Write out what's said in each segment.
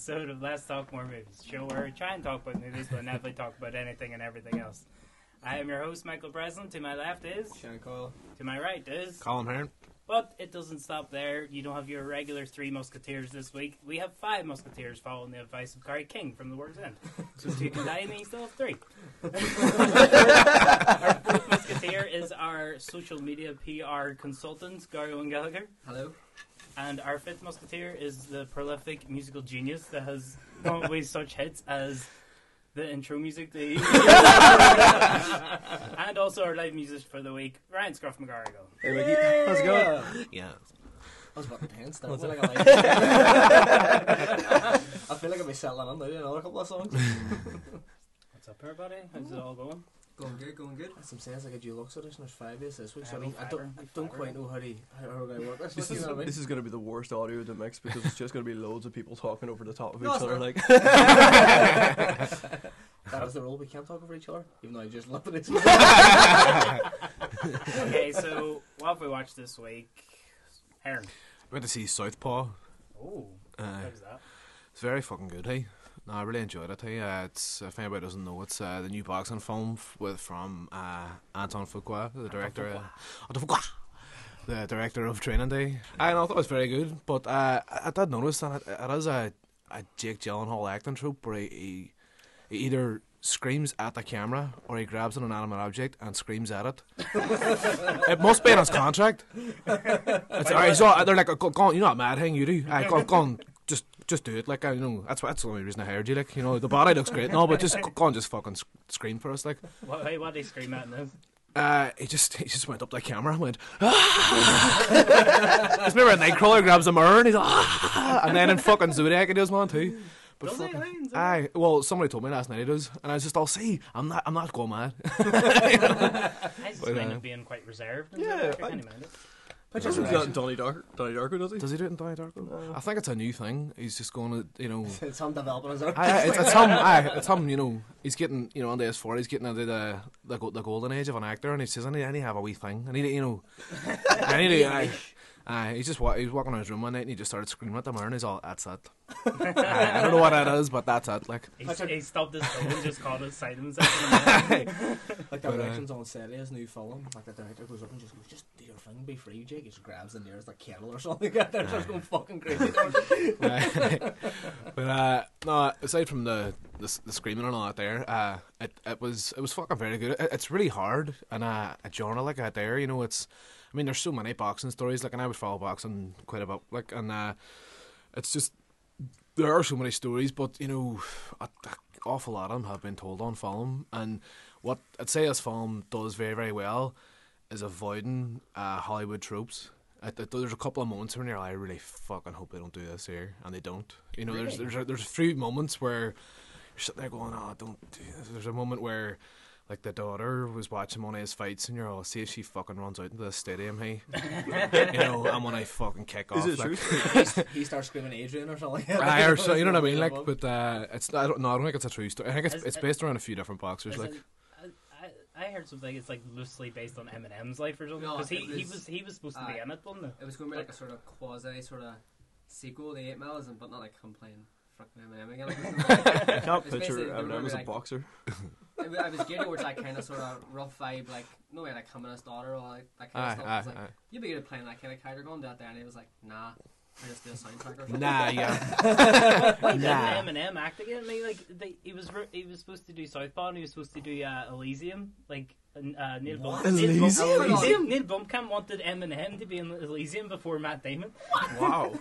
episode of Let's Talk More Movies, show where we try and talk about movies but never talk about anything and everything else. I am your host, Michael Breslin. To my left is, Shannon Coyle. to my right is, Colin Hearn. but it doesn't stop there. You don't have your regular three musketeers this week. We have five musketeers following the advice of Gary King from The World's End. So two can die and you still have three. our fourth musketeer is our social media PR consultant, Gary Owen Gallagher. Hello. And our fifth musketeer is the prolific musical genius that has come up with such hits as the intro music, the and also our live music for the week, Ryan Scruff McGarrigle. Hey, Mickey. How's it going? Yeah. I was about to tense there. I feel like I like I feel like I'll be settling on now to another couple of songs. What's up, everybody? How's it all going? Going good, going good. That's some sense like a deluxe edition. There's five days this week, so I don't, I don't, I don't quite know how to how, how we're gonna work this. This you is, know I mean? this is going to be the worst audio of the mix because it's just going to be loads of people talking over the top of No, each other. not. Like, that is the rule. We can't talk over each other, even though I just love it. Okay, so what have we watched this week? Heron. Went to see Southpaw. Oh, Uh, how's that? it's very fucking good, hey. No, I really enjoyed it. Hey, uh, it's if anybody doesn't know, it's uh, the new boxing film f- with from uh, Anton Fuqua, the director. Uh, Anton Fuqua, the director of Training Day. I know, I thought it was very good, but uh, I, I did notice that it, it is a, a Jake Gyllenhaal acting trope where he, he, he either screams at the camera or he grabs an inanimate object and screams at it. it must be in his contract. It's, alright, so they're like, go, go you're not mad, hang you do. Aye, go, go just do it. Like, I you know, that's that's the only reason I hired you. Like, you know, the body looks great, no, but just go, on, just fucking scream for us. Like, What, hey, what they scream at now? uh, he just he just went up to the camera and went. Ah! Just remember, a Nightcrawler grabs a mirror and he's like, ah! and then in fucking Zodiac he does one too. But Does fucking- Aye, well, somebody told me last night he does, and I was just, I'll see. I'm not, I'm not going mad. I just But, uh, being quite reserved. Yeah. I I- can't mind it. doesn't he do that in Donnie Darko? Donnie Darko does he? Does he do it in Donnie Darko? I think it's a new thing. He's just going to, you know. it's some developing as well. Aye, aye, it's, it's him. Aye, it's him. You know, he's getting, you know, on the S4, he's getting into the the, the golden age of an actor, and he says, "I need, I need to have a wee thing. I need, to, you know, I need to." Aye, aye, he's just wa- he was walking around his room one night, and he just started screaming at the mirror, and he's all, "That's it." Aye, I don't know what that is, but that's it. Like, He, he stopped his phone and just called it silence. and Like the But, uh, directions on set his new film. Like the director goes up and just goes, just do your thing, be free, Jake. He just grabs the nearest like kettle or something. like that. They're just going fucking crazy. But uh, no, aside from the, the s- the screaming and all that, there, uh, it it was it was fucking very good. It, it's really hard and a, a genre like that. There, you know, it's. I mean, there's so many boxing stories. Like, and I would follow boxing quite a bit. Like, and uh, it's just there are so many stories, but you know, a, a awful lot of them have been told on film. And what I'd say this film does very very well is avoiding uh, Hollywood tropes. It, it- there's a couple of moments when you're like, I really fucking hope they don't do this here, and they don't. You know, there's there's a, there's a few moments where you're sitting there going, oh, don't do this. There's a moment where. Like the daughter was watching one of his fights, and you're all see if she fucking runs out into the stadium, hey, you know, and when I fucking kick off, Is it like, true? he starts screaming Adrian or something. Aye, or so, you know what I mean? Like, but uh, it's I don't know. I don't think it's a true story. I think it's Is it's based around a few different boxers. Like, it- I, I, I heard something. It's like loosely based on Eminem's life or something. No, Because he, it he was- was he was supposed to be aye. in it, wasn't he? It was going to be like a sort of quasi sort of sequel to Eight Miles, but not like I'm playing fucking Eminem again. Like, I can't It's picture basically- they Eminem as a like- boxer. It, wa- I was geared towards that kind of sort of rough vibe, like no way like coming his daughter or like that kind aye, of stuff. aye, It's like aye. you'd be good at playing that kind of character. Going to that there, and he was like, nah. I just do a soundtrack or something. Nah, yeah. Why Nah. didn't Eminem act again? I mean, like they, he was re- he was supposed to do Southpaw and he was supposed to do uh, Elysium. Like uh, Neil Blom- Neil Elysium? Blom- Neil, Neil Blomkamp wanted Eminem to be in Elysium before Matt Damon. Wow.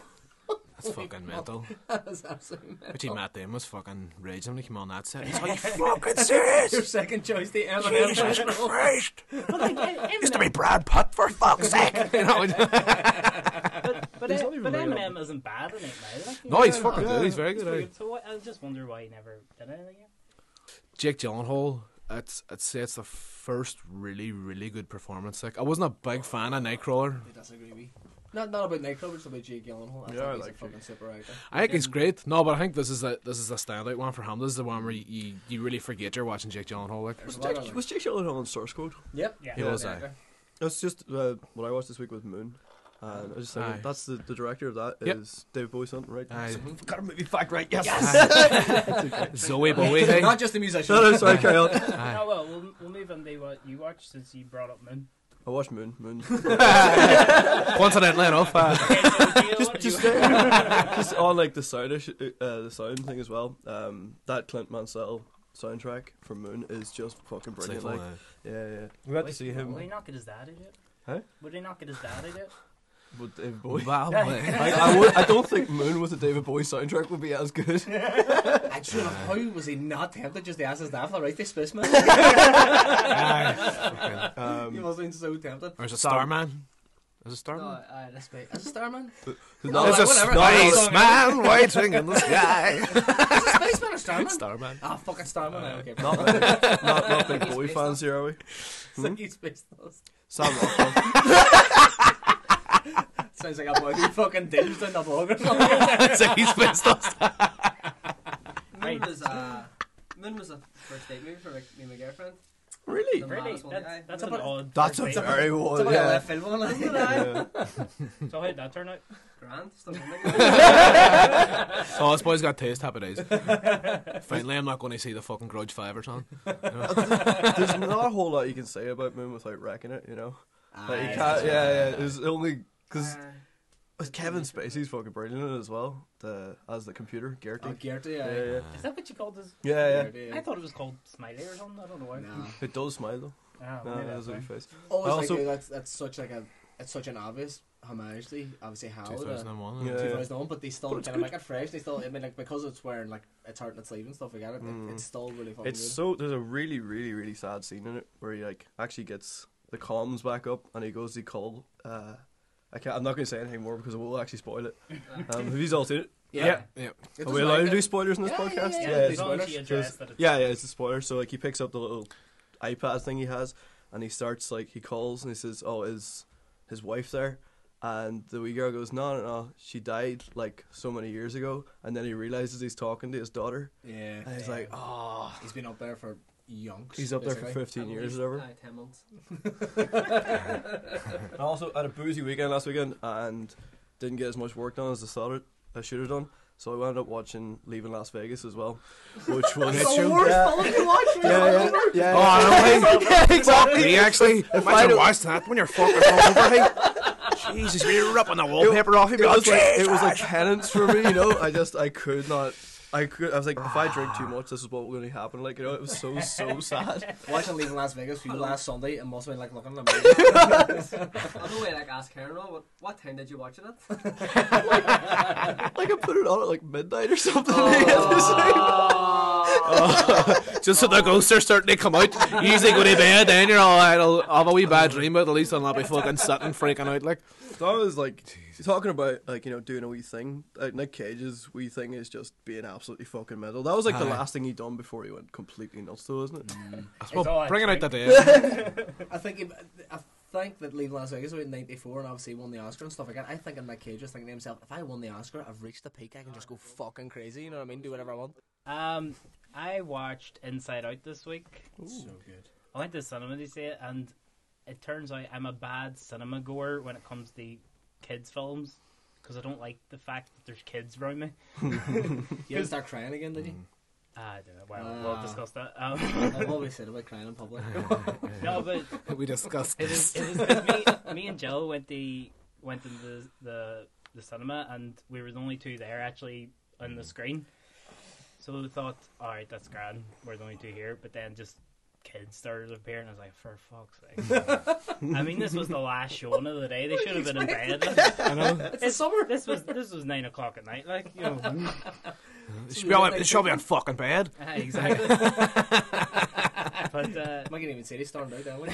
That's fucking mental. That's absolutely mental. Actually, Matt Damon was fucking raging when he came on that set. He's like, fucking serious? Your second choice, the Eminem Jesus version. Christ! But like Eminem, Used to be Brad Pitt, for fuck's sake! You know? but, but, uh, but really Eminem isn't bad in it now. Like, no, know, he's fucking Yeah. good. He's very good. pretty eh? good. So what, I just wonder why he never did anything. Yet. Jake Gyllenhaal, it's, I'd say it's the first really, really good performance. Like, I wasn't a big fan of Nightcrawler. I disagree with you. Not, not about Nightcrawler, just about Jake Gyllenhaal. I Yeah, think I he's like a fucking super actor. I think he's great. No, but I think this is a this is a standout one for him. This is the one where you, you, you really forget you're watching Jake Gyllenhaal. Like, Was lot Jake, of was Jake Gyllenhaal on Source Code? Yep. Yeah. He was, Yeah, aye. actor. That's just uh, what I watched this week with Moon. And I was just thinking, Aye. that's the, the director of that Yep. is David Bowie something, right? Aye. Got a movie fact right, yes! Zowie Bowie. hey? Not just the musician. no, no, sorry, carry on. Aye. Oh well, we'll we'll move on to what you watched since you brought up Moon. I watched Moon. Moon. Coincidentally enough, uh, just, just, just on like the sound, ish- uh, the sound thing as well. Um, that Clint Mansell soundtrack from Moon is just fucking brilliant. like, Like, uh, yeah, yeah. We got to see him Would he not get his dad in it? Huh? Would he not get his dad in it? With David Bowie. wow, mate. I, I, would, I don't think Moon with a David Bowie soundtrack would be as good. Actually, how was he not tempted just to ask his dad for the right to spaceman? Aye. he Um, must have been so tempted. Or is it Starman? Is it No, Starman? uh, that's Space. As a starman? no, There's like, a whatever. spaceman waiting in the sky. Is it Spaceman or starman? Starman. Ah, fucking starman. aye, okay. not, big, not, not big He's Bowie based fans here, are we? It's like he's space dust. Sam Rockwell. Sounds like a boy who fucking dinged in the bog or something. so he's pissed off. Moon was a Moon was a first date movie for like, me and my girlfriend. really? The Really? maddest one, That's, aye. that's Moon an was odd. That's a first date. very It's one. about a Yeah. left field one, isn't it? yeah. So how did that turn out? Grand, still Oh, this boy's got taste. Happy days. Finally, I'm not going to see the fucking Grudge 5 or something. There's not a whole lot you can say about Moon without wrecking it, you know? Like, you can't, yeah, yeah. There's only. Because Uh, Kevin Spacey's fucking brilliant in it as well. The, as the computer, GERTY. Oh, GERTY, yeah, aye. yeah. Is that what you called this? Yeah, yeah. GERTY, I thought it was called Smiley or something. I don't know why. No. It does smile though. Oh, No, maybe that's that's a why. wee face. Always Also- like that's that's such like a it's such an obvious homage to obviously how the 2001. Yeah. 2001, but they still But it's kind of good. make it fresh. They still, I mean, like because it's wearing like it's hurt in its sleeve and stuff again. It, Mm. it's still really fucking It's good. so. There's a really, really, really sad scene in it where he like actually gets the comms back up and he goes to call. Uh, I can't. I'm not going to say anything more because it will actually spoil it. Um, have you all seen it? yeah. yeah. It Are we doesn't allowed to do spoilers in this Yeah, yeah, podcast? yeah, Yeah, yeah, as it's- spoilers. you address that it's Yeah, yeah, it's a spoiler. So like he picks up the little iPad thing he has, and he starts like he calls and he says, "Oh, is his wife there?" And the wee girl goes, "No, no, no, she died like so many years ago." And then he realizes he's talking to his daughter, Yeah, and he's like, "Oh." he's been up there for yonks. He's up there for basically. 15 years or whatever. Aye, ten months. I also had a boozy weekend last weekend and didn't get as much work done as I thought it, I should have done. So I wound up watching Leaving Las Vegas as well, which was It's the worst yeah, film to watch. yeah, yeah, yeah, Oh, I know, hey. yeah, exactly. Me, actually. I Imagine don't- watching that when you're fucking over, hey. Jesus, you're ripping the wallpaper off. You'd It like, was like it was like penance for me, you know. I just I could not. I could. I was like, if I drink too much, this is what will really happen. Like you know, it was so so sad. Watching Leaving Las Vegas for you last Sunday, it must have been like looking at the I don't way like ask Karen all, what, what time did you watch it at? Like I put it on at like midnight or something. Oh. Just so the ghosts are starting to come out. You usually go to bed, then you're all right, I'll I'll have a wee bad dream, but at least I'll not be fucking sitting freaking out. Like, So I was like talking about like you know doing a wee thing. Like Nick Cage's wee thing is just being absolutely fucking mental. That was like the Aye. last thing he done before he went completely nuts, though, isn't it? well, all I bring it out drink. the day. I think it, I think that Leaving Las Vegas was in '94 and obviously won the Oscar and stuff like that. I think in Nick Cage was thinking to himself, if I won the Oscar, I've reached the peak. I can just go fucking crazy. You know what I mean? Do whatever I want. Um, I watched Inside Out this week. So good. I went to cinema to see it, and it turns out I'm a bad cinema goer when it comes to kids' films because I don't like the fact that there's kids around me. You didn't start crying again, did you? Ah, I don't know. Well, we'll Ah. discuss that. Um, I've always said about crying in public. no, but we discussed it this. is. It is 'cause me, me and Jill went the went in the the the cinema, and we were the only two there actually on the screen. So we thought, all right, that's grand. We're the only two here. But then just kids started appearing. I was like, for fuck's sake! I mean, this was the last show of the day. They should have been in bed. Like, I know. it's the summer. This was this was nine o'clock at night. Like you know, It should be on, it should be on fucking bed. Ah, exactly. but uh, I can even say they started out that way.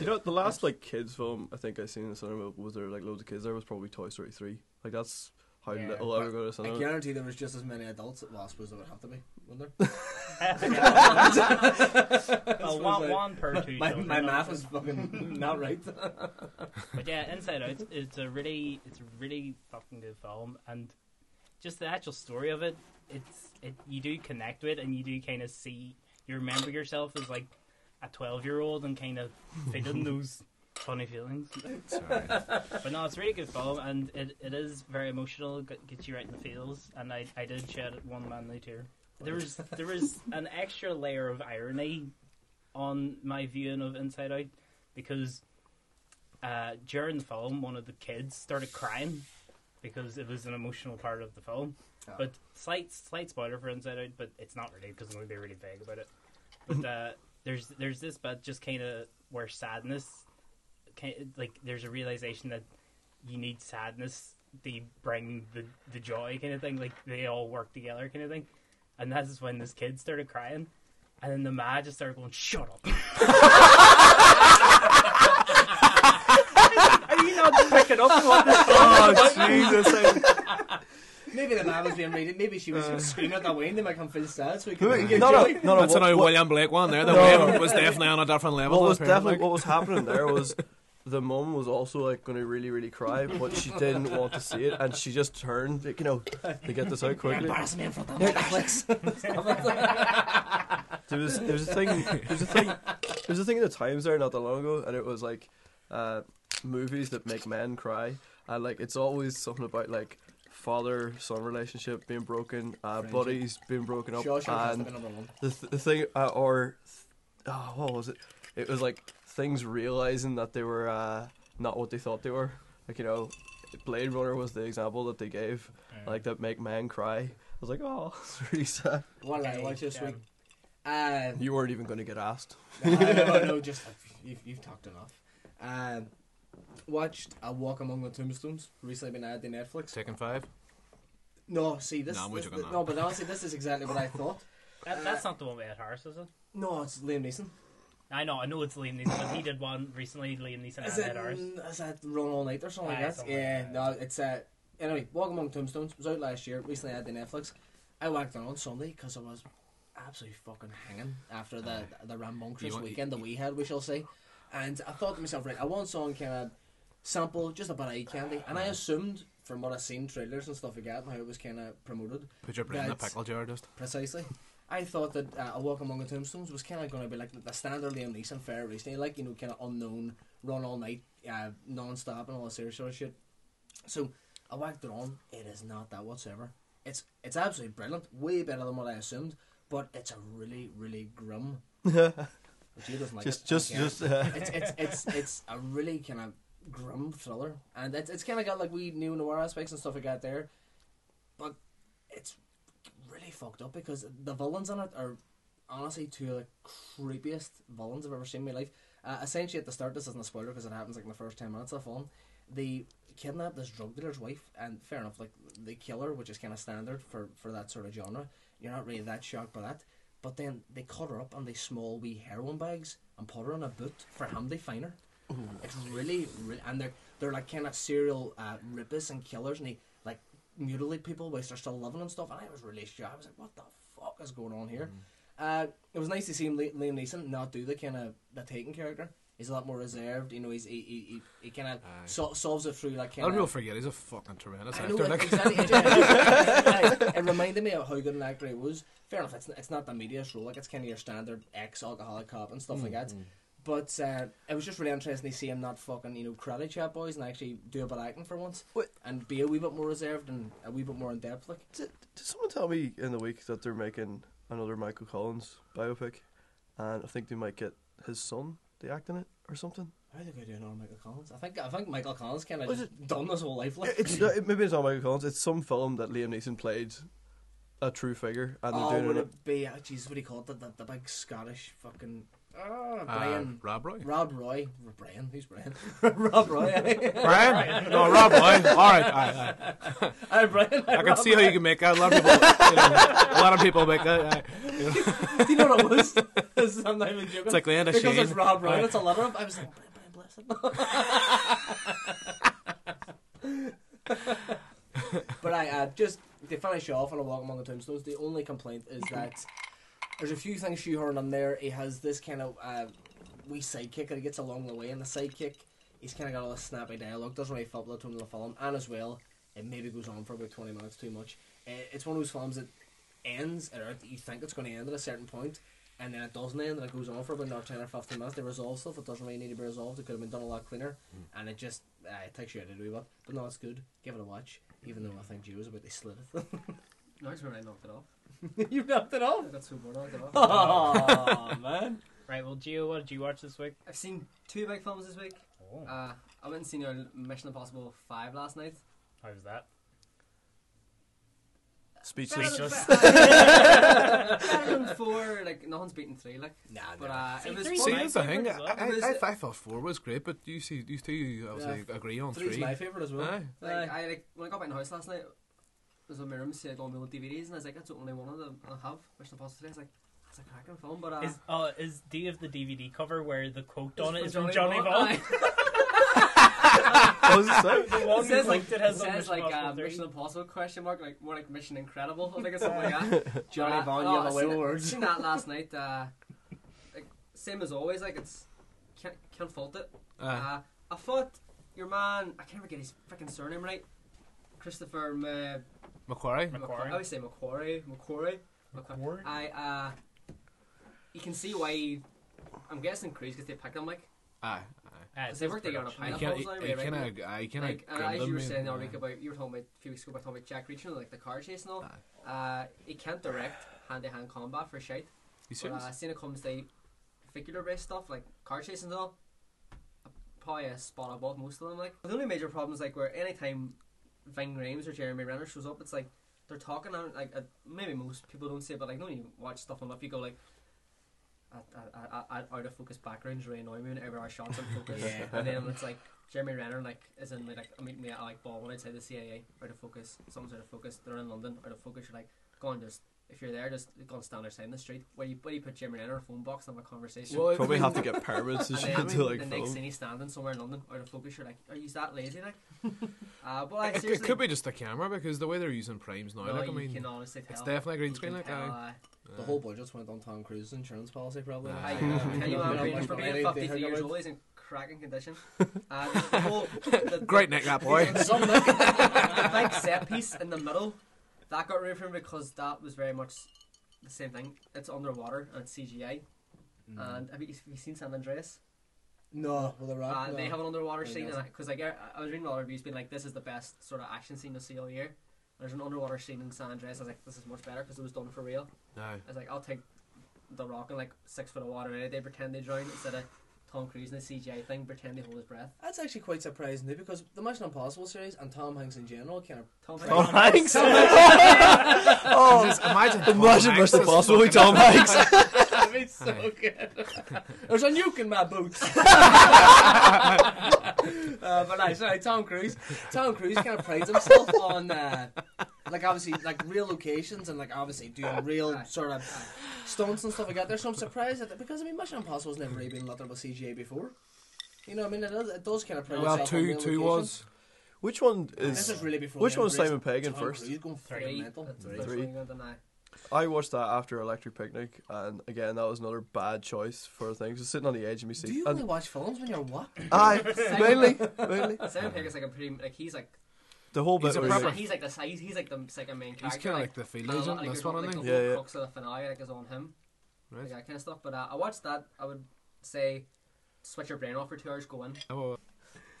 you know, the last like kids film I think I seen in the cinema was there like loads of kids there was probably Toy Story three. Like that's how Yeah. little I ever go to I cinema. guarantee there was just as many adults. Well, I suppose there would have to be, wouldn't there? well, one, one per two. My, children, my math is fucking not right. But yeah, Inside Out, it's a really, it's a really fucking good film, and just the actual story of it, it's, it, you do connect with, and you do kind of see, you remember yourself as like a twelve-year-old, and kind of feeling those funny feelings. Sorry. But no, it's a really good film, and it, it is very emotional. It gets you right in the feels, and I, I did shed one manly tear. There was there was an extra layer of irony on my viewing of Inside Out because uh, during the film, one of the kids started crying because it was an emotional part of the film. Oh. But slight slight spoiler for Inside Out, but it's not really because I'm going to be really vague about it. But uh, there's there's this but just kind of where sadness, kind like there's a realization that you need sadness They bring the the joy kind of thing. Like they all work together kind of thing, and that's when this kid started crying, and then the ma just started going, "Shut up." Are you not picking up on what this oh Jesus! maybe the man was being rated. Maybe she was uh. screaming at that way, and they might come feel sad, so we could no, get no, no, no. That's what- an old what- William Blake one there. The No. wave was definitely on a different level. What was apparently. definitely what was happening there was the mum was also like going to really really cry, but she didn't want to see it, and she just turned, like, you know, to get this out quickly. Embarrass me in front of Netflix. There was there was a thing there was a thing there was a thing in the Times there not that long ago, and it was like uh, movies that make men cry, and like it's always something about like father son relationship being broken, uh, buddies being broken up, Shawshank and be number one. the, th- the thing uh, or oh, what was it? It was like things realizing that they were uh, not what they thought they were. Like you know, Blade Runner was the example that they gave, like that make men cry. I was like, oh, it's really sad. What I watch this week. Uh, You weren't even going to get asked. no, no, no, just you've, you've talked enough. Um, watched A Walk Among the Tombstones. Recently been added to Netflix. Taken five. No, see this. No, I'm this no, no. but honestly, this is exactly what I thought. That, that's not the one with Ed Harris, is it? No, it's Liam Neeson. I know, I know it's Liam Neeson, but he did one recently. Liam Neeson Is and it, Ed Harris. is that Run All Night or something Aye, like that? something yeah, like that. no, it's uh, anyway. Walk Among Tombstones was out last year. Recently added to Netflix. I whacked it on Sunday because I was absolutely fucking hanging after the the rambunctious You want- weekend that we had, we shall say. And I thought to myself, right, I want some kind of sample, just a bit of eye candy, and I assumed from what I've seen trailers and stuff like that, and how it was kind of promoted, Put your brain in the That's- pickle jar, just. Precisely. I thought that uh, A Walk Among the Tombstones was kind of going to be like the standard Liam Neeson fair recently, like, you know, kind of unknown, run all night, uh, non stop, and all that sort of shit. So I whacked it on. It is not that whatsoever. It's it's absolutely brilliant, way better than what I assumed, but it's a really, really grim. Like Just- it, just- just, uh, it's, it's it's it's a really kind of grim thriller, and it's it's kind of got like we neo noir aspects and stuff like that there, but fucked up because the villains in it are honestly two of the creepiest villains I've ever seen in my life. Uh, essentially, at the start, this isn't a spoiler because it happens like in the first ten minutes of the film. They kidnap this drug dealer's wife, and fair enough, like they kill her, which is kind of standard for for that sort of genre. You're not really that shocked by that. But then they cut her up in these small wee heroin bags and put her in a boot for him to find her. It's really, really, and they're they're like kind of serial uh, rapists and killers, and they mutilate people whilst they're still living and stuff. And I was really shocked. I was like, "What the fuck is going on here?" Uh, it was nice to see him, Li- Liam Neeson not do the kind of the taken character. He's a lot more reserved. You know, he's he he, he, he kind of so, solves it through like A kind lot of people of. forget he's a fucking tremendous I actor. know, like. exactly. It, it reminded me of how good an actor he was. Fair enough, it's, it's not the media's role, like it's kind of your standard ex-alcoholic cop and stuff like that. But uh, it was just really interesting to see him not fucking, you know, karate chat boys and actually do a bit of acting for once. What? And be a wee bit more reserved and a wee bit more in depth. Like, Did, did someone tell me in the week that they're making another Michael Collins biopic, and I think they might get his son to act in it or something? How did I do Michael Collins? I think I think Michael Collins kind of just done his whole life. Like. It's uh, maybe it's not Michael Collins. It's some film that Liam Neeson played a true figure, and they're oh, doing would it. it be? Jeez, what do you call it? The, the, the big Scottish fucking. Oh, Uh, Brian. Rob Roy. Rob Roy. Brian. Who's Brian? Rob Roy. Brian? No, Rob Roy. All right, all right. all right. Hi, Brian. I can see how you can make that. A lot of people, you know, a lot of people make that. uh, you know. Do you know what it was? I'm not even joking. It's like Leanna Because Shane. it's Rob Roy. It's a letter of. I was like, Brian, Brian, bless him. but I uh, just to finish off on a walk among the tombstones. The only complaint is that there's a few things shoehorned in there. He has this kind of uh, wee sidekick that he gets along the way, and the sidekick he's kind of got all this snappy dialogue. Doesn't really fit with the tone of the film, and as well, it maybe goes on for about twenty minutes too much. Uh, it's one of those films that ends, or you think it's going to end at a certain point, and then it doesn't end, and it goes on for about another 10 or 15 minutes. They resolve stuff, it doesn't really need to be resolved, it could have been done a lot cleaner, and it just uh, it takes you out of the wee bit. But no, it's good. Give it a watch, even though I think Gio was about to slit it. No, it's when I knocked it off. you knocked it off? I got so bored, I knocked it off. Oh, man. Right, well, Gio, what did you watch this week? I've seen two big films this week. Oh, Uh, I went and seen your Mission Impossible 5 last night. how was that? Speechless. Speechless. Better than 4, like, nothing's beaten 3, like. Nah, But never. uh, See, it was three's fun. See, my that's the thing. favourite well. I, It was- I, I thought four was great, but you see, you two obviously Yeah. agree on Three's three. my favourite as well. Aye. Like, I like when I got back in the house last night, I was in my room, see like all my old DVDs, and I was like, that's the only one of them I have. Mission Impossible 3. I was like, that's a cracking film, but uh, Is uh is do you have the DVD cover where the quote on it it's is from Johnny Ball? Aye. What was it say? The one It says like it it has on says Mission like uh, Impossible 3. Mission Impossible question mark like more like Mission Incredible I think it's something like that. Johnny Uh, Bond, oh, you have I a way seen with it- words. Seen that last night. Uh, like same as always. Like it's can't can't fault it. Aye. Uh, I thought your man I can't ever get his freaking surname right. Christopher Ma- Macquarie. Macquarie. I always say Macquarie. Macquarie. Macquarie. I uh, you can see why. I'm guessing Cruise because they picked him like Aye. Ah, because they worked together on a You pineapple. can't, was you, right, can't, right? I can't like uh, as you were saying the other week about you were talking about a few weeks ago about talking about Jack Reacher like the car chase and all. Uh, he can't direct hand to hand combat for shite. You But serious? uh, seeing it comes to figure based stuff like car chasing and all, probably a spot above most of them. Like the only major problem is like where anytime Ving Rhames or Jeremy Renner shows up, it's like they're talking on like uh, maybe most people don't say, it, but like when you watch stuff enough, you go like. At, out of focus backgrounds really annoy me whenever our shots in focus, Yeah. and then it's like Jeremy Renner like is in like I mean me at like Baldwin outside the CIA out of focus, someone's out of focus, they're in London out of focus. You're like, go on, just if you're there, just go and stand outside in the street. Where you where you put Jeremy Renner in a phone box and have a conversation. Well, Probably have to get permits and and shit then to like the next film. scene he's standing somewhere in London out of focus. You're like, are you that lazy? Like, uh, but like It, it could be just the camera because the way they're using primes now, no, like I mean, can honestly tell. it's definitely a green You screen. Like, tell, aye. uh, The whole budget's went on Tom Cruise's insurance policy, probably. Aye. Uh, Can you not imagine much for being 53 years old? He's in cracking condition. Uh, the, the whole, the, Great neck, that boy. Some the big set piece in the middle that got rid of him because that was very much the same thing. It's underwater and it's CGI. Mm. And have you, have you seen San Andreas? No, with a rock. Uh, no. They have an underwater scene doesn't. because like I, I was reading a lot of reviews being like this is the best sort of action scene you'll see all year. There's an underwater scene in San Andreas. I was like this is much better because it was done for real. Aye. I was like I'll take the rock and like six foot of water. and They pretend they drown instead of Tom Cruise in the CGI thing pretend they hold his breath. That's actually quite surprising too, because the Mission Impossible series and Tom Hanks in general kind of. Tom Tom Hanks. Oh, imagine Tom Imagine Hanks Mr. is Possible with fucking- Tom Hanks. That'd be so good. There's a nuke in my boots. uh, but I sorry, Tom Cruise. Tom Cruise kind of prides himself on, uh, like obviously, like real locations and like obviously doing real sort of stunts and stuff like that. There's some surprise at that because I mean, Mission Impossible's never really been looked at with CGI before. You know, I mean, it does, it does kind of pride Well, itself on two two locations. was. Which one This is? is really before. Which the one's embrace Simon Pegg in first? Cruise going Three. fucking mental. Three. Three. one you got to deny. I watched that after Electric Picnic, and again that was another bad choice for things. Just sitting on the edge of my seat. Do you and, only watch films when you're what? aye, mainly, mainly. Simon Pegg is like a pretty like he's like The whole bit He's proper- he's- he's like the size he's like the second main character. He's kinda like the field and a lot- agent in like, this there's, one, like, isn't the he? whole Yeah, yeah. crux of the finale like is on him. Right. Like that kind of stuff. But uh, I watched that. I would say switch your brain off for two hours. Go in. Oh,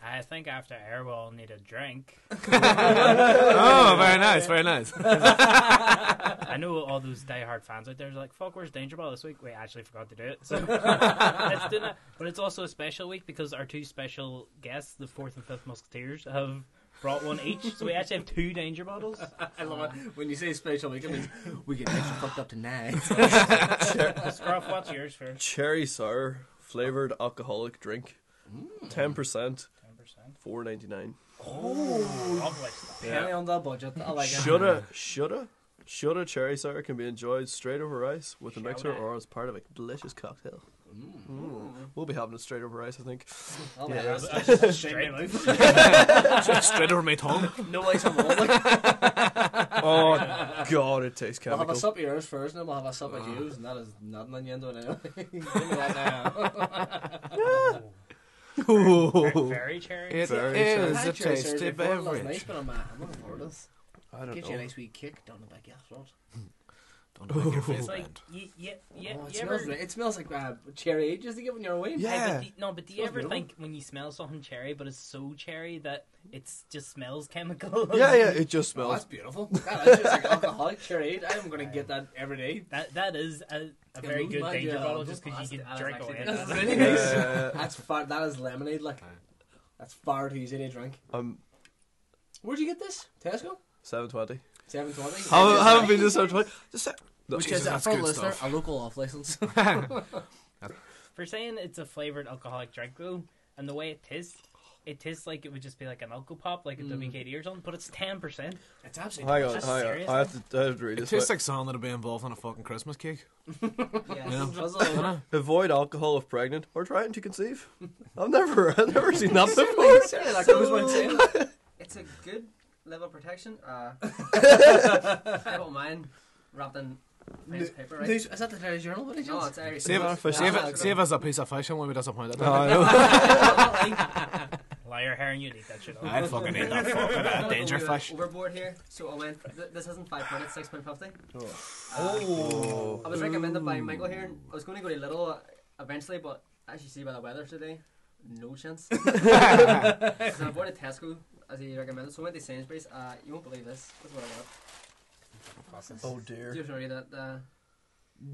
I think after air we'll need a drink. oh, very nice, very nice. I know all those diehard fans out there are like, "Fuck, where's Danger Bottle this week?" We actually forgot to do it, so let's do that. But it's also a special week because our two special guests, the fourth and fifth Musketeers, have brought one each. So we actually have two Danger bottles. I love it when you say special week. It means we get extra fucked up tonight. Scruff, what's yours first? Cherry sour flavored alcoholic drink. Ten percent, Ten percent. four ninety nine. Lovely stuff. Penny on that budget. I like it. Shoulda, shoulda, shoulda cherry sour can be enjoyed straight over ice with a mixer Shoulda. or as part of a delicious cocktail. Mm. We'll be having it straight over ice, I think. I'll Yeah. have I it. was just straight in. Straight over my tongue. No ice on wall. Like, Oh god, it tastes we'll have a chemical. sup of yours first, and then we'll have a sup of yours, and that is not an innuendo anyway. Give me that now. Very cherry. It Very is Hi, a Cherry tasty Surgery before, it was beverage. nice, but I'm, uh, I'm looking forward to this. I don't Gives you a nice wee kick down the back of your throat. Don't make your face like bend. you, you, you, Oh, it, you smells, ever, re- it smells like uh, cherry just to get when you're away. Yeah. Hey, but do, no, but do you Smells ever beautiful. think when you smell something cherry, but it's so cherry that it just smells chemical? Yeah, yeah, it just Oh, that's smells. beautiful. That is just like alcoholic cherry. I'm going to get that every day. That that is a, a very good my danger bottle, just because That's- you can that's drink actually away. good. That's that. really nice. Yeah. That's far. That is lemonade. Like that's far too easy to drink. I'm Where'd you get this? Tesco. seven twenty. Seven twenty. Haven't, haven't been to seven twenty. Just se- no, Which Jesus, is a that's full good listener, stuff. a local off license. For saying it's a flavored alcoholic drink though, and the way it tastes, it tastes like it would just be like an alcohol pop, like a WKD or something, but it's ten percent. it's absolutely. hang on, Just hang on. I have to, I have to read It this. tastes Wait. like something that'd be involved in a fucking Christmas cake. Yeah. Yeah. Avoid alcohol if pregnant or trying to conceive. I've never, I've never seen that before. Certainly, that goes without saying. It's a good level of protection. Uh, I don't mind wrapped in nice paper, right? Is that the Daily Journal? What is No, it? it's Irish. Save it, for save it, save us a piece of fish and we'll be disappointed. No, I know. Liar hair and you need that shit. I'd fucking eat that fucking uh, danger gonna fish. Overboard here, so I went. Th- this isn't five pound, it's six pound fifty. Oh. I was recommended by Michael here. and I was going to go to Lidl uh, eventually, but as you see by the weather today, no chance. so I avoided Tesco as he recommended. So I went to Sainsbury's. Uh, you won't believe this. This is what I got. Oh Do dear. you read that? Uh,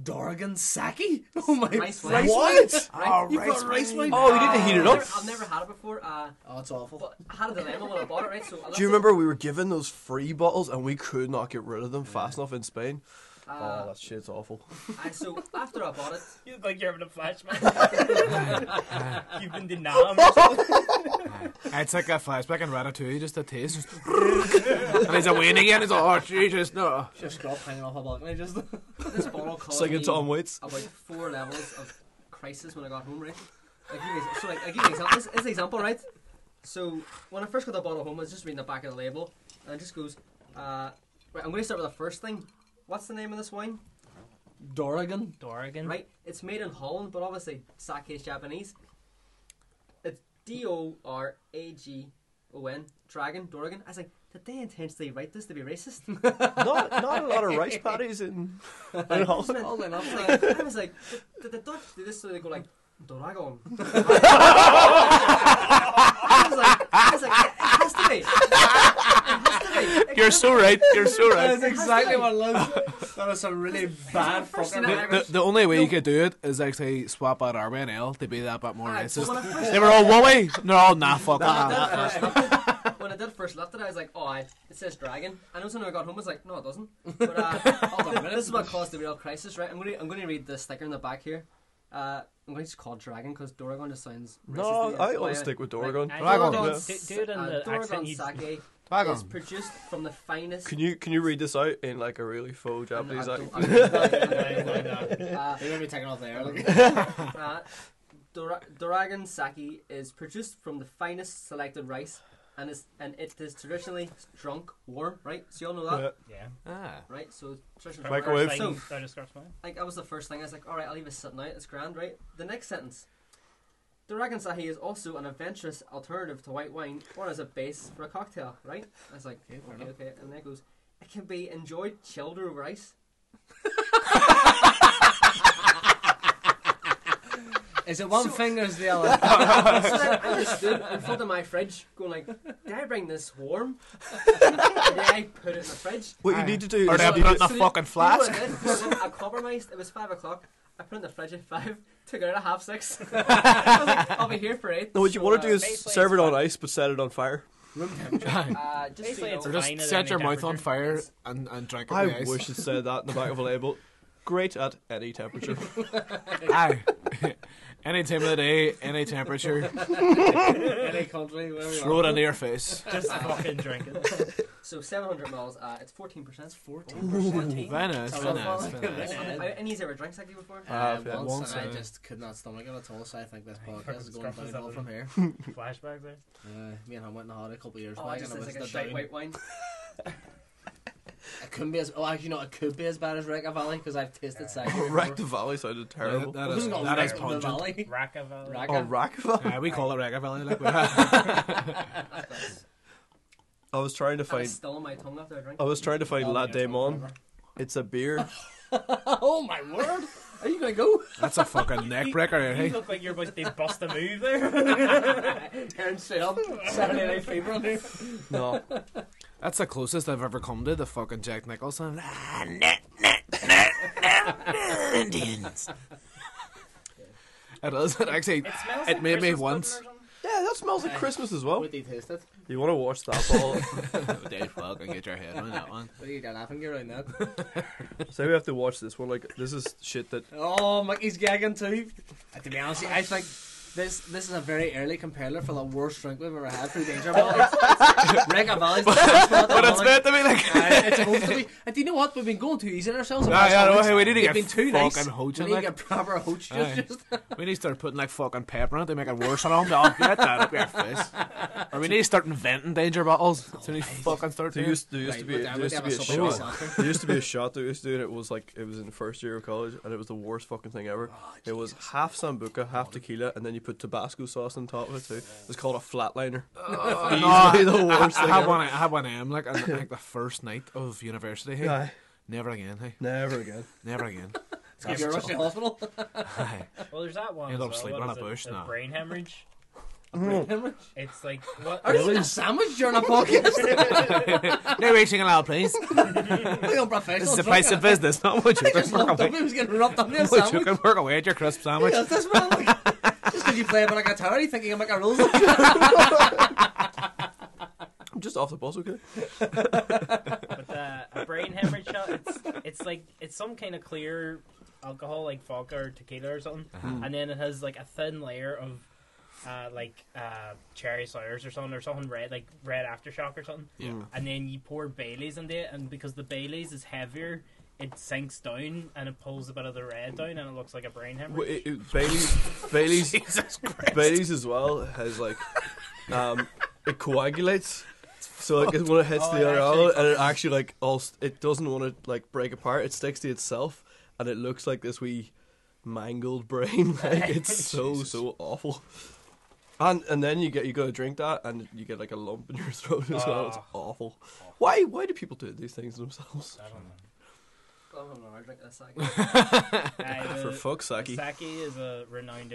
Dorgan Sake? Oh my! Rice wine. What? right? You've got rice wine. Oh, you need to heat it up. never, I've never had it before. Uh, Oh, it's awful. but I had a dilemma when I bought it. Right. So I Do you at- remember we were given those free bottles and we could not get rid of them fast enough in Spain? Uh, oh, that shit's awful. I, so after I bought it, You look like you're having a flashback. You've been denied. or something. It's like a flashback in Ratatouille, just a taste. And he's away again. He's like, oh, Jesus, no. Just got hanging off a balcony. Just. this bottle cost Singing me Tom Waits. about four levels of crisis when I got home, right? Like, so like, I give you an example. This, this is an example, right? So when I first got the bottle home, I was just reading the back of the label, and it just goes, uh, right, I'm going to start with the first thing. What's the name of this wine? Dorgan. Dorgan. Right, it's made in Holland, but obviously sake is Japanese. It's D O R A G O N, Dragon, Dorgan. I was like, did they intentionally write this to be racist? Not, not a lot of rice patties in, in Holland. All in I was like, I was like, did, did the Dutch do this so they go like, Doragon? I was like, I was like, it has to be. It has to be. It You're can't so right. You're so right. That is exactly what it was. That was some really bad first fucking. The, the, the only way you could do it is actually swap out Army and L to be that bit more Aye, racist. so when I first- They were all one way. They're all nah, fuck When I that. did first lift it, when I did first lift it, I was like, oh, I, it says dragon. And also when I got home, I was like, no, it doesn't. But uh, hold on a minute, this is what caused the real crisis, right? I'm going to I'm going to read the sticker in the back here. Uh, I'm going to just call it dragon because Doragon just sounds racist. No. I That's always stick with Doragon. I- Dragon. Do, do it in Uh, the accent Doragon you sake Dragon. is produced from the finest. Can you can you read this out in like a really full Japanese don't- accent? I'm- uh, They may be taking off the air. Uh, Dora- Doragon sake is produced from the finest selected rice, and is and it is traditionally drunk warm, right? So you all know that, Yeah. Yeah. Ah. right? So traditional Microwave. First So thing that describes mine. like that was the first thing. I was like, all right, I'll leave it sitting out. It's grand, right? The next sentence. Doragon sake is also an adventurous alternative to white wine or as a base for a cocktail, right? I was like, okay, okay, okay. And then it goes, it can be enjoyed chilled over ice. Is it one So- finger is the other? so then I just stood in front of my fridge going like, did I bring this warm? and then I put it in the fridge. What you need to do Or is they you put it in to- a fucking flask. You know I. I compromised. It was five o'clock. I put it in the fridge at five. Took it out at half six. I was like, I'll be here for eight. No, what you So, want to do uh, is basically serve it it's on fun. ice, but set it on fire. room temperature. Uh, just so Basically, you it's know, Or just Fine at set any your mouth on temperature. fire and, and drink it I with ice. wish it said that in the back of a label. Great at any temperature. Aye. any time of the day, any temperature, Any country, wherever you throw it are. into your face. Just fucking drink it. So 700 mils. Uh, it's 14 percent. 14 percent. Very nice, very nice, very nice. Any ever drank like you before? Uh, have, yeah. once, Once, and I uh, just could not stomach it at all, so I think this podcast is going Scruff is downhill up from here. Flashback there. Uh, me and him went in the hot a couple of years Oh, back, just and it it's was like a the shite down- white wine. It couldn't be as oh, actually, no, it could be as bad as Reka Valley because I've tasted cider. Wreck the Valley sounded Yeah, terrible. that This is, is not that is Wreck the pungent. Valley. Rackavelli. Raka. Oh, Rackville? Yeah, we call it Ragavelli. Like, we- I was trying to find. still on my tongue after I drink. I was trying to find Oh, La yeah, it's gone Daemon. forever. It's a beer. oh my word! Are you gonna go? that's a fucking neck breaker, You hey. look like you're about to bust a move there. Turn straight up. Saturday Night Fever. No. That's the closest I've ever come to the fucking Jack Nicholson. Indians. It is. It actually, It smells it like made me once. pudding or something. Yeah, that smells like Christmas as well. What do you taste it? You want to watch that ball? Dave, fucking get your head on that one. What do you got laughing around that? Say we have to watch this one. Like this is shit that Oh, Mickey's gagging too. Uh, to be honest, I think this this is a very early compiler for the worst drink we've ever had through Danger Ball. Reka Valley's the best one. But it's meant to be like. Uh, it's supposed to be. And do you know what? We've been going too easy on ourselves. in the Yeah, past yeah, couple no, hey, we need to We've get been too nice. fucking hoach We in, need to like. get proper hoach Aye. just. just We need to start putting like fucking pepper on it to make it worse on them. Oh, get that up your face. Or we need to start inventing danger bottles. So we fucking start there doing. used, there used Right, to be but there I used to would be a have a supplement shot. soccer. There used to be a shot that we used to do, and it was like it was in the first year of college, and it was the worst fucking thing ever. it was half sambuca, half tequila, and then you put Tabasco sauce on top of it too. It's called a flatliner. Uh, Easily the worst I, thing I had ever. one. I had one of them like on like the first night of university. Hey, Aye. never again. Hey, Never again. never again. If you're rushing to hospital, Aye. Well, there's that one. End up well. sleeping What on a it? bush, The no. brain hemorrhage. Mm. are It's like what? Are you eating a sandwich during a podcast? no reaching allowed, please. we on professional. This is a place of business, not what you I can just work away. He was getting rubbed on the What you can work away at your crisp sandwich. Yes, this man. Like, just because you play a bit of guitar, you think you can make a rules. I'm just off the bus, okay? But uh, a brain hemorrhage shot. It's it's like it's some kind of clear alcohol, like vodka or tequila or something, and then it has like a thin layer of. Uh, like uh, cherry sours or something, or something red, like red aftershock or something. Yeah. And then you pour Bailey's into it, and because the Bailey's is heavier, it sinks down and it pulls a bit of the red down, and it looks like a brain hemorrhage. Well, it- it- Bailey's, Bailey's, Bailey's as well has like, um, it coagulates. So like when it hits Oh, the other actually and it actually like all st- it doesn't want to like break apart. It sticks to itself, and it looks like this wee mangled brain. Like it's so so awful. And and then you get you go to drink that, and you get like a lump in your throat as well. It's Oh. awful. Why why do people do these things themselves? I don't know. Oh, no, I drink this. Like, Uh, For the- fuck's sake. Sake is a renowned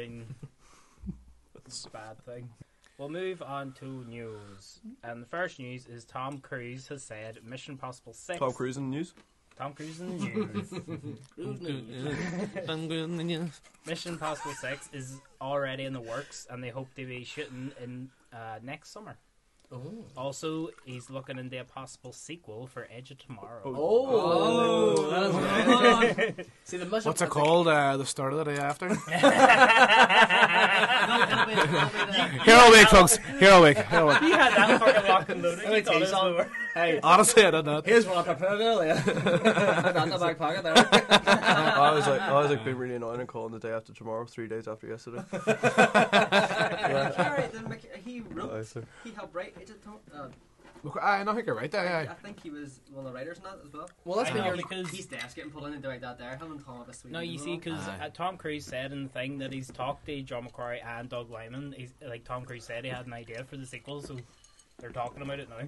bad thing. We'll move on to news. And the first news is Tom Cruise has said Mission Possible 6. Tom Cruise in the news. Tom Cruise in the news. Mission Possible 6 is already in the works and they hope to be shooting in uh, next summer. Also, he's looking into a possible sequel for Edge of Tomorrow. Oh, that is right. See the mission. What's it called? Uh, the start of the day after. Hero Week, folks. Hero Week. He had that fucking locked and loaded. Let me He tell thought you it was over. Hey, Honestly, I don't know. here's what I prepared earlier. Put that in the back pocket there. I was like, I was like being really annoying and calling the day after tomorrow, three days after yesterday. Alright, then Mick- he wrote, he helped write Agent Tom. Uh, Look, I don't think you're right there. I, I think he was one of the writers in that as well. Well, that's I been know, your. because He's desk getting pulled in and doing that there. Him and Tom have a sweet No, you see, because uh, Tom Cruise said in the thing that he's talked to John McQuarrie and Doug Liman. He's like Tom Cruise said he had an idea for the sequel, so they're talking about it now.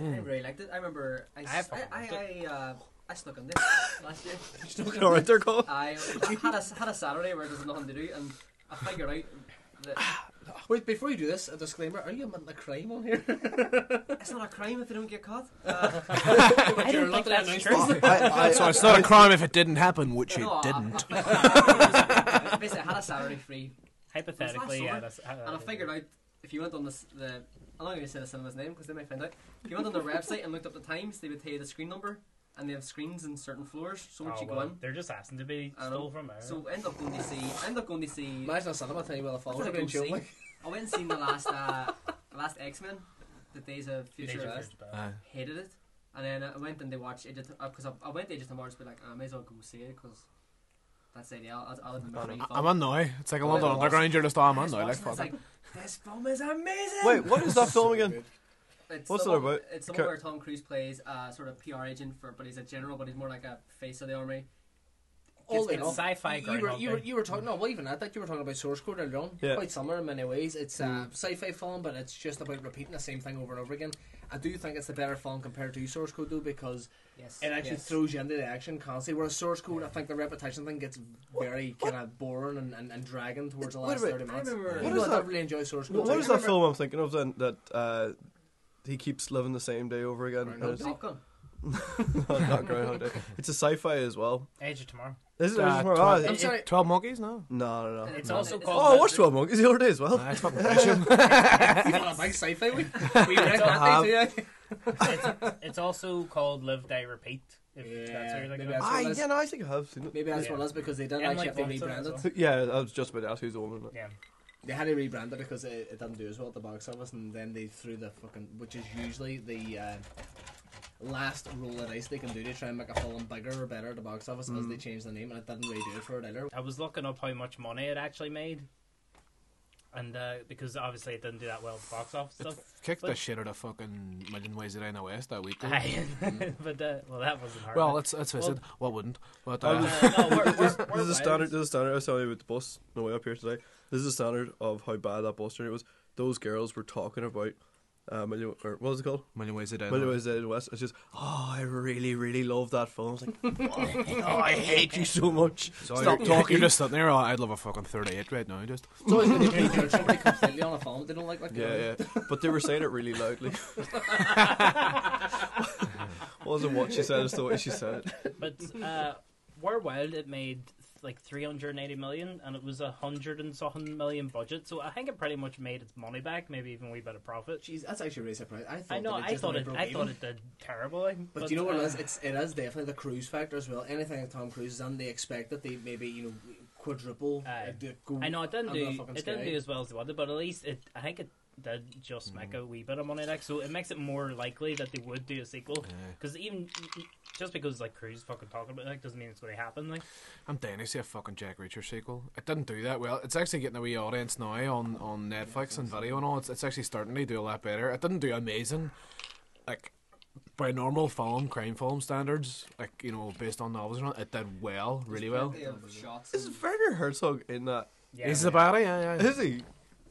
I, I really liked it. I remember I, I s- fucking I, I, I, uh, I stuck on this last year. All right, they're called. I had a, had a Saturday where there's nothing to do and I figured out that Wait, before you do this, a disclaimer: Are you admitting a crime on here? It's not a crime if they don't get caught. Uh, I don't think that's true. so it's not a crime if it didn't happen, which it no, I- didn't. Basically, I had a Saturday free, Hypothetically, yeah. That's, uh, and I figured out if you went on this, the I'm not going to say the cinema's name because they might find out. If you went on their website and looked up the times, they would tell you the screen number, and they have screens in certain floors. So once oh, you go in, they're just asking to be I stole from there. so end up going to see, end up going to see. Imagine a cinema telling you where the What falls did are I being go shown. see? Like, I went and seen the last, uh, the last X Men, the Days of Days Future of Past. Future Past. Uh, Hated it, and then I went and they watched Edge of because I, I went to Edge of Tomorrow to be like, I may as well go see it because that's the idea. I'll, I'll have a free I'm on now. It's like a London Wait, Underground. You're just oh, I'm on now. Like watching fuck it's like, this film is amazing. Wait, what is that film again? It's What's the it one, about? It's the Ca- one where Tom Cruise plays a sort of PR agent for, but he's a general, but he's more like a face of the army. All Gets- in all, sci-fi You were, you were, you were talking. No, well, even at that, you were talking about Source Code earlier on. Yeah. Quite similar in many ways. It's a sci-fi film, but it's just about repeating the same thing over and over again. I do think it's the better film compared to Source Code, though, because Yes, it actually yes. throws you into the action constantly. Whereas Source Code, I think the repetition thing gets very kind of boring and, and, and dragging towards the last minute. thirty minutes. I remember- Even What though is I that? really enjoy Source Code. What too. is that film I'm thinking of then? That uh, he keeps living the same day over again. Groundhog It's- Top Gun. no, not Groundhog Day. It's a sci-fi as well. Edge of Tomorrow. Is it? Uh, Is it- tw- ah, I'm it- sorry. Twelve monkeys? No. no, no, no. It's No, also it's- called. Oh, I watched Twelve Monkeys the other day as well. Nah, it's fucking pressure. You want a big sci-fi week? We read that day too. it's, it's also called Live, Die, Repeat. If that's Yeah, what you're thinking maybe of. Ah, what yeah, no, I think I have seen it. Maybe that's Yeah. what it is because they didn't Emily actually have to Blunt's in rebrand it. well. Yeah, I was just about to ask who's the woman. in it. Yeah. They had to rebrand it because it, it didn't do as well at the box office, and then they threw the fucking, which is usually the uh, last roll of dice they can do to try and make a film bigger or better at the box office as they changed the name, and it didn't really do it for it either. I was looking up how much money it actually made. And uh, because obviously it didn't do that well at the box office stuff. Kicked the shit out of fucking Million Ways to Die in the West that week. though. But uh, well, that wasn't hard. Well, let's let's face it. What wouldn't? But I uh, uh, no, we're, we're, This, we're this is a standard. This is a standard. I was telling you about the bus on the way up here today. This is a standard of how bad that bus journey was. Those girls were talking about. Uh, million, or what was it called? Million Ways to Die. Million Ways in the West. It's just, oh, I really, really love that film. I was like, oh, I hate you so much. So Stop you're, talking. You're just sitting there. Oh, I'd love a fucking 38 right now. Just It's always when you prejudge somebody completely on a film they don't like. like Yeah, yeah. But they were saying it really loudly. Wasn't what she said, it's the way she said it. But uh, War Wild, it made like 380 million, and it was a hundred and something million budget. So I think it pretty much made its money back, maybe even a wee bit of profit. Jeez, that's actually really surprising. I thought I know. that I just thought only it. broke I even. thought it did terribly. But, do you know what uh, it is? It's it is definitely the cruise factor as well. Anything that Tom Cruise is on, they expect that they maybe you know quadruple. Aye. uh, do- go I know it didn't under the do. fucking It didn't sky. do as well as the other, but at least it. I think it did just make mm. a wee bit of money. Like so, it makes it more likely that they would do a sequel. Because even just because like Cruise fucking talking about it like, doesn't mean it's going to happen. Like I'm dying to see a fucking Jack Reacher sequel. It didn't do that well. It's actually getting a wee audience now on, on Netflix and video and all. It's, it's actually starting to do a lot better. It didn't do amazing, like by normal film crime film standards, like you know based on novels. and all, It did well, really well. Plenty of shots. Is Werner Herzog in that? yeah, He's the baddie, yeah, yeah. Is he?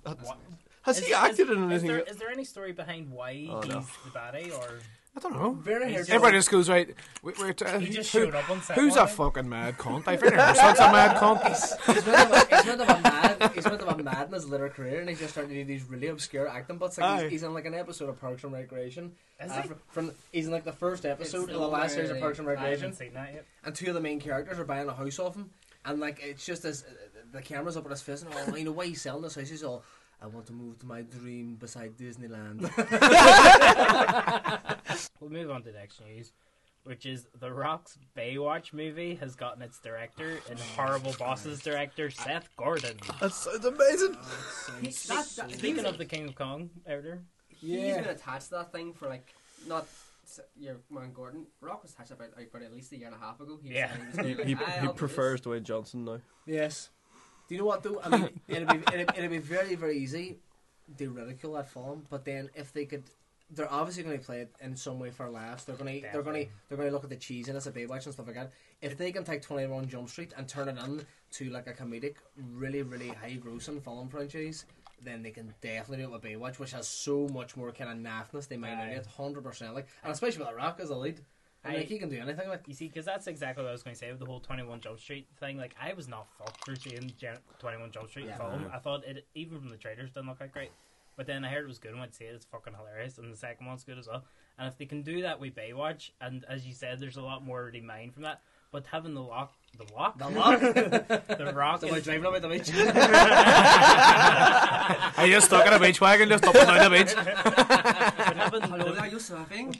That's- What? Has Is- he is- acted in is anything? there, is there any story behind why Oh, he's no. the baddie, or I don't know. Very He's hard. just- Everybody just goes right. Wait, wait, uh, He just who- showed up on set Who's one a fucking mad cunt? I've think Herzog's a mad cunt. He's meant to have- he's meant to have mad. He's meant to have mad in his later career, and he's just starting to do these really obscure acting bits. Like he's, he's in like an episode of Parks and Recreation. Is Uh, he? fr- from he's in like the first episode It's of the last series of Parks and I Recreation, haven't seen that yet. and two of the main characters are buying a house off him, and like it's just this. The camera's up at his face, and oh, you know why he's selling this house? He's all. I want to move to my dream beside Disneyland. We'll move on to the next news, which is The Rock's Baywatch movie has gotten its director and Horrible Bosses director Seth Gordon. That sounds amazing. That, that, Speaking of the King of Kong editor, he's been attached to that thing for like not s- your man Gordon. Rock was attached about, about at least a year and a half ago. He was Yeah. saying he, was He, gonna, he, like, "Ah, he I'll do prefers this." Dwayne Johnson now. Yes. Do you know what though? I mean, it'd be it'd, it'd be very very easy to ridicule that film, but then if they could, they're obviously going to play it in some way for laughs. They're going to they're going to they're going to look at the cheesiness of Baywatch and stuff like that. If they can take Twenty One Jump Street and turn it in to like a comedic, really really high grossing film franchise. Then they can definitely do it with Baywatch, which has so much more kind of naffness they might in it, hundred percent. Like, and especially with The Rock as a lead, And, like, he can do anything. Like, You see, because that's exactly what I was going to say with the whole Twenty One Jump Street thing. Like, I was not fucked for seeing Twenty One Jump Street Yeah. film. I thought it, even from the trailers, didn't look that great. But then I heard it was good and went to see it. It's fucking hilarious, and the second one's good as well. And if they can do that with Baywatch, and as you said, there's a lot more already mined from that. But having the lock, the lock, the lock. the rock, Somebody is, driving up at the beach. I just stuck in a beach wagon, just up and down the beach. but having Hello those- there, you surfing?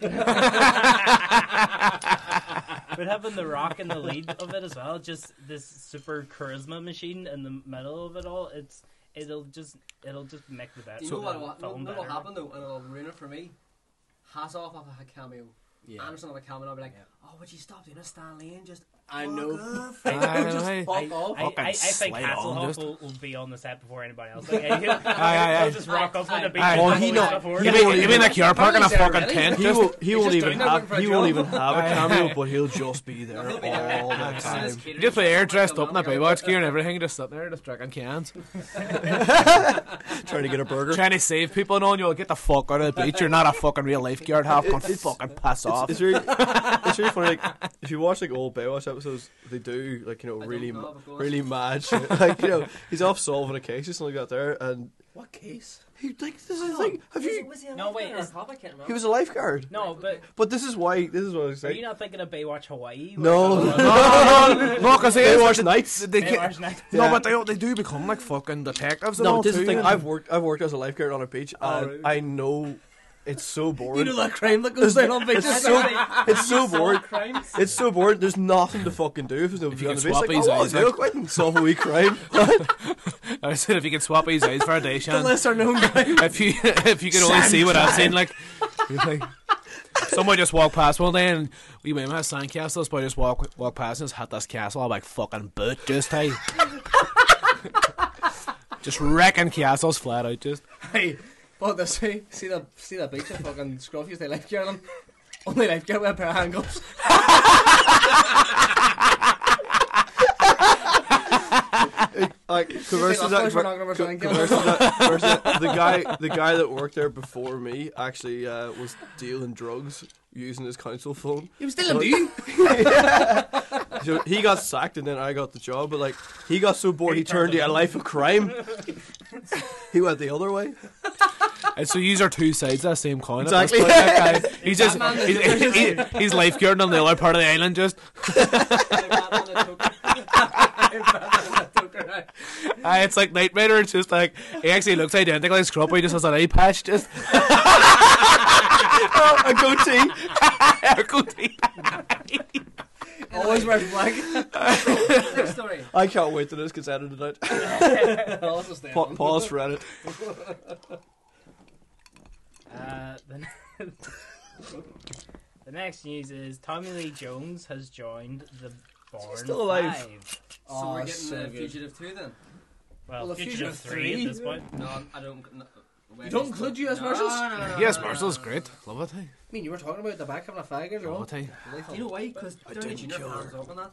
but having the rock in the lead of it as well, just this super charisma machine in the middle of it all, it's it'll just it'll just make the best. You know what will film what will better. happen though, and it'll ruin it for me? Hasselhoff off of a cameo. Yeah. Anderson off a cameo, I'll be like, oh, would you stop doing a Stan Lee and just I know. off? I know, just fuck I, off. I, I, I think slide on, Hasselhoff just- will, will be on the set before anybody else. Like, he'll, Aye, aye, he'll aye. just rock up with a big Oh, he know- stuff over You mean, you mean like you're parking a fucking he's tent? He Just, will. He won't even have. He won't even have a Aye. cameo, but he'll just be there all the As soon as time. catering just the air dressed up in a American- Baywatch gear and everything, just sitting there, just drinking cans, Trying to get a burger. trying to save people. And on you, get the fuck out of the beach. You're not a fucking real lifeguard. Half fucking pass off. It's really, it's really funny. Like, if you watch like old Baywatch episodes, they do like you know I really, know, ma- but go on. really mad shit. Like you know, he's off solving a case or something like that there, and What case? he like this is the thing. Have Was he- you? was he a No, wait, lifeguard or is- cop? Can't. He was a lifeguard. No, but But this is why. This is what I was are you not thinking of Baywatch Hawaii? No. No, no, no, no, because they Baywatch Nights. They get, Baywatch Night. no, Yeah. but they they do become like fucking detectives. And No, all this is too, the thing. I've worked. I've worked as a lifeguard on a beach, oh, and really? I know it's so boring. You know that crime that goes down on beaches? It's so, it's so boring. crimes. It's so boring. There's nothing to fucking do if there's nobody you on can the beach. swap Like, his oh, eyes, I'll like- go out and solve a wee crime. I said if you could swap his eyes for a day, The Shan. lesser known crime. if you if you could only see what I've seen, like, you're like someone just walked past one day and we went to sandcastles, but I just walk walk past and just hit this castle. I'm like fucking boot, just hey, just wrecking castles flat out, just. Hey, but the see, see the see the beach and fucking scruffies they lifeguard them. Only lifeguard with a pair of handcuffs. like conversely, Of that, course we're not gonna return conversely, that, conversely that, the guy, the guy that worked there before me actually uh, was dealing drugs using his council phone. He was still a dude. So he got sacked and then I got the job. But like he got so bored, he turned to a life of crime. he went the other way. And so these are two sides of the same coin. Exactly. point, that guy. He's just he's, he's, he's lifeguarding on the other part of the island, just. Uh, it's like Knight Rider. It's just like he actually looks identical as Scrub. He just has an eye patch, just a goatee. a goatee. Always red black. Next story. I can't wait till this gets edited out. I'll just Pa- pause for edit. Uh, the, the next news is Tommy Lee Jones has joined the Bourne still alive? Five. So Oh, we're so getting the good. Fugitive 2 then? Well, Well, the Fugitive Fugitive Three three. at this point. No, I don't. No, You don't include US Marshals? No, no, no, no, Yes, no, no, no. great. Love it. Hey. I mean, you were talking about the back having a fag earlier Love it. Hey. Do you know why? Because Downey Jr. hands up on that.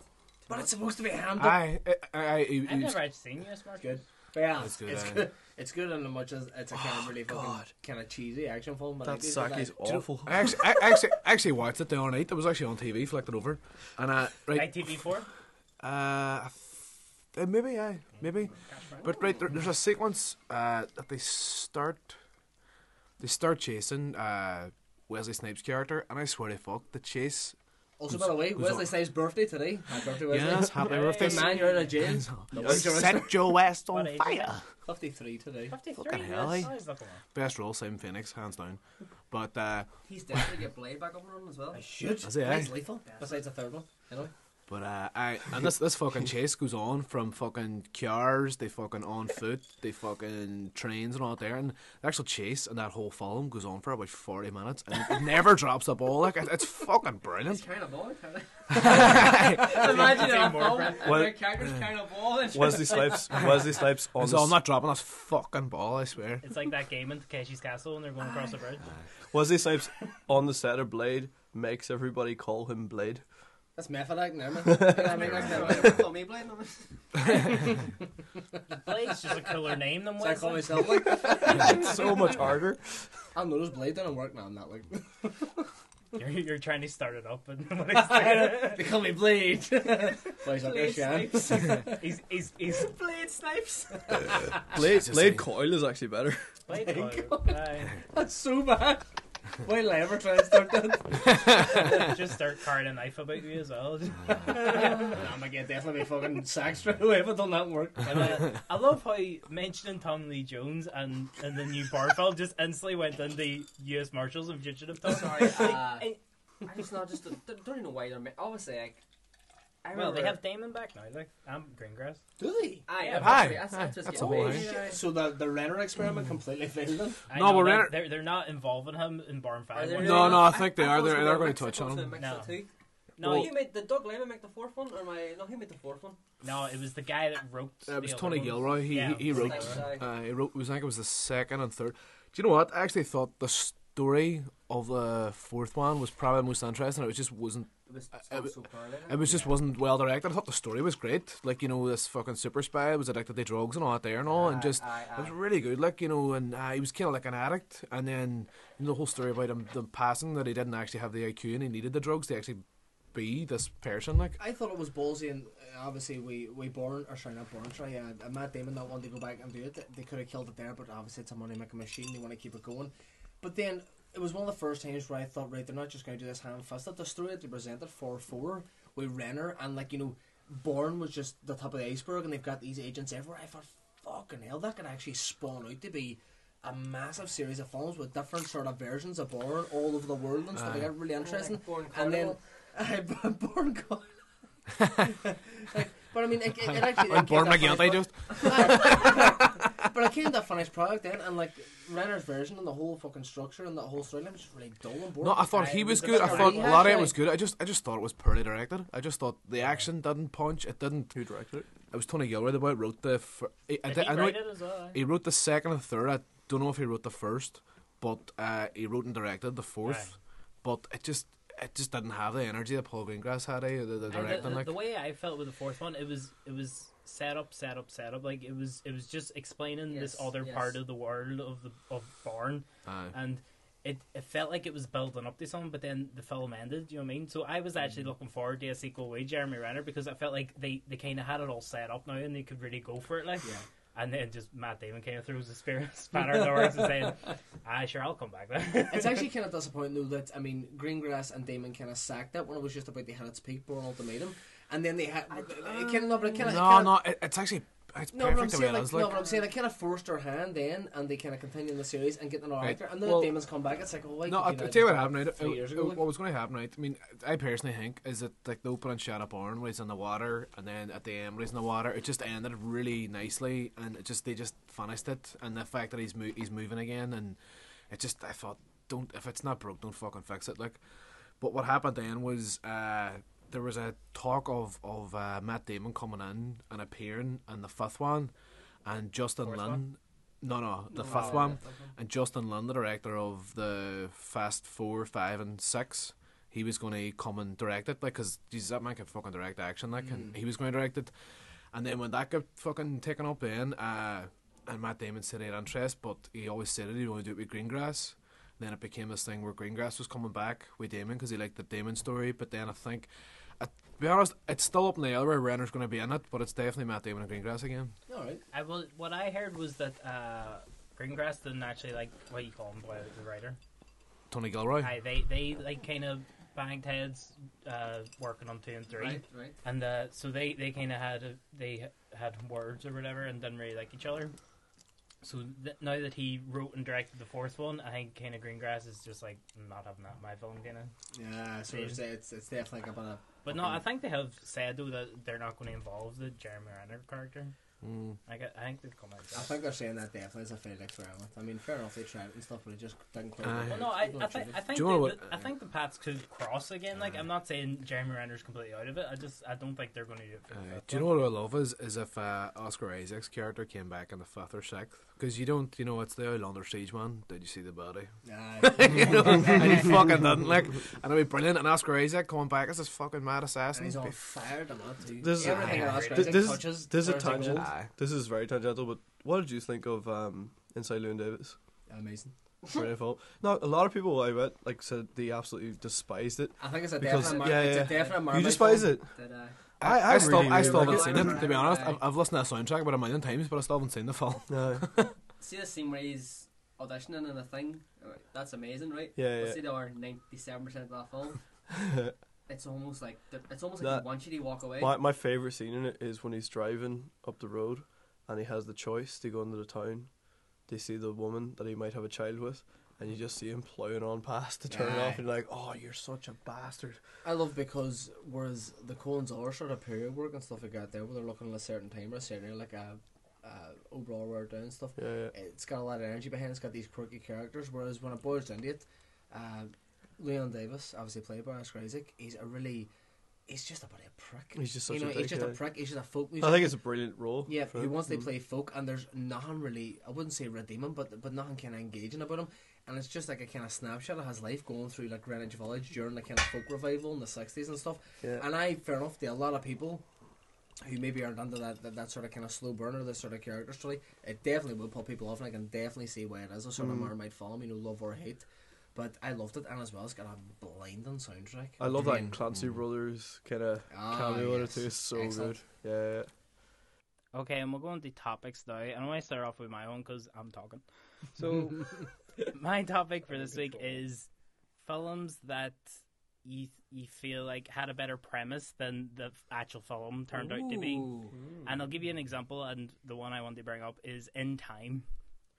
But it's supposed to be a hand up. I, I, I, I've never actually seen US Marshals. Good. But yeah, It's it's good, good. It's good. in as much as it's a kind of really fucking God. kind of cheesy action film. But That I Saki's that- awful. I actually, I actually, I actually watched it the other night. It was actually on TV, flicked it over, and uh, right, ITV4. uh, uh, maybe, yeah, maybe, but right, there, there's a sequence uh, that they start, they start chasing uh, Wesley Snipes' character, and I swear to fuck, the chase. Also, by the way, Wesley on- Snipes' birthday today. Happy birthday, Wesley. Yes, happy birthday, Good man, you're out of jail. No one's. Set Joe West on What age is fire. 53 today. 53. Fucking hell, eh? Oh, he's looking well. Best role, Simon Phoenix, hands down. But uh, He's desperate to get Blade back up and running as well. I should. Is he, eh? Blade's lethal. Besides the third one. Anyway. But uh, I and this this fucking chase goes on from fucking cars, they fucking on foot, they fucking trains and all that there, and the actual chase and that whole film goes on for about forty minutes, and it never drops the ball. Like it- it's fucking brilliant. He's kind of ball, kind of. Imagine that more film. Brent. Well- Every character's kind of ball. and- Wesley Snipes. Wesley Snipes on So I'm not dropping this fucking ball. I swear. It's like that game in Takeshi's Castle when they're going across the bridge. Wesley Snipes on the set of Blade makes everybody call him Blade. That's method acting, man. You know what I mean? That's method acting. Call me Blade. no. Blade's just a cooler name than So I call Wesley. myself like. It's so much harder. I'll notice Blade doesn't work now. I'm not like. You're, you're trying to start it up, and what he's they call me Blade. Why is that there, Blade Snipes. he's he's he's Blade Snipes. Blade, Blade Coyle is actually better. played Coyle. Aye. That's so bad. Why did I ever try to start that? just start carrying a knife about you as well. I'm gonna get definitely be fucking sacked straight away if it don't that work. And, uh, I love how mentioning Tom Lee Jones and, and the new Barfeld just instantly went into U.S. Marshals and Fugitive Tom. Sorry, uh, I just not just don't don't even know why they're ma- obviously like. I Well, they have Damon back now, like I'm Greengrass. Do they? Aye, Yeah, that's, aye, that's, that's just that's getting the whole away. So the the Renner experiment completely failed them. I No, know, but Renner- they're they're not involving him in Bourne Are Five. they No, no, I think they are. thought They're- they they're gonna touch on him. mix No. No, No, he- made the Doug Liman make the fourth one, or my no, he made the fourth one. no, it was the guy that wrote. It was the Tony other ones. Gilroy. He Yeah, he, he wrote. Uh, he wrote. It was I think it was the second and third. Do you know what? I actually thought the story of the fourth one was probably the most interesting. It was just wasn't. It was it was- so. It was just wasn't well directed. I thought the story was great. Like you know, this fucking super spy was addicted to drugs and all that there and all, and just aye, it was really good. Like you know, and uh, he was kind of like an addict, and then you know, the whole story about him the passing that he didn't actually have the IQ and he needed the drugs to actually be this person. Like I thought it was ballsy, and uh, obviously we we Bourne or sorry not Bourne sorry, uh, Matt Damon not wanted to go back and do it. They could have killed it there, but obviously it's a money making machine. They want to keep it going. But then it was one of the first times where I thought, right, they're not just going to do this ham fisted. The story that they presented for four with Renner and like you know, Bourne was just the top of the iceberg, and they've got these agents everywhere. I thought, fucking hell, that could actually spawn out to be. A massive series of films with different sort of versions of Bourne all over the world and stuff like that. Really interesting. Bourne and then Carnival. I born God. like, but I mean, it, it, it actually. I'm it born came to a McGinty finished just. pro- but I came to a finished product then, and like Renner's version and the whole fucking structure and that whole storyline was just really dull and boring. No, I thought he was was good. I thought a a lot of it was good. I just I just thought it was poorly directed. I just thought the action didn't punch. It didn't. Who directed it? It was Tony Gilroy. The boy wrote the. Fir- I, I, Did he I know write it as well? he wrote the second and third. I don't know if he wrote the first, but uh, he wrote and directed the fourth. Aye. But it just it just didn't have the energy that Paul Greengrass had. Eh? The, the And directing, the, the, like the way I felt with the fourth one, it was it was set up, set up, set up. Like it was it was just explaining this other yes. part of the world of the of Bourne, Aye. and it it felt like it was building up to something. But then the film ended. You know what I mean? So I was actually Mm. looking forward to a sequel with Jeremy Renner because I felt like they they kind of had it all set up now and they could really go for it. Like. And then just Matt Damon kind of throws a spear, spanner in the works and saying, "Ah, sure, I'll come back then." it's actually kind of disappointing though that I mean Greengrass and Damon kind of sacked that when it was just about they had its peak Bourne Ultimatum, and then they had it kind of no, but it kind of no, no, it's actually it's No, but I'm perfect the way saying it like, no, Like, but I'm saying they kind of forced their hand then, and they kind of continue in the series and get another Right. actor. And then Well- Damon's come back. It's like, oh, why No, I'll, you I'll not tell you what happened. Right? Three years ago, like? what was going to happen, right? I mean, I personally think is that like the opening shot of Bourne where he's in the water, and then at the end where he's in the water, it just ended really nicely, and it just they just finished it, and the fact that he's mo- he's moving again, and it just I thought, don't if it's not broke, don't fucking fix it, like. But what happened then was uh, there was a talk of of uh, Matt Damon coming in and appearing in the fifth one, and Justin Fourth Lin. one? No, no, the No, fifth uh, one. And Justin Lin, the director of the Fast Four, Five, and Six, he was going to come and direct it, like, because that man can fucking direct action, like, and he was going to direct it. And then when that got fucking taken up, then, uh, and Matt Damon said he had interest, but he always said it, he'd only do it with Greengrass. Then it became this thing where Greengrass was coming back with Damon because he liked the Damon story. But then I think, uh, to be honest, it's still up in the air where Renner's going to be in it, but it's definitely Matt Damon and Greengrass again. All right. I will. What I heard was that uh, Greengrass didn't actually like what you call him, boy, the writer. Tony Gilroy. Aye, they they like kind of banged heads uh, working on two and three, Right, right. and uh, so they they kind of had a, they had words or whatever, and didn't really like each other. So th- now that he wrote and directed the fourth one, I think kind of Greengrass is just like not having that in my film, kind of. Yeah, so it's, it's, it's definitely about a. But no, I think they have said though that they're not going to involve the Jeremy Renner character. Mm. I, get, I think they've come out. I think they're saying that definitely is a failed experiment. I mean, fair enough, they tried it and stuff, but it just didn't quite. Aye. work. Well, no, I, I have think I think Do the, what- the- I think the paths could cross again. Like I'm not saying Jeremy Renner's completely out of it. I just I don't think they're going to do it. For Uh, do you know what I love is is if uh, Oscar Isaac's character came back in the fifth or sixth because you don't you know it's the Outlander siege man. Did you see the body? Aye. you know, and he fucking didn't like, and it'd be brilliant. And Oscar Isaac coming back as this fucking mad and assassin. he's on Be- fire, the man, too. This is- Everything Oscar This, Isaac this, touches. this is a turns into gold. tangent. Aye. This is very tangential, but what did you think of um, Inside Llewyn Davis? Amazing. brilliant film. No, a lot of people I met like said they absolutely despised it. I think it's a because definite mar- yeah, it's a yeah. definite you despise film. it. Did, uh, I, I, I, still, really, I still really haven't seen it. To be honest, I've, I've listened to the soundtrack about a million times, but I still haven't seen the film. No. see the scene where he's auditioning and a thing. That's amazing, right? Yeah, But yeah. see the other ninety-seven percent of that film. it's almost like the, it's almost like That- they want you to walk away. My my favorite scene in it is when he's driving up the road, and he has the choice to go into the town, to see the woman that he might have a child with, and you just see him plowing on past to turn Aye. off, and like, oh, you're such a bastard. I love because whereas the Coens are sort of period work and stuff like that there, where they're looking at a certain time or a certain like a uh, overall wear down stuff. Yeah, yeah. It's got a lot of energy behind. it. It's got these quirky characters. Whereas when it boils down to it, uh, Llewyn Davis, obviously played by Oscar Isaac, he's a really, he's just a bloody prick. He's just you such know, a he's just yeah. a prick. He's just a folk music. I think it's a brilliant role. Yeah, he wants to Mm. play folk, and there's nothing really, I wouldn't say redeeming, but but nothing kind of engaging about him. And it's just like a kind of snapshot of his life going through like Greenwich Village during the kind of folk revival in the 60s and stuff. Yeah. And I, fair enough, to a lot of people who maybe aren't into that, that, that sort of kind of slow burner, this sort of character story, it definitely will put people off, and I can definitely see why it is a sort Mm. of Marmite film, you know, love or hate. But I loved it, and as well, it's got a blinding soundtrack. I love Brilliant. that Clancy Brothers kind of Ah, cameo in it yes. too. It's so Excellent. good. Yeah, yeah. Okay, and we'll go on to topics now. And I want to start off with my own because I'm talking. So, my topic for this week is films that you you feel like had a better premise than the actual film turned out to be. Ooh. And I'll give you an example. And the one I want to bring up is In Time.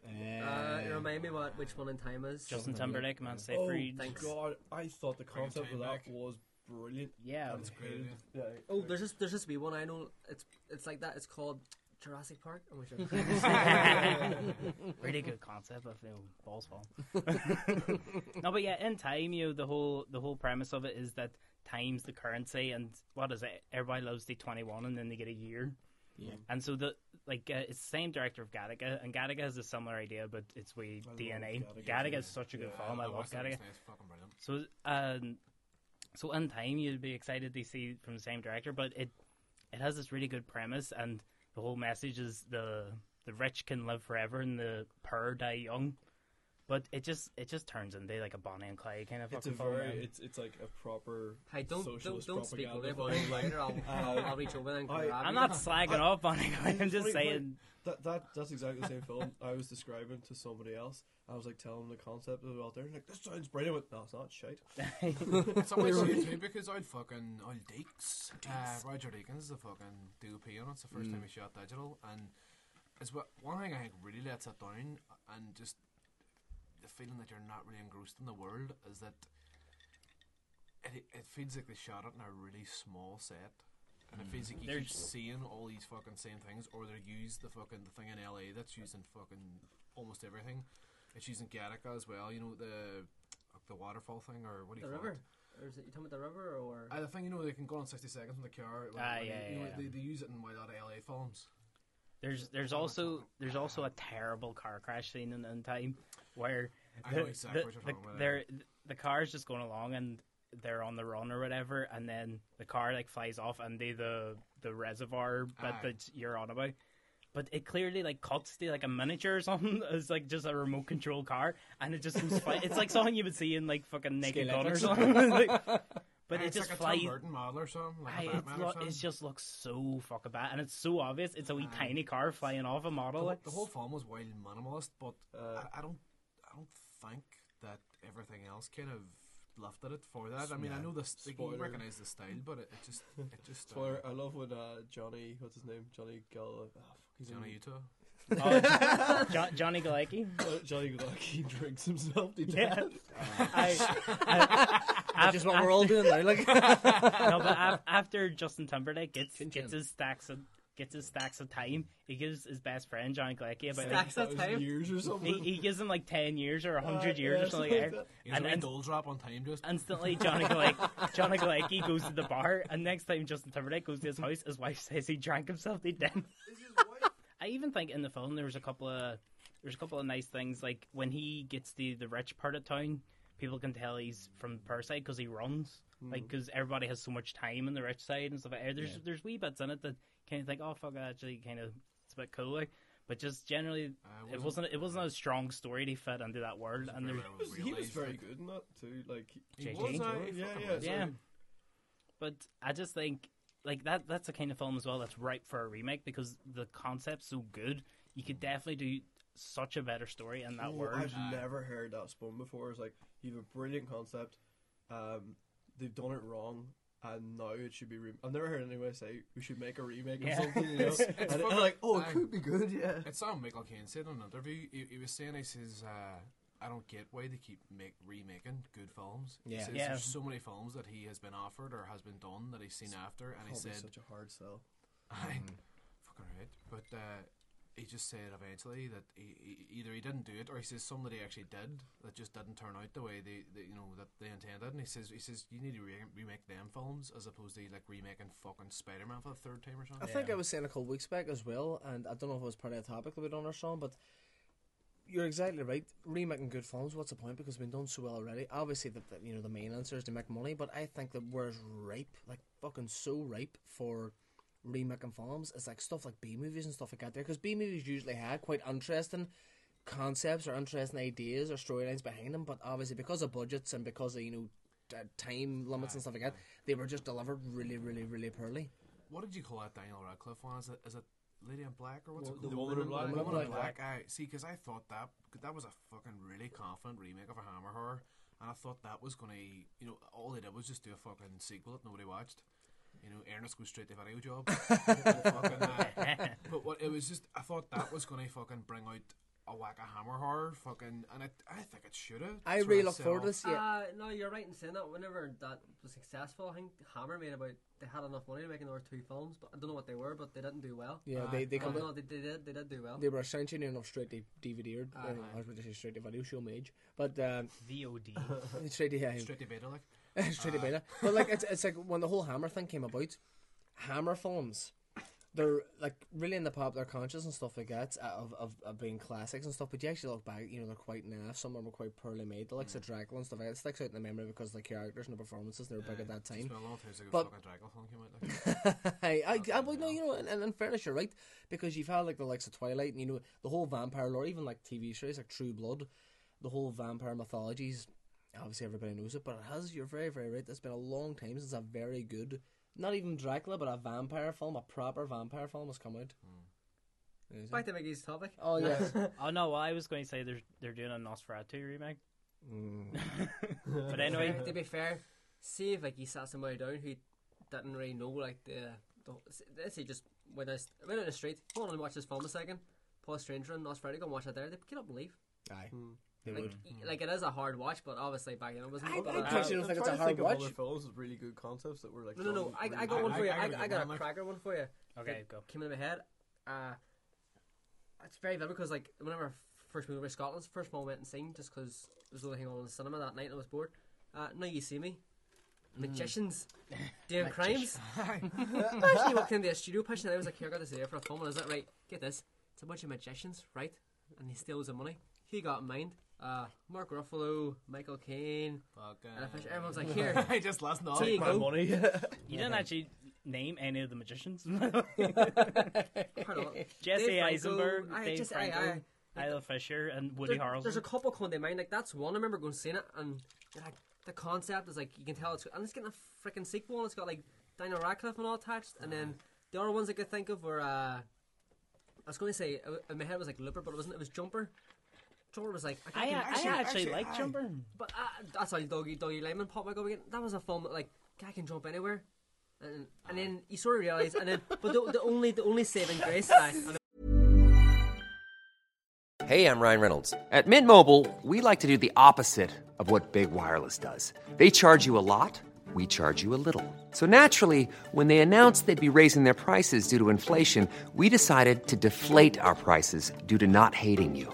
Uh, you remind me what which one in time is. Justin Timberlake, Man Oh, Seyfried. thanks. God, I thought the concept of that back. was brilliant. Yeah, That's great. Yeah. Oh, there's just there's just be one I know. It's it's like that. It's called Jurassic Park. I'm sure. really good concept of you know, balls fall. no, but yeah, in time, you know, the whole the whole premise of it is that time's the currency, and what is it? Everybody loves the twenty one, and then they get a year. Yeah. And so the like uh, it's the same director of Gattaca, and Gattaca has a similar idea, but it's with DNA. Gattaca is such a good film. I love Gattaca. It's fucking brilliant. So, um, so in time you'd be excited to see from the same director, but it it has this really good premise, and the whole message is the the rich can live forever and the poor die young. But it just it just turns into like a Bonnie and Clyde kind of It's a fucking film. very, man. it's it's like a proper. Hey, don't don't, don't speak over propaganda it. film. Later, I'll, I'll, I'll reach over and I- grab I'm not slagging off Bonnie and Clyde. I'm just Funny, funny. saying. That that that's exactly the same film I was describing to somebody else. I was like telling them the concept of it out there. Like this sounds brilliant. I went, No, it's not shite. It's always weird too because I'd fucking Old Deeks, uh, Roger Deakins is a fucking DOP on it. It's the first time he shot digital, and it's what one thing I think really lets it down, and just the feeling that you're not really engrossed in the world is that it it feels like they shot it in a really small set. And it feels like you keep seeing all these fucking same things, or they use the fucking the thing in LA that's used in fucking almost everything. It's used in Gattaca as well. You know the the waterfall thing, or what do you the call river. it? Or is it you talking about the river or? Uh, the thing you know they can go on sixty seconds in the car. when- Ah, yeah, they, you know, yeah, They, yeah. they use it in a lot of LA films. There's there's oh also there's also a terrible car crash scene in, in time where the, exactly the, the, about, they're, car's just going along and they're on the run or whatever, and then the car like flies off and they the the reservoir Aye. that you're on about. But it clearly like cuts to like a miniature or something. It's like just a remote control car, and it just fly. It's like something you would see in like fucking Naked Gun or something. Like, but Uh, it it's just like a flies. Tim Burton model or something, like Aye, a it, Batman or lo- something. it just looks so fucking bad, and it's so obvious. It's a wee tiny car flying off a model. the, like- the whole film was wild minimalist, but Uh, I, I don't, I don't think that everything else kind of lifted it for that. I mean, I know this, like, you recognize the style, but it, it just, it just. uh, I love when uh, Johnny, what's his name? Johnny Gal. Oh, he's in- Johnny Utah. Oh, jo- Johnny Galecki. Uh, Johnny Galecki drinks himself to Yeah. death. I, I, Which is what we're all doing now. Like, no, but af- after Justin Timberlake gets gets his stacks of gets his stacks of time, he gives his best friend Johnny Galecki about like, Stacks of time. Years or something. he, he gives him like ten years or Uh, hundred years yeah, or something something like like that. He's And, a and dull drop on time, just. instantly Johnny Galecki, Johnny Galecki goes to the bar, and next time Justin Timberlake goes to his house, his wife says he drank himself to death. I even think in the film there was a couple of there's a couple of nice things like when he gets to the rich part of town, people can tell he's from the poor side because he runs. Like because everybody has so much time in the rich side and stuff. Like that. There's there's wee bits in it that kind of think, oh fuck, actually kind of it's a bit cool. Like, but just generally, Uh, it wasn't it wasn't a strong story to fit into that world, and there, He was very good in that too. Like He was, was, uh, he yeah, yeah, yeah. But I just think like that that's a kind of film as well that's ripe for a remake because the concept's so good. You could definitely do such a better story in that Oh, world. I've never heard that spun before. It's like you have a brilliant concept. Um, they've done it wrong, and now it should be. Re- I've never heard anyone say we should make a remake Yeah. of something. You know? It's- it's and fucking- like, oh, it aye. could be good. Yeah. It's something Michael Caine said in an interview. He, he was saying, he says, uh, I don't get why they keep make remaking good films. He Yeah. says Yeah. There's so many films that he has been offered or has been done that he's seen after, and he Probably said, such a hard sell. Aye, fucking right. But uh, he just said eventually that he, he, either he didn't do it or he says somebody actually did that just didn't turn out the way they, they you know that they intended. And he says he says you need to re- remake them films as opposed to like remaking fucking Spider Man for the third time or something I something. think I was saying a couple weeks back as well, and I don't know if it was part of the topic that we done or something, but you're exactly right. Remaking good films, what's the point? Because we've done so well already. Obviously, the, the you know the main answer is to make money, but I think that we're ripe, like fucking so ripe for remaking films. is like stuff like B movies and stuff like that. There, because B movies usually had quite interesting concepts or interesting ideas or storylines behind them, but obviously because of budgets and because of you know t- time limits and stuff like that, they were just delivered really, really, really poorly. What did you call that Daniel Radcliffe one? Is it is it Lady in Black or what's it The called? Woman in Black. The Woman in Black. Black. Aye, see, because I thought that that was a fucking really confident remake of a Hammer horror, and I thought that was gonna, you know, all they did was just do a fucking sequel that nobody watched. You know, Ernest goes straight to video job. fucking, uh, but what it was just, I thought that was gonna fucking bring out a whack of Hammer horror, fucking, and it, I think it should have. I really look forward to this. Yeah, Uh, no, you're right in saying that. Whenever that was successful, I think Hammer made about they had enough money to make another two films, but I don't know what they were, but they didn't do well. yeah, they they Oh, come. no, they, they did. They did do well. They were essentially enough straight to DVD or Aye. I was going to say straight to video, show age, but um, VOD. straight to yeah, Straight to beta, like. straight to beta. But like it's it's like when the whole Hammer thing came about, Hammer films, they're like really in the popular conscious and stuff like that uh, of, of, of being classics and stuff. But you actually look back, you know, they're quite naff. Some of them were quite poorly made. The likes of Dracula and stuff like that it sticks out in the memory because the characters and the performances. They were big at that time. been a long time since a But- Dracula film came out. Like. I, I, I, well, no, you know, and, and in fairness, you're right because you've had like the likes of Twilight, and you know the whole vampire lore, even like TV shows like True Blood, the whole vampire mythologies. Obviously, everybody knows it, but it has. You're very, very right. It's been a long time since a very good, not even Dracula, but a vampire film, a proper vampire film, has come out. Is it? Back to Mickey's topic. Oh yes, oh no, I was going to say they're they're doing a Nosferatu remake. Mm. but anyway, to be fair, see if like he sat somebody down who didn't really know like the, the let's say just went out, went out the street, hold on and watch this film a second, pull a stranger in Nosferatu, go and watch it there, they get up and leave. Aye, they Like, would. y- like it is a hard watch, but obviously back then it wasn't. I- but, I uh, personally don't think it's a trying to hard think of watch. Other films with really good concepts that were like. no, no, no. I, really I got one for you. I- I I, got a I good got a cracker one for you. okay, that go. Came into my head. Uh, it's very vivid because like whenever I first moved over to Scotland, first film I went and seen just because it was the only thing on in the cinema that night and I was bored. Uh, now you see me. Magicians doing crimes. Imagine you walked into a studio pitching and I was like, here, I got this idea for a film. And I was like, right, get this. It's a bunch of magicians, right? And they steal the money. Who you got in mind? Uh, Mark Ruffalo, Michael Caine, Fucking. and I fish- everyone's like, here, I just last night. here My go. money. You didn't actually name any of the magicians. Jesse Dave Franco, Eisenberg, aye, Dave just- aye, Franco, aye. Isla Fisher, and Woody There- Harrelson. There's a couple come to mind. Like that's one. I remember going seeing it, and you're like the concept is like you can tell it's and it's getting a freaking sequel, and it's got like Daniel Radcliffe and all attached. And then the other ones I could think of were uh, I was going to say uh, in my head was like Looper, but it wasn't. It was Jumper. Jumper was like I, I actually, actually, like aye. Jumper. but uh, that's how Dougie Doggy Liman popped back up again. That was a film that like I can jump anywhere. And, and then you sort of realize, and then but the, the only the only saving grace, aye, and Hey, I'm Ryan Reynolds. At Mint Mobile, we like to do the opposite of what Big Wireless does. They charge you a lot, we charge you a little. So naturally, when they announced they'd be raising their prices due to inflation, we decided to deflate our prices due to not hating you.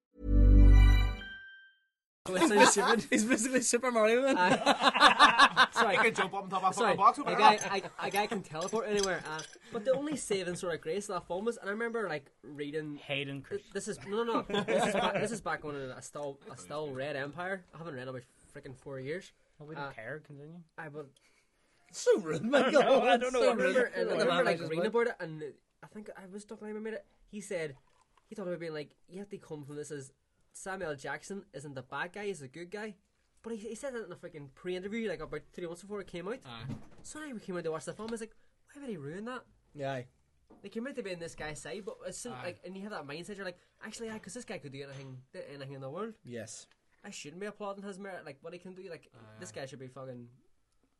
He's basically Super Mario then. Sorry, I can jump up on top of a Sorry, box a guy, there. a, a guy can teleport anywhere. Uh, but the only saving sort of grace of that film was, and I remember like reading. Hayden th- This is no, no, no. This is back, this is back when I still, I still read Empire. I haven't read it in about freaking four years. Well, we don't Uh, care. Continue. I but so rude, Michael. No, I don't know I what remember, rude. and I The remember like likes reading his about it, and I think I was talking to him about it. He said he thought about being like, you have to come from this as Samuel Jackson isn't the bad guy, he's a good guy. But he, he said that in a freaking pre-interview, like about three months before it came out. So when I came out to watch the film, I was like, why would he ruin that? Yeah. Like you're meant to be in this guy's side, but as soon, like, and you have that mindset, you're like, actually, yeah, because this guy could do anything, anything in the world. Yes. I shouldn't be applauding his merit, like what he can do. Like this guy should be fucking.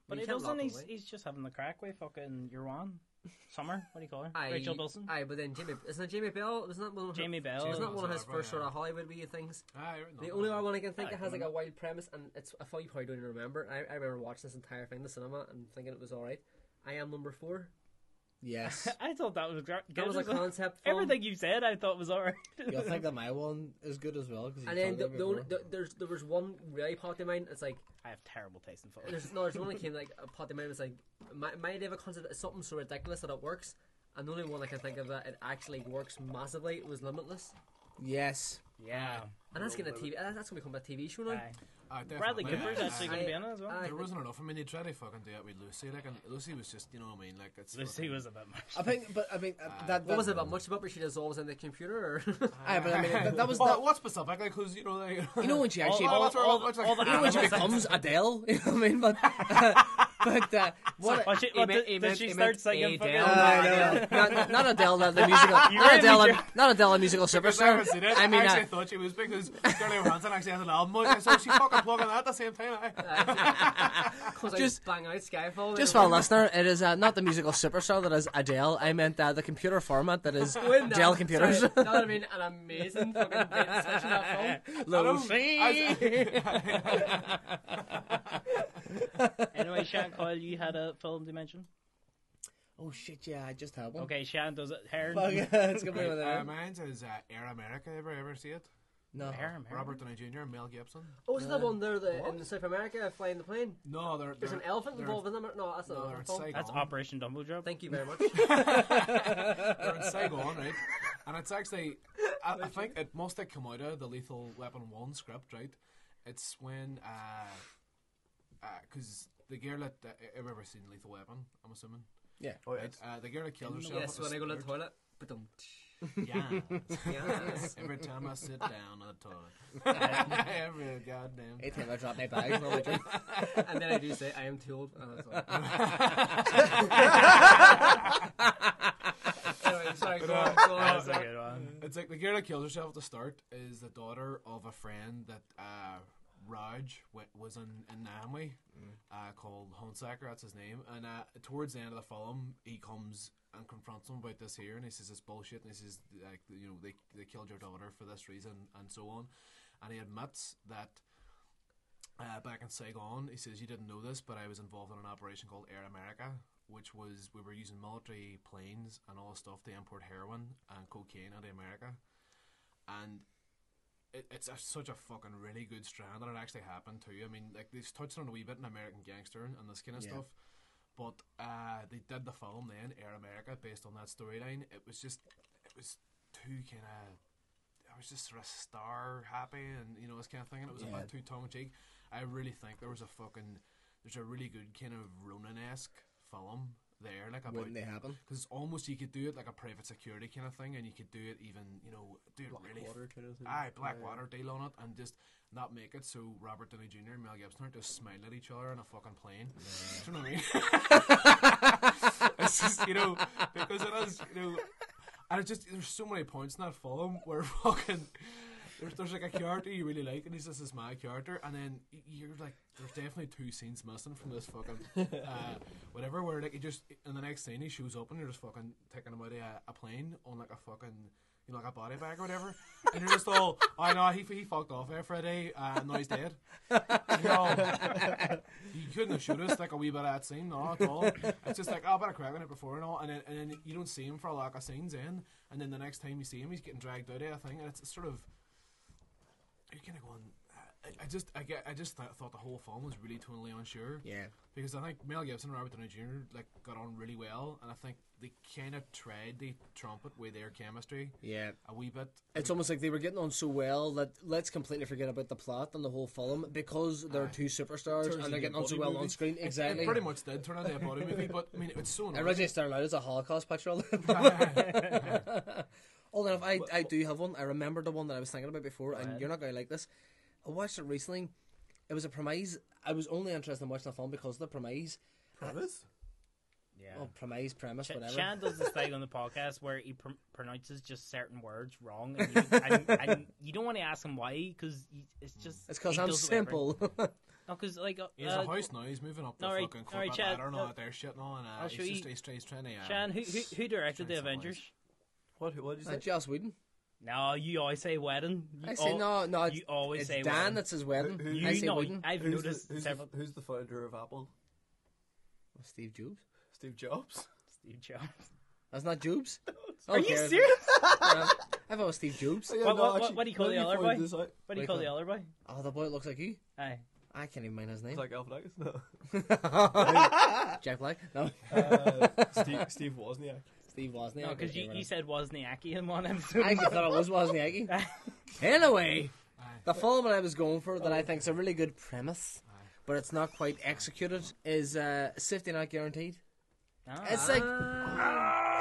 But he doesn't. He's, he's just having the crack with fucking your one. Summer. What do you call her? Aye, Rachel Bilson. Aye, but then Jamie isn't it Jamie Bell? Isn't that one of her, Jamie Bell. Isn't that one of his first sort of Hollywood wee things? Aye, no, The only no. one I can think Aye, that has like a wild premise, and it's I thought you probably don't even remember. I, I remember watching this entire thing in the cinema and thinking it was all right. I am number four. Yes. I thought that was great. That was a concept film. Everything you said, I thought was alright. You'll think that my one is good as well. 'cause you And then the, the only, the, there's there was one really popped in mind. It's like I have terrible taste in films. there's no there's one that came like a popped in mind. It's like my my idea of a concept is something so ridiculous that it works. And the only one I can think of that it actually works massively was Limitless. yes. Yeah. And that's getting a TV. uh, That's gonna become a TV show now. Aye. Aye, Bradley definitely. Cooper's actually going to be in it as well. Aye. There wasn't enough. I mean, they tried to fucking do it with Lucy. Like, and Lucy was just, you know what I mean? Like, it's. Lucy fucking- was a bit much. I think, but I mean, uh, that, that What was it about much about where she dissolves in the computer? Or Aye, but I mean, that, that was What, that. what specifically? Because, you know, like. You know when she actually, all, what's her- all, what's her- all the you know when she becomes Adele. You know what I mean? But, but uh, what? What, she, what, meant- did, he did she start singing? fucking- Adele. Uh, no, not, not Adele, the, the musical, not Adele, not Adele, the musical Because I superstar. I mean, I actually uh, thought she was because Scarlett Johansson actually has an album out, so she's fucking plugging that at the same time. eh? Because Just- I bang out Skyfall. just for a listener, it is uh, not the musical superstar that is Adele. I meant uh, the computer format that is Wouldn't that- Dell computers. Sorry, that would have been an amazing fucking bait and switch in that film. anyway, Shan Coyle, you had a film to mention. oh shit! Yeah, I just had one. Okay, Shan does it. Heron. Fuck, it's gonna be one of Uh, them. mine is uh, Air America. Ever ever see it? No. Heron, Heron. Robert Downey Jr. And Mel Gibson. Oh, is it the one there the, in South America flying the plane? No, they're. There's an they're- elephant they're- involved in them. No, that's not No, an elephant film. That's Operation Dumbo Drop. Thank you very much. They're in Saigon, right? And it's actually, I, I think it must have come out of the Lethal Weapon One script, right? It's when, uh, because the girl that uh, have ever seen Lethal Weapon, I'm assuming. Yeah. Oh, Right? Uh, the girl that killed herself. Yes, when I go to the start. toilet. Ba-dum. Yeah. Yes. Every time I sit down on the toilet. Every goddamn. Eight time I drop my bags. No, I drink. and then I do say, I am too old. Oh, that's all. anyway, sorry, go on, go on. That's a good one. It's like the girl that kills herself at the start is the daughter of a friend that uh, Raj wa- was in in Namwe, uh, called Hunsaker. That's his name. And uh, towards the end of the film, he comes and confronts him about this here, and he says it's bullshit. And he says like you know they they killed your daughter for this reason and so on. And he admits that. Uh, back in Saigon, he says you didn't know this, but I was involved in an operation called Air America, which was we were using military planes and all stuff to import heroin and cocaine into America, and it, it's a, such a fucking really good strand that it actually happened too. I mean, like they've touched on a wee bit in American Gangster and this kind of Yeah. stuff, but uh, they did the film then Air America based on that storyline. It was just, it was too kind of. I was just sort of star happy and you know this kind of thing, and it was a bit too tongue in cheek. I really think there was a fucking there's a really good kind of Ronin esque film there, like about Wouldn't they happen? because almost you could do it like a private security kind of thing, and you could do it even you know do it really Blackwater kind of thing. aye Blackwater deal on it, and just not make it so Robert Downey Jr. and Mel Gibson are just smiling at each other on a fucking plane. Do you know what I mean? it's just you know because it is you know, and it's just there's so many points in that film where fucking. There's, there's like a character you really like, and he's just this mad character, and then you're like, there's definitely two scenes missing from this fucking uh, whatever. Where like he just in the next scene he shows up and you're just fucking taking him out of a, a plane on like a fucking you know, like a body bag or whatever, and you're just all, I know he he fucked off there for a day, uh, and now he's dead. You know, you couldn't have showed us like a wee bit of that scene, no, at all. It's just like, oh, I better crack on it before and all, and then and then you don't see him for a lack of scenes in, and then the next time you see him, he's getting dragged out of a thing, and it's sort of you're kind of going. I, I just, I get, I just th- thought the whole film was really tonally unsure. Yeah. Because I think Mel Gibson and Robert Downey Jr. like got on really well, and I think they kind of tried the trumpet with their chemistry. Yeah. A wee bit. It's almost like they were getting on so well that let's completely forget about the plot and the whole film because they're two superstars and they're getting on so well movie. on screen. It- Exactly. It, pretty much did turn into a body movie, but I mean, it's so annoying. originally started out as a Holocaust picture. Although if I, I do have one, I remember the one that I was thinking about before, and you're not going to like this. I watched it recently. It was a premise. I was only interested in watching the film because of the premise. Premise? Yeah. Oh, premise, premise, Sh- whatever. Shan does this thing on the podcast where he pr- pronounces just certain words wrong, and you, and, and you don't want to ask him why because it's just It's 'cause he I'm does whatever. simple. no, because like uh, He has uh, a house now. He's moving up the alright, fucking alright, corporate Chad, ladder and uh, all that there shit and all, and uh, I'll he's show just you- he's, he's trying to. Uh, Shan, who, who, who directed the Trying some Avengers? What? What did you Uh, say? Joss Whedon. No, you always say wedding. You I say al- no, no. It's, you always it's say Dan wedding. that's his wedding. Who- who- You I say know, Whedon. I've Who's the, noticed who's, several. the, who's the founder of Apple? Steve Jobs. Steve Jobs. Steve Jobs. That's not Jobs. Are you serious? Yeah. I thought it was Steve Jobs. What- what- what- what do you call the other boy? What do you call the other boy? Oh, the boy that looks like you. Aye. I can't even mind his name. It's like Alpha No. Jack Black. No. Uh, Steve, Steve Wozniak. Steve Wozniak. No, because okay, you, you said Wozniacki in one episode. I actually thought it was Wozniacki. anyway, the film that I was going for that I think is a really good premise, but it's not quite executed, is uh, Safety Not Guaranteed. Ah. It's like,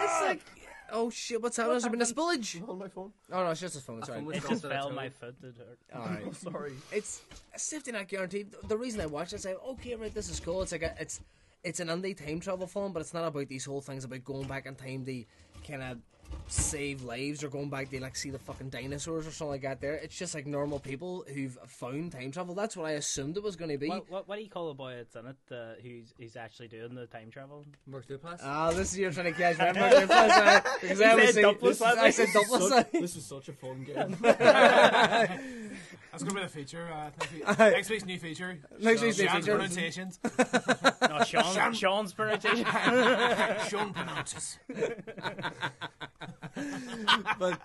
it's like, oh shit, what's happening? Has there been a spillage? On my phone. Oh no, it's just his phone. Sorry. It just fell my foot. It hurt. All right. I'm sorry. It's safety not guaranteed. The reason I watched it, I say, okay, right, this is cool. It's like a, it's it's an indie time travel film, but it's not about these whole things about going back in time to kind of save lives or going back to like see the fucking dinosaurs or something like that. There, it's just like normal people who've found time travel. That's what I assumed it was going to be. What, what, what do you call the boy that's in it uh, who's, who's actually doing the time travel? Mark Duplass. Ah, this is you're trying to catch me. Mark Duplass, uh, because I was said saying- Duplass, wasn't I said Duplass. Such- this is such a fun game. That's gonna be the feature. Uh, next, week, next week's new feature. Next week's new Sean's feature. pronunciations. No, Sean, Sean's pronunciation. Sean pronounces. but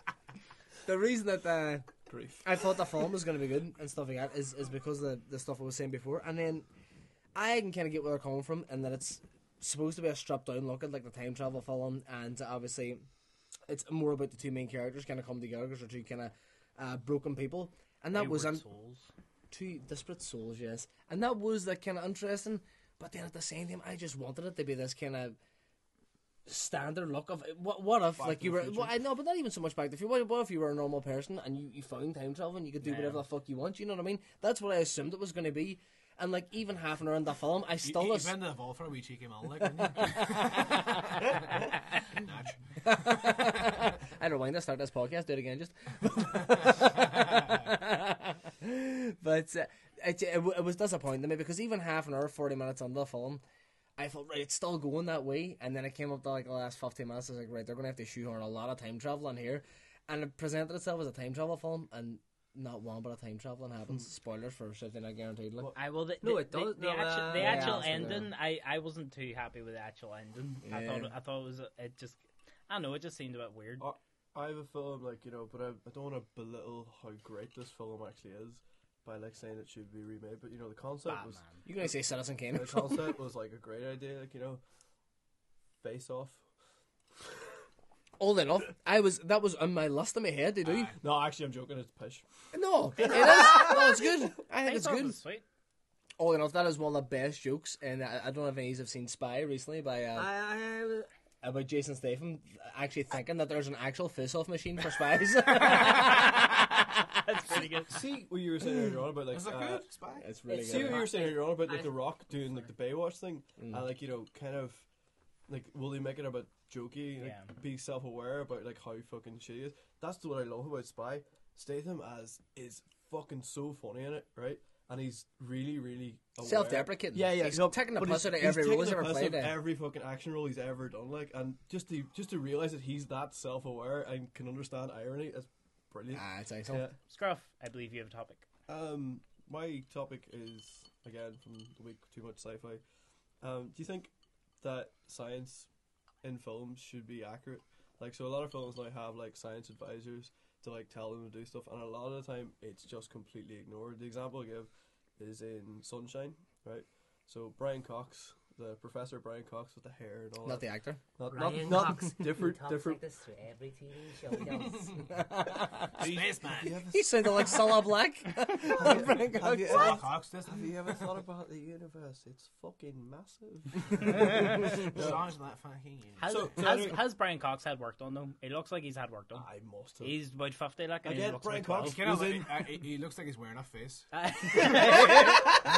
the reason that uh, Grief. I thought the film was going to be good and stuff like that is, is because of the, the stuff I was saying before. And then I can kind of get where they're coming from and that it's supposed to be a stripped down look at like the time travel film. And obviously, it's more about the two main characters kind of come together because they're two kind of uh, broken people. And that was un- souls. two disparate souls, yes. And that was like kind of interesting. But then at the same time, I just wanted it to be this kind of standard look of what what if like you were well, I know but not even so much back to the future. What, what if you were a normal person and you, you found time travel and you could do whatever the fuck you want you know what I mean? That's what I assumed it was going to be. And like even half an hour in the film I still you, you've been to the for a wee cheeky man, like, didn't you? Natch. I start this podcast do it again just but uh, it, it, it was disappointing to me because even half an hour 40 minutes on the film I thought, right, it's still going that way. And then it came up to like the last 15 minutes. I was like, right, they're going to have to shoehorn a lot of time travel in here. And it presented itself as a time travel film, and not one but a time traveling happens. Spoilers for something not guaranteed. Like. I will. The, No, the- it does. The, the No, actual, uh, the actual absolutely. ending, I, I wasn't too happy with the actual ending. I thought I thought it was it just I don't know it just seemed a bit weird. I, I have a film like you know, but I, I don't want to belittle how great this film actually is by like saying it should be remade. But you know, the concept was You're going to say Citizen Kane. the concept was like a great idea. Like you know, face off. All enough. I was that was on my list in my head. Did you? No, actually, I'm joking. It's pish. No, it is. No, it's good. I think I it's good. was sweet. All enough. That is one of the best jokes, and I, I don't know if any of you have seen Spy recently by uh, I, I, about Jason Statham actually thinking that there's an actual face-off machine for spies. That's pretty good. See what you were saying earlier on about like Is it uh, good? Spy? it's really It's See good. what you were saying earlier on about like I- The Rock doing like the Baywatch thing, Mm. and like you know, kind of like will they make it about jokey, like, Yeah. be self-aware about like how fucking shit he is. That's what I love about Spy. Statham as is fucking so funny in it, right? and he's really, really aware. Self-deprecating. Yeah, yeah. He's no, taking the but piss he's- out of he's every taking role he's the ever piss played out of in. Every fucking action role he's ever done, like, and just to just to realize that he's that self-aware and can understand irony is brilliant. Ah, it's excellent. Scruff, I believe you have a topic. Um, my topic is again from the week too much sci-fi. Um, do you think that science in films should be accurate? Like, so a lot of films now have like science advisors to like tell them to do stuff, and a lot of the time it's just completely ignored. The example I give is in Sunshine, right? So Brian Cox, the professor Brian Cox with the hair and all Not that. the actor. Not, Brian not, Cox. not different, He talks different. like this through every TV show he does. Spaceman. He sounded like Salah Black. Have you, have you ever, Cox, doesn't have he? you ever thought about the universe? It's fucking massive. Sounds like fucking. Has, So- so has, has Brian Cox had work done though? It looks like he's had work done. I must have. He's about fifty, like, and he Again, looks Brian like Cox 12. Kind of like, in- uh, he, he looks like he's wearing a face.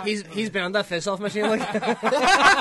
he's he's been on that face off machine like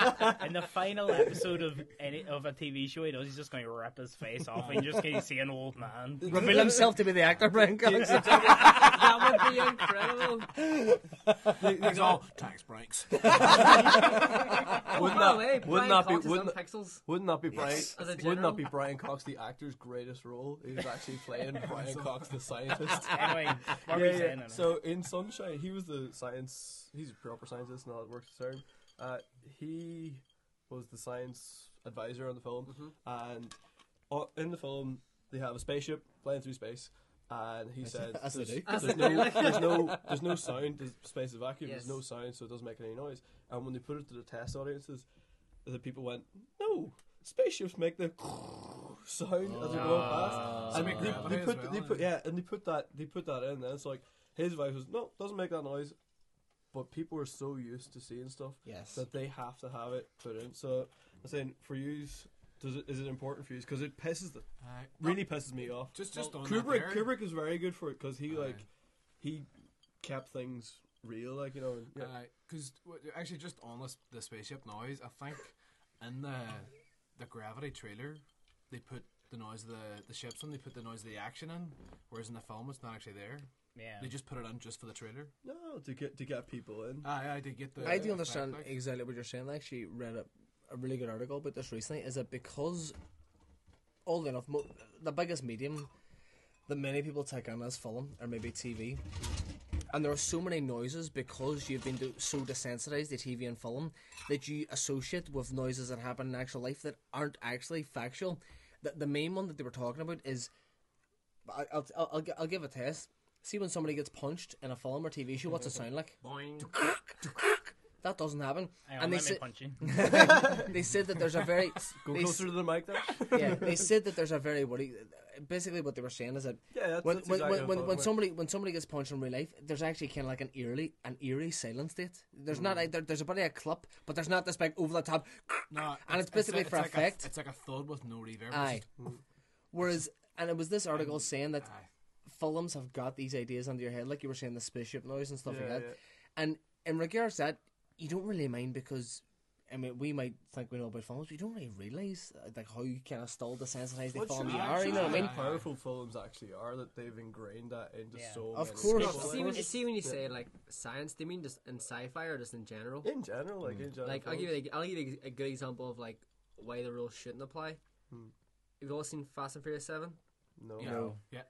In the final episode of any of a TV show he does, he's just going to rip his face off and you just can't see an old man. reveal himself to be the actor Brian Cox. that would be incredible. He's all tax breaks. wouldn't By the that, way, wouldn't that be Cox wouldn't, Pixels. wouldn't that be Brian As a wouldn't that be Brian Cox the actor's greatest role? He was actually playing Brian Cox the scientist. Anyway, what were you saying, So in Sunshine, he was the science. He's a proper scientist, and how it works the term. Uh, he was the science advisor on the film, Mm-hmm. and uh, in the film they have a spaceship flying through space. And he said, as they there's, do. There's no, there's no, there's no sound. The space is vacuum. Yes. There's no sound, so it doesn't make any noise. And when they put it to the test audiences, the people went, "No, spaceships make the sound as they go going past." And make they, they put, well, they yeah. put, yeah, and they put that, they put that in. Then it's like his advice was, "No, doesn't make that noise." But people are so used to seeing stuff Yes. that they have to have it put in. So I'm saying for you, does it is it important for you? Because it pisses the Aye. really pisses me off. Just- just on Kubrick. there. Kubrick is very good for it because he Aye. like he kept things real, like you know. And, yeah. Because actually, just on this, the spaceship noise, I think in the the gravity trailer, they put the noise of the the ships in. They put the noise of the action in, whereas in the film, it's not actually there. Yeah. They just put it on just for the trailer. No, to get to get people in. Ah, I aye, to get the. I do effect, understand like. exactly what you're saying. I actually read a, a really good article about this recently. Is that because, old enough, mo- the biggest medium that many people take on as film or maybe TV, and there are so many noises because you've been do- so desensitized to TV and film that you associate with noises that happen in actual life that aren't actually factual. The, the main one that they were talking about is, I, I'll, I'll, I'll, I'll give a test. See when somebody gets punched in a film or TV show, what's it sound like? Boing. That doesn't happen. Hang on, and they let me said punch you. they said that there's a very Go they, closer to the mic there. yeah they said that there's a very what do you- basically what they were saying is that Yeah, that's- when that's when, exactly when, what when, I'm when talking somebody when somebody gets punched in real life there's actually kind of like an eerie an eerie silence state there's not hmm. a, there, there's a bit of a clip but there's not this big over the top No, and it's basically it's for like effect A, it's like a thud with no reverb. aye hmm. whereas and it was this article saying that Aye. Films have got these ideas under your head like you were saying the spaceship noise and stuff like that yeah. and in regards to that you don't really mind because I mean, we might think we know about films, but you don't really realise uh, like how you kind of still desensitized they What film should you be are. You know what I mean? Powerful films actually are that they've ingrained that into Yeah. so Of many course, people. See when, see when you say like science, do you mean just in sci-fi or just in general? In general, like in general, Like I'll give you, a, I'll give you a good example of like why the rules shouldn't apply. You've all seen Fast and Furious Seven? no. yeah, No. yeah.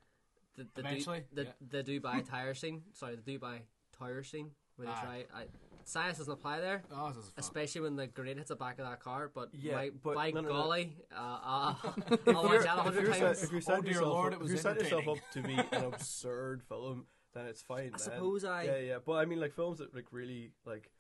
The, the, Eventually, Du- the, yeah. the Dubai tire scene. Sorry, the Dubai tire scene where they Aye. try. I, science doesn't apply there. Oh, this is fun. Especially when the grenade hits the back of that car, but Yeah, by, but by no, no, no. golly, uh, uh, I'll If watch you're, that a if hundred you're, set, times. if you're Oh, dear yourself Lord, up, it if you're yourself up entertaining. to be an absurd film, then it's fine. then. I suppose I- Yeah, yeah, but I mean, like films that like really like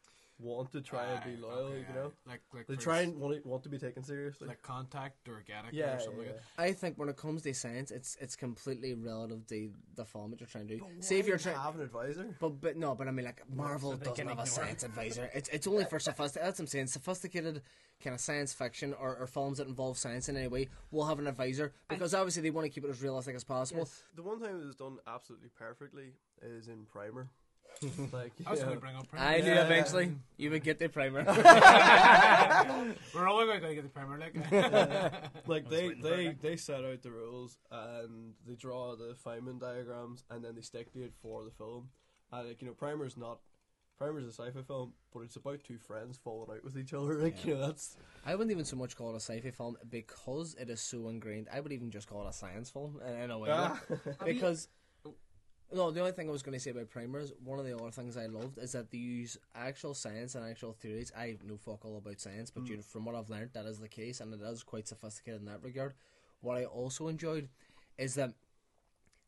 want to try and be loyal, okay, you aye. know, Like, like they try and want, want to be taken seriously. like contact or organic yeah, or something yeah, like that. I think when it comes to science, it's it's completely relative to the film that you're trying to do. See if you're trying. to have an advisor. But but no, but I mean like Marvel So doesn't have a science advisor. It's it's only for sophisticated. That's what I'm saying. Sophisticated kind of science fiction or, or films that involve science in any way will have an advisor because obviously they want to keep it as realistic as possible. The one time it was done absolutely perfectly is in Primer. Like, I was yeah. going to bring up. I knew Yeah. eventually you would get the primer. We're all going to get the Premier League. like they they they set out the rules and they draw the Feynman diagrams and then they stick to it for the film. And like you know, Primer's not. Primer's a sci-fi film, but it's about two friends falling out with each other. Like you know, that's I wouldn't even so much call it a sci-fi film because it is so ingrained. I would even just call it a science film in, in a way. Ah. because no, the only thing I was going to say about Primer is one of the other things I loved is that they use actual science and actual theories. I know fuck all about science, but hmm. you know, from what I've learned, that is the case, and it is quite sophisticated in that regard. What I also enjoyed is that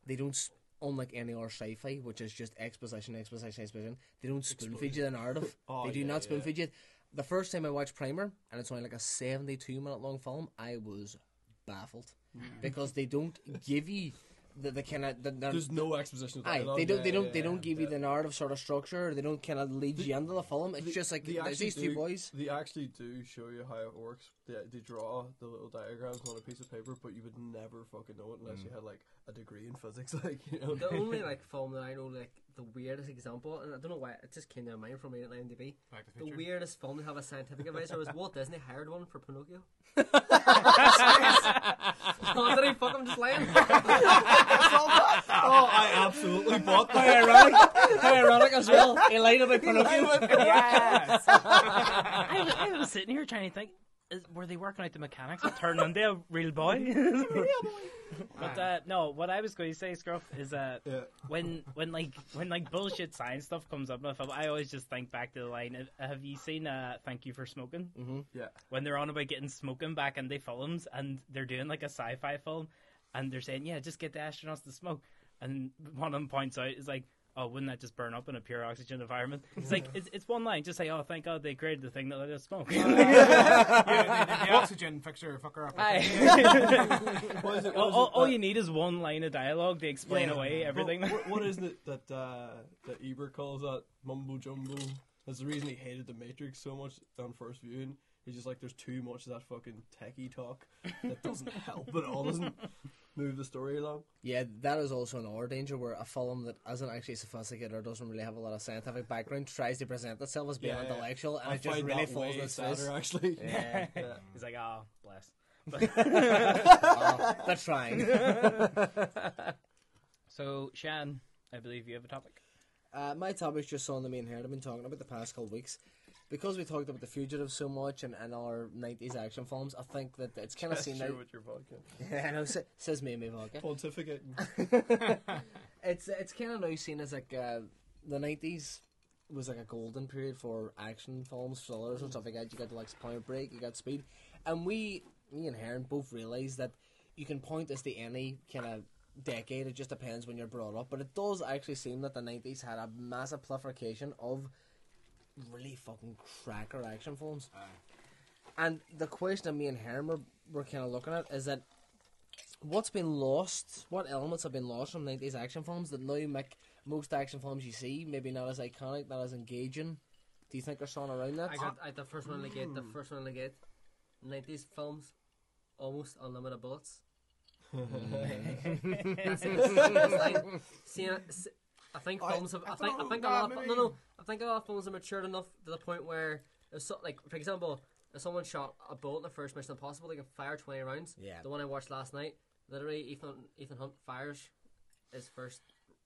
they don't. Unlike any other sci-fi, which is just exposition, exposition, exposition, they don't spoon feed you the narrative. Oh, they do yeah, not spoon yeah. feed you. The first time I watched Primer, and it's only like a seventy-two minute long film, I was baffled hmm. because they don't give you the, the kind of the, the, there's no exposition. Aye, they don't. Yeah, They don't. yeah, They don't give you the narrative sort of structure. They don't kind of lead you into the film. It's just like They there's actually these two boys. They actually do show you how it works. They, they draw the little diagrams on a piece of paper, but you would never fucking know it unless Mm. you had like a degree in physics. Like you know, The only like film that I know like the weirdest example, and I don't know why it just came to mind from reading IMDb. Back to the The Future. weirdest film to have a scientific advisor was Walt Disney hired one for Pinocchio. oh, did he fuck him just lying? oh, I absolutely bought How that. ironic! How ironic as well. He lied about Pinocchio. Yes. I, was, I was sitting here trying to think. Is, were they working out the mechanics of turning into a real boy? but uh, no, what I was going to say, Scruff, is uh, Yeah. when when like when like bullshit science stuff comes up in a film, I always just think back to the line. uh, Have you seen uh, "Thank You for Smoking"? Mm-hmm. Yeah. When they're on about getting smoking back in the films, and they're doing like a sci-fi film, and they're saying, "Yeah, just get the astronauts to smoke," and one of them points out is like. Oh, wouldn't that just burn up in a pure oxygen environment? It's like it's, it's one line. Just say, "Oh, thank God they created the thing that let us smoke." yeah, the, the oxygen fixture fucker up. Aye. It? all, all, all you need is one line of dialogue to explain Yeah. away Well, everything. what, what is it that uh, that Ebert calls that mumbo jumbo? That's the reason he hated the Matrix so much on first viewing. He's just like, there's too much of that fucking techie talk that doesn't help at all, doesn't move the story along. Yeah, that is also another danger where a film that isn't actually sophisticated or doesn't really have a lot of scientific background tries to present itself as being Yeah, yeah. intellectual, and I it just find really that falls way on its face. actually. Yeah. Yeah. He's like, "Oh, bless." Oh, they're trying. So, Shan, I believe you have a topic. Uh, my topic's just on the main here. I've been talking about the past couple weeks. Because we talked about The Fugitive so much and, and our 90s action films, I think that it's kind of seen now. with your vodka. I know, sa- says me, me vodka. Pontificating. It's it's kind of now seen as like uh, the 90s was like a golden period for action films, thrillers, and stuff like that. You got the likes of Point Break, you got Speed, and we, me and Heron, both realised that you can point this to any kind of decade. It just depends when you're brought up, but it does actually seem that the 90s had a massive proliferation of really fucking cracker action films. And the question that me and Heron were, were kind of looking at is that what's been lost, what elements have been lost from 90s action films that now make most action films you see maybe not as iconic, not as engaging? Do you think there's something around that? I got I, the first one I get. The first one I get. Nineties films, almost unlimited bullets. That's it. Line. See, I think I- films have. I, I think. I think know, a lot. Of, no, no. I think a lot of films are matured enough to the point where, if so, like for example, if someone shot a bullet in the first Mission Impossible, they can fire twenty rounds. Yeah. The one I watched last night, literally, Ethan Ethan Hunt fires his first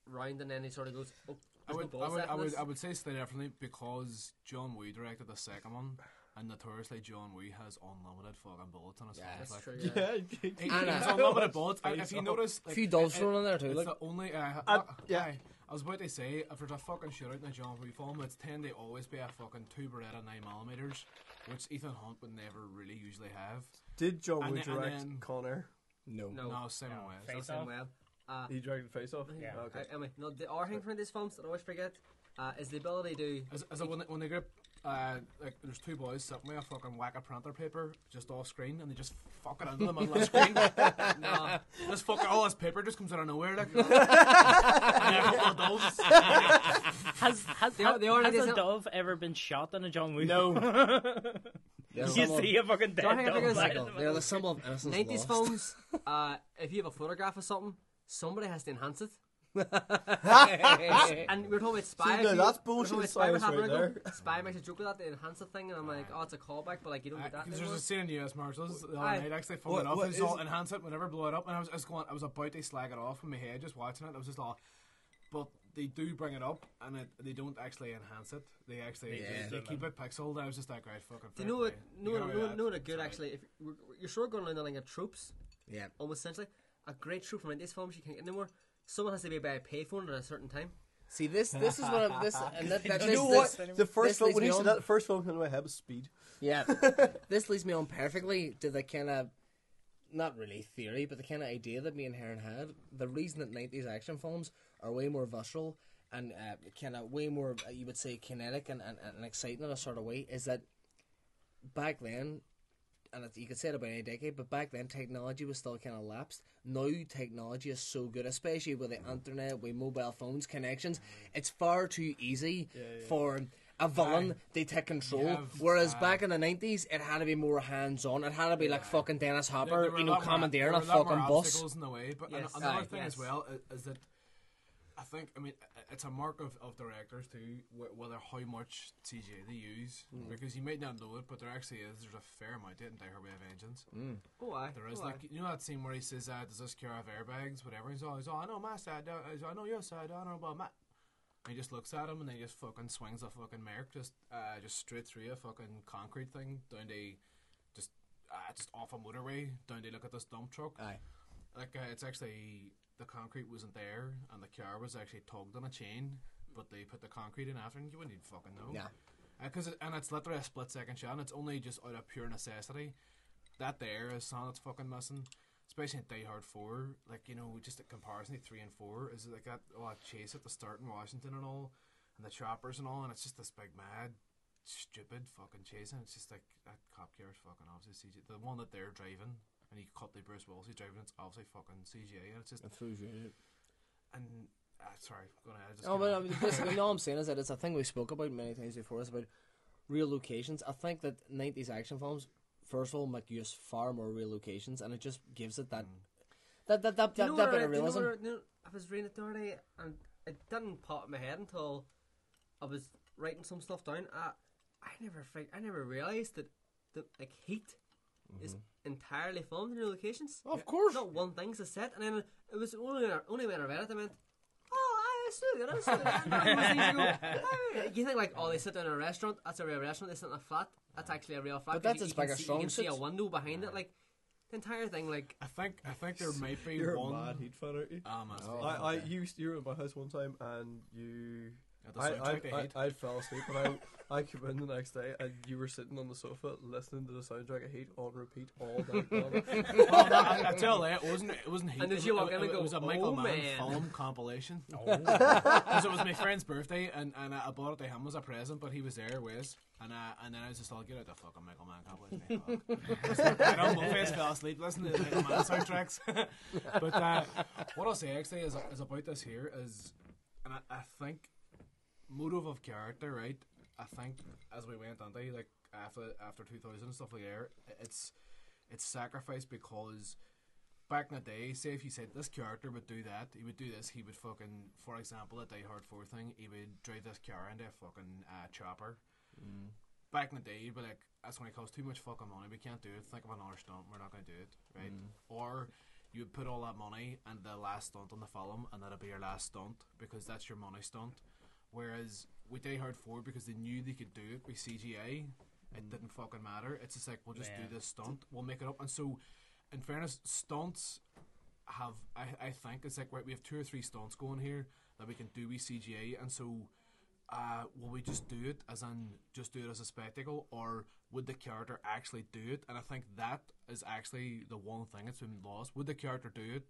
round, and then he sort of goes, "Oh, I there's no would, I would, I would. I would say slightly differently because John Woo directed the second one, and notoriously John Woo has unlimited fucking bullets on his Yeah. That's like, true. Yeah. Yeah, He, he And, has uh, unlimited bullets. if you notice, like, Few doves thrown in there too, It's like- the only. Uh, Uh, yeah. aye. I was about to say, if there's a fucking shootout in a John Woo film, it's tend to always be a fucking two Beretta nine millimeters, which Ethan Hunt would never really usually have. Did John And Woo direct then- Con Air? no. No. No, Simon No, West. Face Same Off? web. Uh, He directed Face Off? Yeah. Okay. I, I mean, no, the other thing from these films that I always forget uh, is the ability to. Is, is it when they, when they grip, uh, like there's two boys sitting with a fucking whack of printer paper just off screen, and they just fuck it into the middle of the screen. no, This fucking all this paper just comes out of nowhere, like. and then a couple of doves. Has has, The- has, the only has a reason- dove ever been shot in a John Woo? No. you They're some of- see a fucking dead Don't hang dove. fingers, lying in the They're the symbol of innocence. 90s lost. films, uh, if you have a photograph of something, somebody has to enhance it. and we're talking about Spy. See, now if you- that's bullshit talking about Spy with right Habernacle. there. Spy makes a joke with that, they enhance the thing, and I'm like, oh, it's a callback, but like, you don't get that Because there's anymore. a scene in US Marshals the other Aye. night, actually, funny What- enough, what it's all is- enhance it, whenever blow it up, and I was, I was going, I was about to slag it off in my head, just watching it, I was just all, but they do bring it up, and it, they don't actually enhance it. They actually Yeah. they, they keep it pixeled. I was just like, right, fucking. Do you know what? No, You no, gotta no, no, good actually. If you're sort of going down the line of tropes, Yeah. almost essentially a great trope from these films you can't get anymore. Someone has to be by a payphone at a certain time. See this. This is what I'm. This and that, that Do you know what? this- The first this film leads when me he said that, the first film came to my head was Speed. Yeah, this leads me on perfectly to the kind of not really theory, but the kind of idea that me and Heron had. The reason that '90s action films are way more visceral and uh, kind of way more, uh, you would say, kinetic and, and, and exciting in a sort of way is that back then. And it's, you could say it about any decade, but back then technology was still kind of lapsed. Now technology is so good, especially with the internet, with mobile phones, connections. It's far too easy for a villain to take control. have, Whereas uh, back in the nineties, it had to be more hands on. It had to be like fucking Dennis Hopper, there you know, lot commandeering there a were lot more fucking bus. in the way. But an- Yes. another Aye. thing Yes. as well i- is that I think I mean it's a mark of, of directors too, whether how much CGI they use, Mm. because you might not know it, but there actually is. There's a fair amount of it in Die Hard with a Vengeance. Oh, aye. There is oh, like aye. you know that scene where he says, uh, "Does this car have airbags?" Whatever. He's always, "Oh, I know my side. I know your side. I don't know about Matt." And he just looks at him and then he just fucking swings a fucking merc just uh, just straight through a fucking concrete thing down to just uh, just off a motorway down to look at this dump truck. Aye. Like uh, it's actually the concrete wasn't there and the car was actually tugged on a chain, but they put the concrete in after and you wouldn't even fucking know. Yeah. Because uh, it, and it's literally a split second shot and it's only just out of pure necessity. That there is something that's fucking missing. Especially in Die Hard 4, like, you know, just a comparison to 3 and 4, is like that, oh, chase at the start in Washington and all, and the choppers and all, and it's just this big, mad, stupid fucking chase, and it's just like, that cop car is fucking obviously. The one that they're driving, and he cut the Bruce Willis, he's driving, it's obviously fucking CGI, and it's just, It throws you. and, uh, sorry, go ahead. I just Oh, but I mean, basically, all I'm saying is that it's a thing we spoke about many times before. It's about real locations. I think that '90s action films, first of all, make use far more real locations, and it just gives it that that that that, that, that bit I- of do you know realism. what I- you know, I was reading it the other day, and it didn't pop in my head until I was writing some stuff down. I, I never, I never realized that, that like heat is entirely filmed in real locations. Of course. not one thing's a set, and then it was only only when I read it, I went, "Oh, I see that, I see that." I was thinking, "Oh, You think like, oh, they sit down in a restaurant. That's a real restaurant. They sit in a flat. That's actually a real flat. But that's you, its you can bigger see, strong You can see a window behind it, like the entire thing. Like I think, I think there might be You're one. a mad Heat fan, aren't you? Ah, man, Oh. I, I you, you were at my house one time and you. At I, I, I, I fell asleep and I, I came in the next day and you were sitting on the sofa listening to the soundtrack of Heat on repeat all night long. well, no, I, I tell you, it wasn't. It wasn't. Heat. And did It- you walk in and go, It was a Michael "Oh, Mann man." film compilation. Because it was my friend's birthday, and, and I bought it to him as a present, but he was there with, and uh, and then I was just all get out the fucking Michael Mann compilation. fuck." I know my face fell asleep listening to the Michael Mann soundtracks. but uh, what I'll say actually is is about this here is, and I, I think motive of character, right? I think as we went on they like after after two thousand stuff like that, it's it's sacrifice because back in the day, say if you said this character would do that, he would do this, he would fucking, for example, at Die Hard Four thing, he would drive this car into a fucking uh, chopper. Back in the day, you'd be like, that's when it costs too much fucking money. We can't do it. Think of another stunt. We're not going to do it, right? Or you would put all that money and the last stunt on the film, and that'll be your last stunt because that's your money stunt. Whereas with Die Hard 4, because they knew they could do it with CGI, it didn't fucking matter. It's just like, we'll just Yeah. do this stunt, we'll make it up. And so, in fairness, stunts have, I, I think, it's like, right, we have two or three stunts going here that we can do with CGI, and so, uh, will we just do it as in just do it as a spectacle, or would the character actually do it? And I think that is actually the one thing that's been lost. Would the character do it,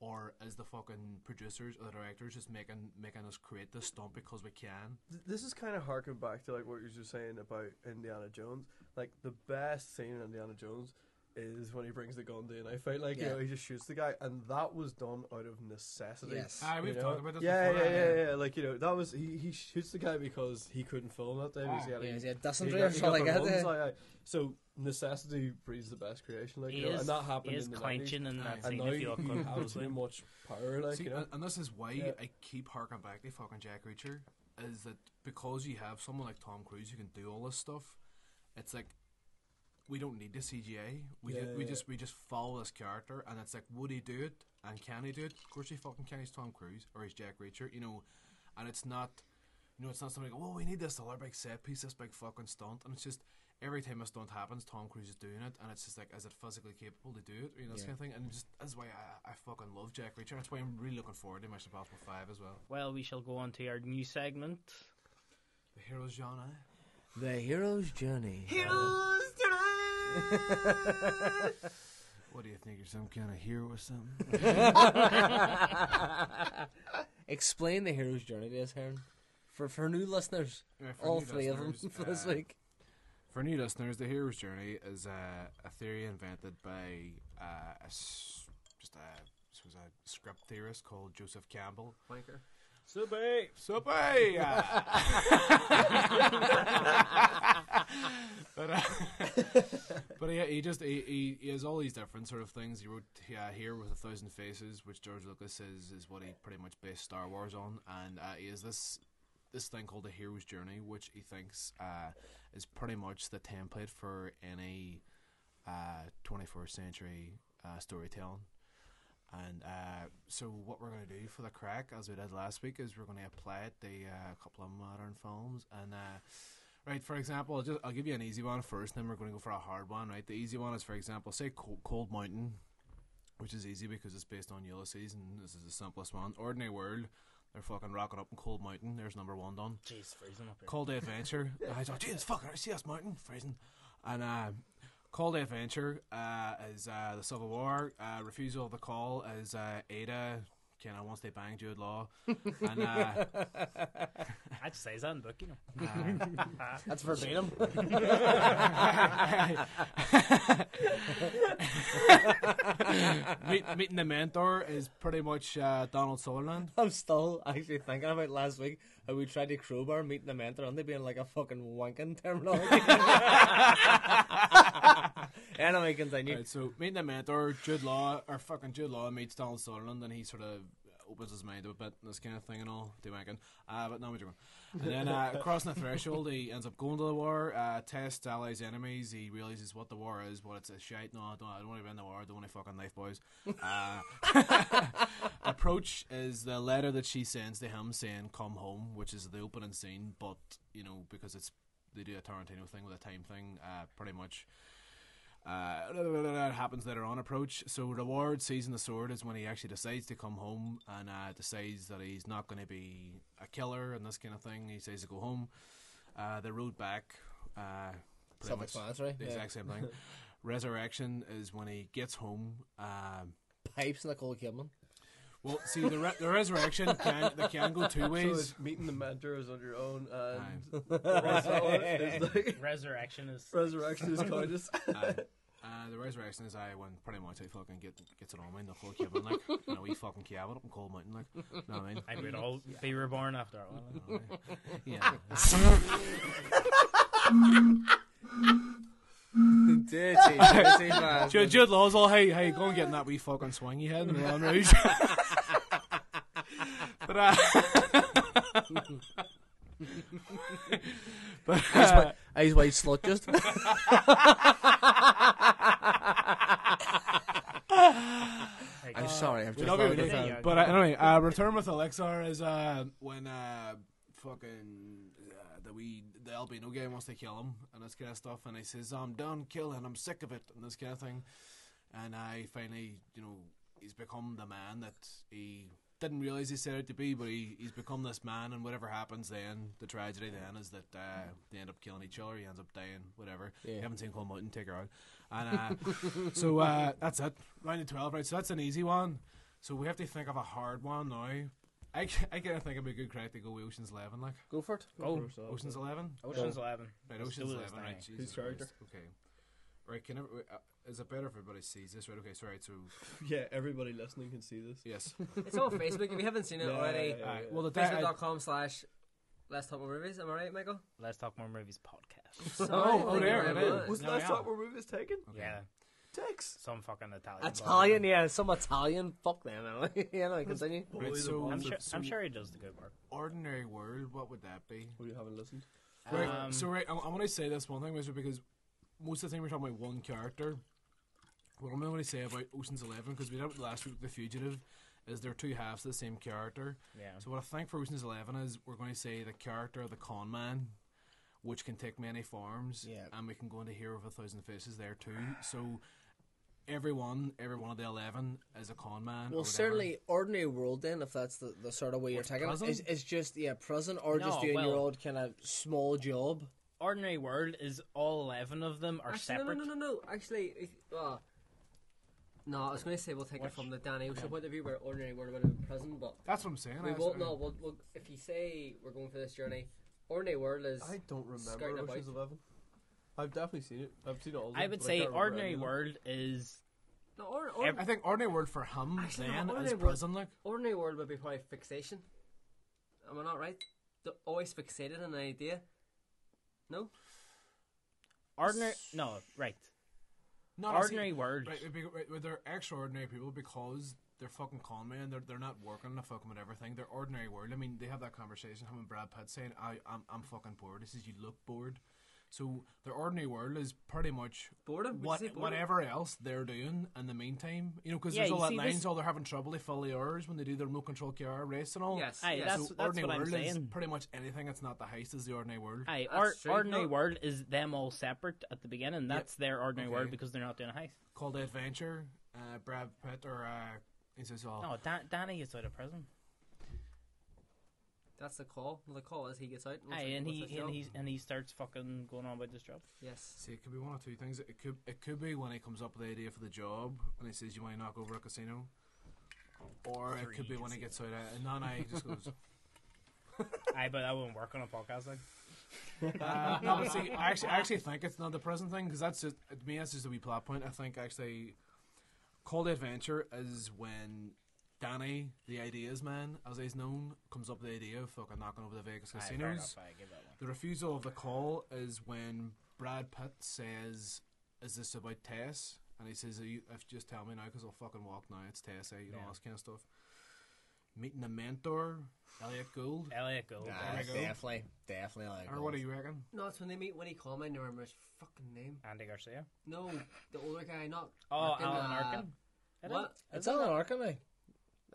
or is the fucking producers or the directors just making making us create this stunt because we can? This is kind of harking back to like what you were just saying about Indiana Jones. Like the best scene in Indiana Jones is when he brings the gun to a knife fight. Like you know, he just shoots the guy, and that was done out of necessity. Yes. Aye, we've you know? talked about this yeah, before, Yeah, yeah, aye. yeah, Like you know, that was he. He shoots the guy because he couldn't film that day. because he Yeah, he- he had he dysentery got- or something like that, runs, yeah. aye, aye. So necessity breeds the best creation. Like He you know, is- and that happened he is in the clenching 90s. in that and scene now if you look you have closely. too much power. Like See, you know, and, and this is why Yeah. I keep harking back to fucking Jack Reacher, is that because you have someone like Tom Cruise who can do all this stuff, it's like we don't need the CGI. We Yeah, ju- we yeah. just we just follow this character, and it's like would he do it, and can he do it? Of course he fucking can. He's Tom Cruise or he's Jack Reacher, you know. and it's not. You know, it's not something like, oh, we need this other big set piece, this big fucking stunt, and it's just every time a stunt happens, Tom Cruise is doing it, and it's just like, is it physically capable to do it? You know, this Yeah. kind of thing, and just that's why I, I fucking love Jack Reacher. That's why I'm really looking forward to Mission Impossible Five as well. Well, we shall go on to our new segment. The hero's genre. The hero's journey. What do you think? You're some kind of hero or something? Explain the hero's journey to us, Heron. For for new listeners, Yeah, for all new three of them for this uh, week. For new listeners, the hero's journey is uh, a theory invented by uh, a s- just a this was a script theorist called Joseph Campbell. Wanker. Subway, Subway. but uh, but yeah, he just he, he, he has all these different sort of things. He wrote uh, Hero with a Thousand Faces, which George Lucas says is what he pretty much based Star Wars on, and uh, he has this this thing called the hero's journey, which he thinks uh, is pretty much the template for any uh, 21st century uh, storytelling. And uh, so, what we're going to do for the crack, as we did last week, is we're going to apply it to uh, a couple of modern films. And uh, right, for example, I'll just I'll give you an easy one first, then we're going to go for a hard one. Right, the easy one is, for example, say Cold, Cold Mountain, which is easy because it's based on Ulysses, and this is the simplest one. Ordinary World, they're fucking rocking up in Cold Mountain. There's number one done. Jeez, freezing up here. Call to Adventure. I thought, Jesus, fucking, I see us mountain freezing. And uh, Call to Adventure uh, is uh, the Civil War. Uh, Refusal of the Call is uh, Ada. Kind of once they bang Jude Law. and uh, I'd say that in book, you know. That's verbatim. Meet, meeting the mentor is pretty much uh, Donald Sutherland. I'm still actually thinking about last week how we tried to crowbar meeting the mentor and they being like a fucking wanking terminology. anyway, continue. Right, so meeting the mentor, Jude Law, or fucking Jude Law meets Donald Sutherland, and he sort of opens his mind a bit, and this kind of thing and all, do wanking. Uh, but no, I'm joking. And then uh, crossing the threshold, he ends up going to the war, uh, tests allies, enemies. He realizes what the war is, what it's a shite. No, I don't, I don't want to be in the war. I don't want to fucking knife boys. Uh, approach is the letter that she sends to him saying "come home," which is the opening scene. But you know, because it's they do a Tarantino thing with a time thing, uh, pretty much. Uh, that happens later on. Approach. So reward seizing the sword is when he actually decides to come home and uh, decides that he's not going to be a killer and this kind of thing. He says to go home. Uh, the road back. Uh, Self-explanatory, The yeah. exact same thing. Resurrection is when he gets home. Um, Pipes Nicole Kidman. Well, see the re- the resurrection can they can go two So ways. it's meeting the mentor is on your own, and Aye. what's that one? Like Resurrection is. resurrection is kindness. Aye. Uh, the resurrection is I when pretty much I fucking get gets it on me, the whole Kevin like you know, we fucking cabin up in Cold Mountain like, know what I mean? And we'd all be reborn after a while. Yeah. dirty, dirty man. Jude, Jude Law's all, hey, hey, go and get in that wee fucking swingy head in the Moulin Rouge. But, uh, but, uh, white, eyes white slut just. I'm sorry, I've just love you, it. But uh, anyway, uh, Return with Elixir is uh, when uh, fucking uh, the wee the albino guy wants to kill him and this kind of stuff, and he says, "I'm done killing, I'm sick of it," and this kind of thing. And I finally, you know, he's become the man that he didn't realize he set out to be, but he, he's become this man, and whatever happens then, the tragedy then is that uh, they end up killing each other. He ends up dying, whatever. Yeah. You haven't seen Cold Mountain, take her out. And uh, so uh, that's it. Round of twelve, right? So that's an easy one. So we have to think of a hard one now. I, ca- I kind of think it'd be a good crack to go with Ocean's Eleven, like Go for it. Oh, Ocean's Eleven. Ocean's Eleven. Right, Let's Ocean's do this Eleven. Right, thing. Jesus character? Christ. Okay. Right, can every, uh, is it better if everybody sees this? Right, okay, sorry. right, so yeah, everybody listening can see this. yes. It's on Facebook. If you haven't seen it Yeah, already, yeah, yeah, Alright, yeah. well, the da- Facebook.com slash Let's Talk More Movies. Am I right, Michael? Let's talk more movies podcast. Sorry, oh, thank you there it is. Was No, last yeah. talk where movies taken? Yeah, Text. some fucking Italian. Italian, bastard. yeah, some Italian. Fuck them. Anyway. yeah, no, continue. Right, so, I'm sure. so I'm sure he does the good work. ordinary world, what would that be? Well, you haven't listened. Right, Um, so right, I, I want to say this one thing, Mister, because most of the time we're talking about one character. What I'm going to say about Ocean's Eleven, because we did it last week with The Fugitive, is they're two halves of the same character. Yeah. So what I think for Ocean's Eleven is we're going to say the character of the con man, which can take many forms. Yeah. And we can go into Hero of a Thousand Faces there too. So everyone, every one of the eleven is a con man. Well, certainly, ordinary world. Then, if that's the, the sort of way you're taking prison? it, is, is just yeah, prison or just No, doing your old kind of small job. Ordinary World is all eleven of them are Actually, separate. no, no, no, no, no. Actually, uh, no, I was going to say we'll take it from the Danny Ocean point of view, where ordinary world would have been prison, but That's what I'm saying. we I- won't. No, we'll, we'll, if you say we're going for this journey, ordinary world is. I don't skirting remember about. Ocean's Eleven. I've definitely seen it. I've seen it all. I would but say can't Ordinary any of them. World is No, or, or, I think ordinary word for him Actually, no, then is ordinary prison. Like ordinary world would be probably fixation. Am I not right? They're always fixated on an idea. No. ordinary. No, right. No, no, see, Ordinary World. Right, be- right, they're extraordinary people because they're fucking con men. They're they're not working on the fucking with everything. They're ordinary world. I mean, they have that conversation. Him and Brad Pitt saying, "I I'm I'm fucking bored." This is you look bored. So their ordinary world is pretty much Boredom? What, boredom? whatever else they're doing in the meantime, you know, because Yeah, there's all that lines, this- all they're having trouble. They fill the hours when they do their remote control car race and all. Yes. Aye, yes. that's- so that's ordinary what I'm world is pretty much anything that's not the heist is the ordinary world. Aye, That's or. Ordinary No. World is them all separate at the beginning. That's their Ordinary Okay. World because they're not doing a heist. Called Adventure, uh, Brad Pitt or uh, he says, "Oh, No, Dan- Danny is out of prison. That's the call. Well, the call is he gets out. what's Aye, the- and he and he and he starts fucking going on about this job. Yes. See, it could be one of two things. It could it could be when he comes up with the idea for the job and he says you want to knock over a casino, or it could be when he gets out. Of, no, no, he just goes. Aye, but that wouldn't work on a podcast. Like. Uh, no, see, I actually, I actually think it's not the prison thing because that's just to me. That's just a wee plot point. I think actually, Called Adventure is when Danny, the ideas man, as he's known, comes up with the idea of fucking knocking over the Vegas casinos. aye, give that one. The refusal of the call is when Brad Pitt says, "Is this about Tess?" And he says, "Are you, if just tell me now, because I'll fucking walk now. It's Tess, eh? You know Yeah. all this kind of stuff." Meeting a mentor, Elliott Gould, Elliott Gould. Nah, There go. definitely, definitely. Like or what do you reckon? No, it's when they meet Winnie Coleman. I never remember his fucking name. Andy Garcia. No, the older guy, not. Oh, Arkin, Alan uh, Arkin. Is it? What? It's Alan Arkin,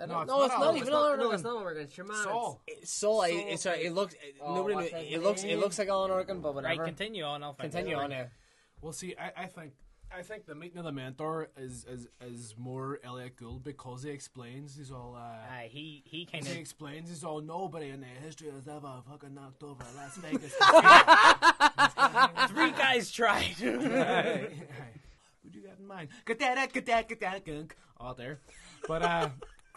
No, it's no, not it's Alan. not It's even not, Alan no, it's not Alan Arkin. It's your man. Saul. It's- So I, it's right. It looks. Oh, nobody. what's knew- his It looks. It name? looks like Alan Arkin, but Right, whatever. continue on. I'll find Continue out. on, yeah. Well, see, I, I think I think the meeting of the mentor is is, is more Elliott Gould because he explains he's all. Uh, Aye, he he kind he of explains he's all nobody in their history has ever fucking knocked over Las Vegas. three guys tried. What do you got in mind? Get that, get that, get that, gunk. All there, but uh,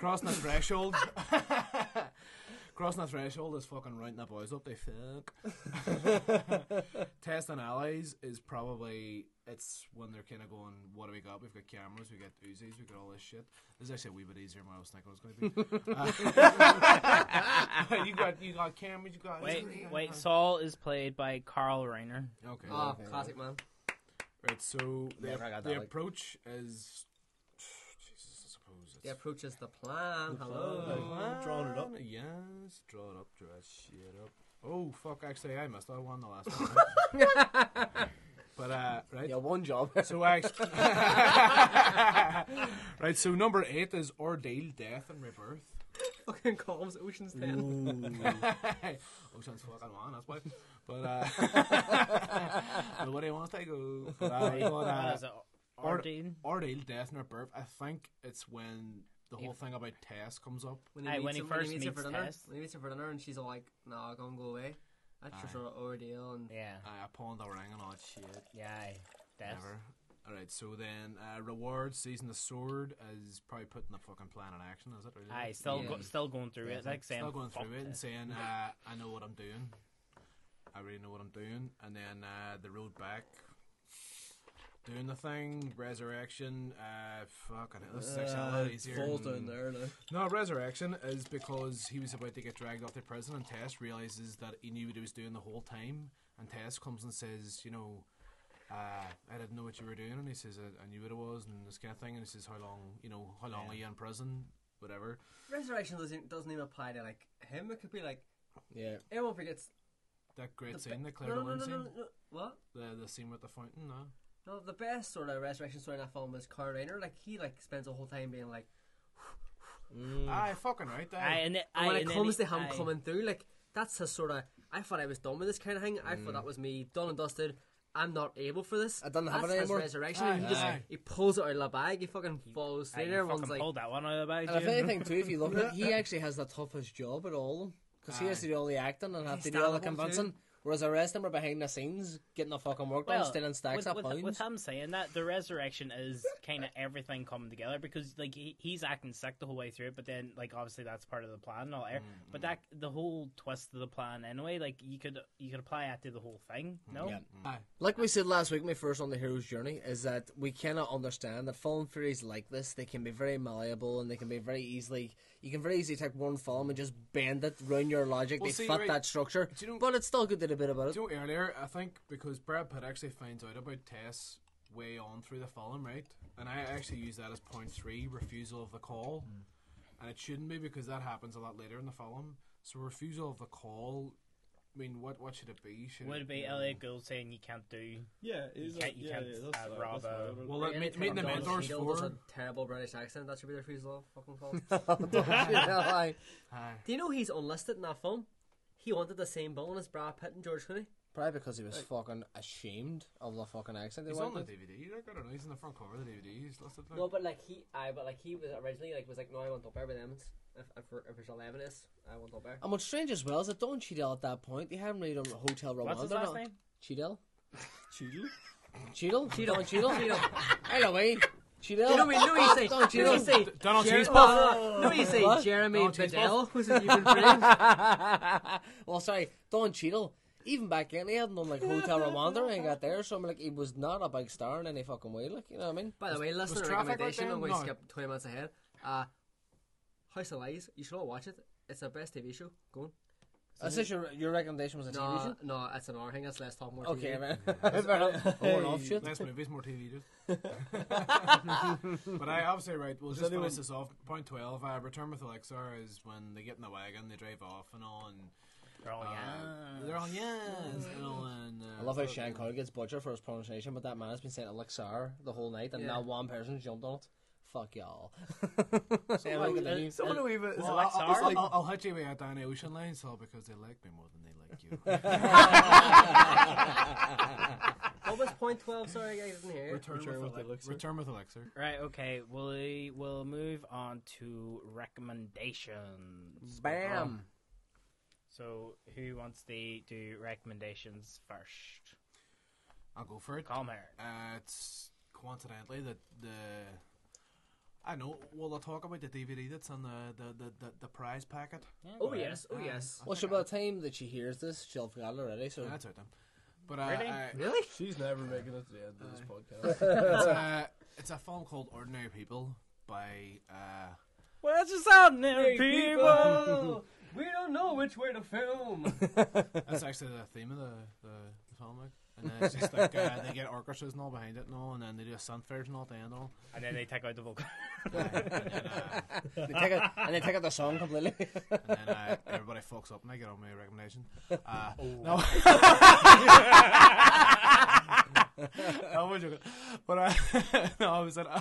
crossing the threshold. Crossing the threshold is fucking rounding the boys up. They fuck. Testing allies is probably it's when they're kind of going. What do we got? We've got cameras. We got Uzis. We got all this shit. This is actually a wee bit easier than I was thinking it was going to be. Uh, you got you got cameras. You got wait, wait. Saul is played by Carl Reiner. Okay. Oh, classic man. Right. So the, Never got the like- approach is. Jesus, I suppose it's. The approach is the plan. Hello. Drawing it up. Yes, draw it up, draw that shit up. Oh fuck! Actually, I missed. I won the last one. but uh, right. Yeah, one job. So actually, right. So number eight is ordeal, death, and rebirth. Fucking calms Ocean's Ten. Ocean's fucking one. That's why. But uh, nobody wants to go. But, uh, but, uh, is it? Ordeal? ordeal, death, and rebirth. I think it's when the whole thing about Tess comes up. When Aye, he, when meets he her, first when he meets her meets for dinner, Tess. when he meets her for dinner, and she's all like, "Nah, go and go away." That's your Aye. sort of ordeal, and Yeah, I pawned the ring and all that shit. yeah. aye. Death. Never. Alright, so then uh, reward seizing the sword is probably putting the fucking plan in action, is it? Really? Aye, still Yeah. go, still going through it. Like saying, Still going through it and this." saying, uh, I know what I'm doing. I really know what I'm doing. And then uh, the road back, doing the thing, resurrection, uh, fuck, I know this is actually a lot easier. falls down there now. No, resurrection is because he was about to get dragged off to prison, and Tess realizes that he knew what he was doing the whole time. And Tess comes and says, you know, uh, I didn't know what you were doing, and he says, I, I knew what it was, and this kind of thing. And he says, how long, you know, how long are you in prison, whatever. resurrection doesn't doesn't even apply to like him. It could be like yeah. everyone forgets. That great the scene, the Claire no, no, no, no, scene, no, no, What? the the scene with the fountain. No, No, the best sort of resurrection story in that film is Carl Reiner. Like he like spends the whole time being like, mm. Aye, fucking right there. Aye, and, it, And when aye, it and then comes he- to him aye. coming through, like that's his sort of. I thought I was done with this kind of thing. I thought mm. that was me done and dusted. I'm not able for this. I don't have That's it his resurrection. Aye, he just he pulls it out of the bag. He fucking falls Aye, through there. Everyone's fucking like, pulled that one out of the bag. And if anything, too, if you look at it, he actually has the toughest job at all. Because he has to do all the acting and have He's to do all the stand-up too. Convincing. Whereas the rest of them are behind the scenes getting the fucking work done, stealing stacks with, of with, pounds. with him saying that, the resurrection is kind of everything coming together because like he, he's acting sick the whole way through it, but then like obviously that's part of the plan and all there. Mm-hmm. But that the whole twist of the plan anyway, like you could you could apply that to the whole thing. Mm, no, Yeah. Mm. Aye. Like we said last week, my first on the hero's journey is that we cannot understand that fallen theories like this they can be very malleable and they can be very easily. You can very easily take one film and just bend it, ruin your logic, Well, they see, fit right, that structure. do you know- but it's still good to do a bit about it. Do you know, earlier, I think because Brad Pitt actually finds out about Tess way on through the film, right? And I actually use that as point three, refusal of the call. Mm. And it shouldn't be because that happens a lot later in the film. So refusal of the call, I mean, what what should it be? Should would it be Elliott Gould saying you can't do? Yeah, you can't, you yeah, can't yeah, that's uh, right, that's right, I a. would Well, let, Anytime meet, meet the mentors Cheadle does for. a terrible British accent. That should be their refusal of fucking call. Aye. Aye. Do you know he's unlisted in that film? He wanted the same bill as Brad Pitt and George Clooney. Probably because he was fucking ashamed of the fucking accent. they He's went on the with. DVD. Look at it. He's in the front cover of the DVD. He's listed. Like. No, but like he, I, but like he was originally like was like, no, I want to there with them. If if, if it's eleven is, I want up there. And what's strange as well is that Don Cheadle at that point, they hadn't really done Hotel Rwanda. What's his last not. name? Cheadle? Cheadle? Cheadle? Cheadle. Don Cheadle? Cheadle. Anyway, Cheadle? You know me, no, you say, Don Cheadle. you say, Donald Jer- Cheesepuff. no, no, no, you say What? Jeremy Donald Bedell. Cheesepuff. Was it even trained? well, sorry, Don Cheadle. Even back then, he hadn't done like Hotel Rwanda when he got there, so I'm like, he was not a big star in any fucking way, like, you know what I mean? By the way, listener traffic right recommendation. then? I'm going to No. skip twenty minutes ahead. Uh, House of Lies. You should all watch it. It's the best TV show. Go on. I said your, your recommendation was a TV show? no, it's an hour thing. That's less talk more. Okay, TV. man. Fair enough. Less movies, more TV, dude. but I obviously right. We'll just anyone- finish this off. Point twelve. Uh, Return with Elixir is when they get in the wagon, they drive off and all, and They're all uh, young. they're all yes, and all, and, uh, I love how Sean Connery gets butchered for his pronunciation, but that man has been saying Elixir the whole night, and Yeah. not one person's jumped on it. Fuck y'all. Like, Anyway, uh, Someone who even. Well, Alex I'll, R? I'll, I'll, I'll hit you with a Danny Ocean line, so because they like me more than they like you. What was point twelve? Sorry, I didn't hear. Return, Return with, with Elixir. Elixir. Return with Elixir. Right. Okay. We will move on to recommendations. Bam. So, who wants to do recommendations first? I'll go for it. Colm here. Uh, it's coincidentally that the I know. Well, I'll talk about the DVD that's on the the, the, the, the prize packet. Oh yes, oh yes. Well, sure, by the time that she hears this, she'll have forgotten already, so. Yeah, that's out then. But uh, Really? I- Really? She's never making it to the end of this podcast. it's a it's a film called Ordinary People by uh, What's just ordinary people? we don't know which way to film. that's actually the theme of the the, the film. Like. And then it's just like uh, they get orchestras and all behind it and all, and then they do a synth version all at the end and all. and then they take out the vocal. Uh, and then, uh, they take it, and they take out the song completely. and then uh, everybody fucks up and I get on my recommendation. Uh, Oh. no. no, I'm joking. But uh, no, I was at uh,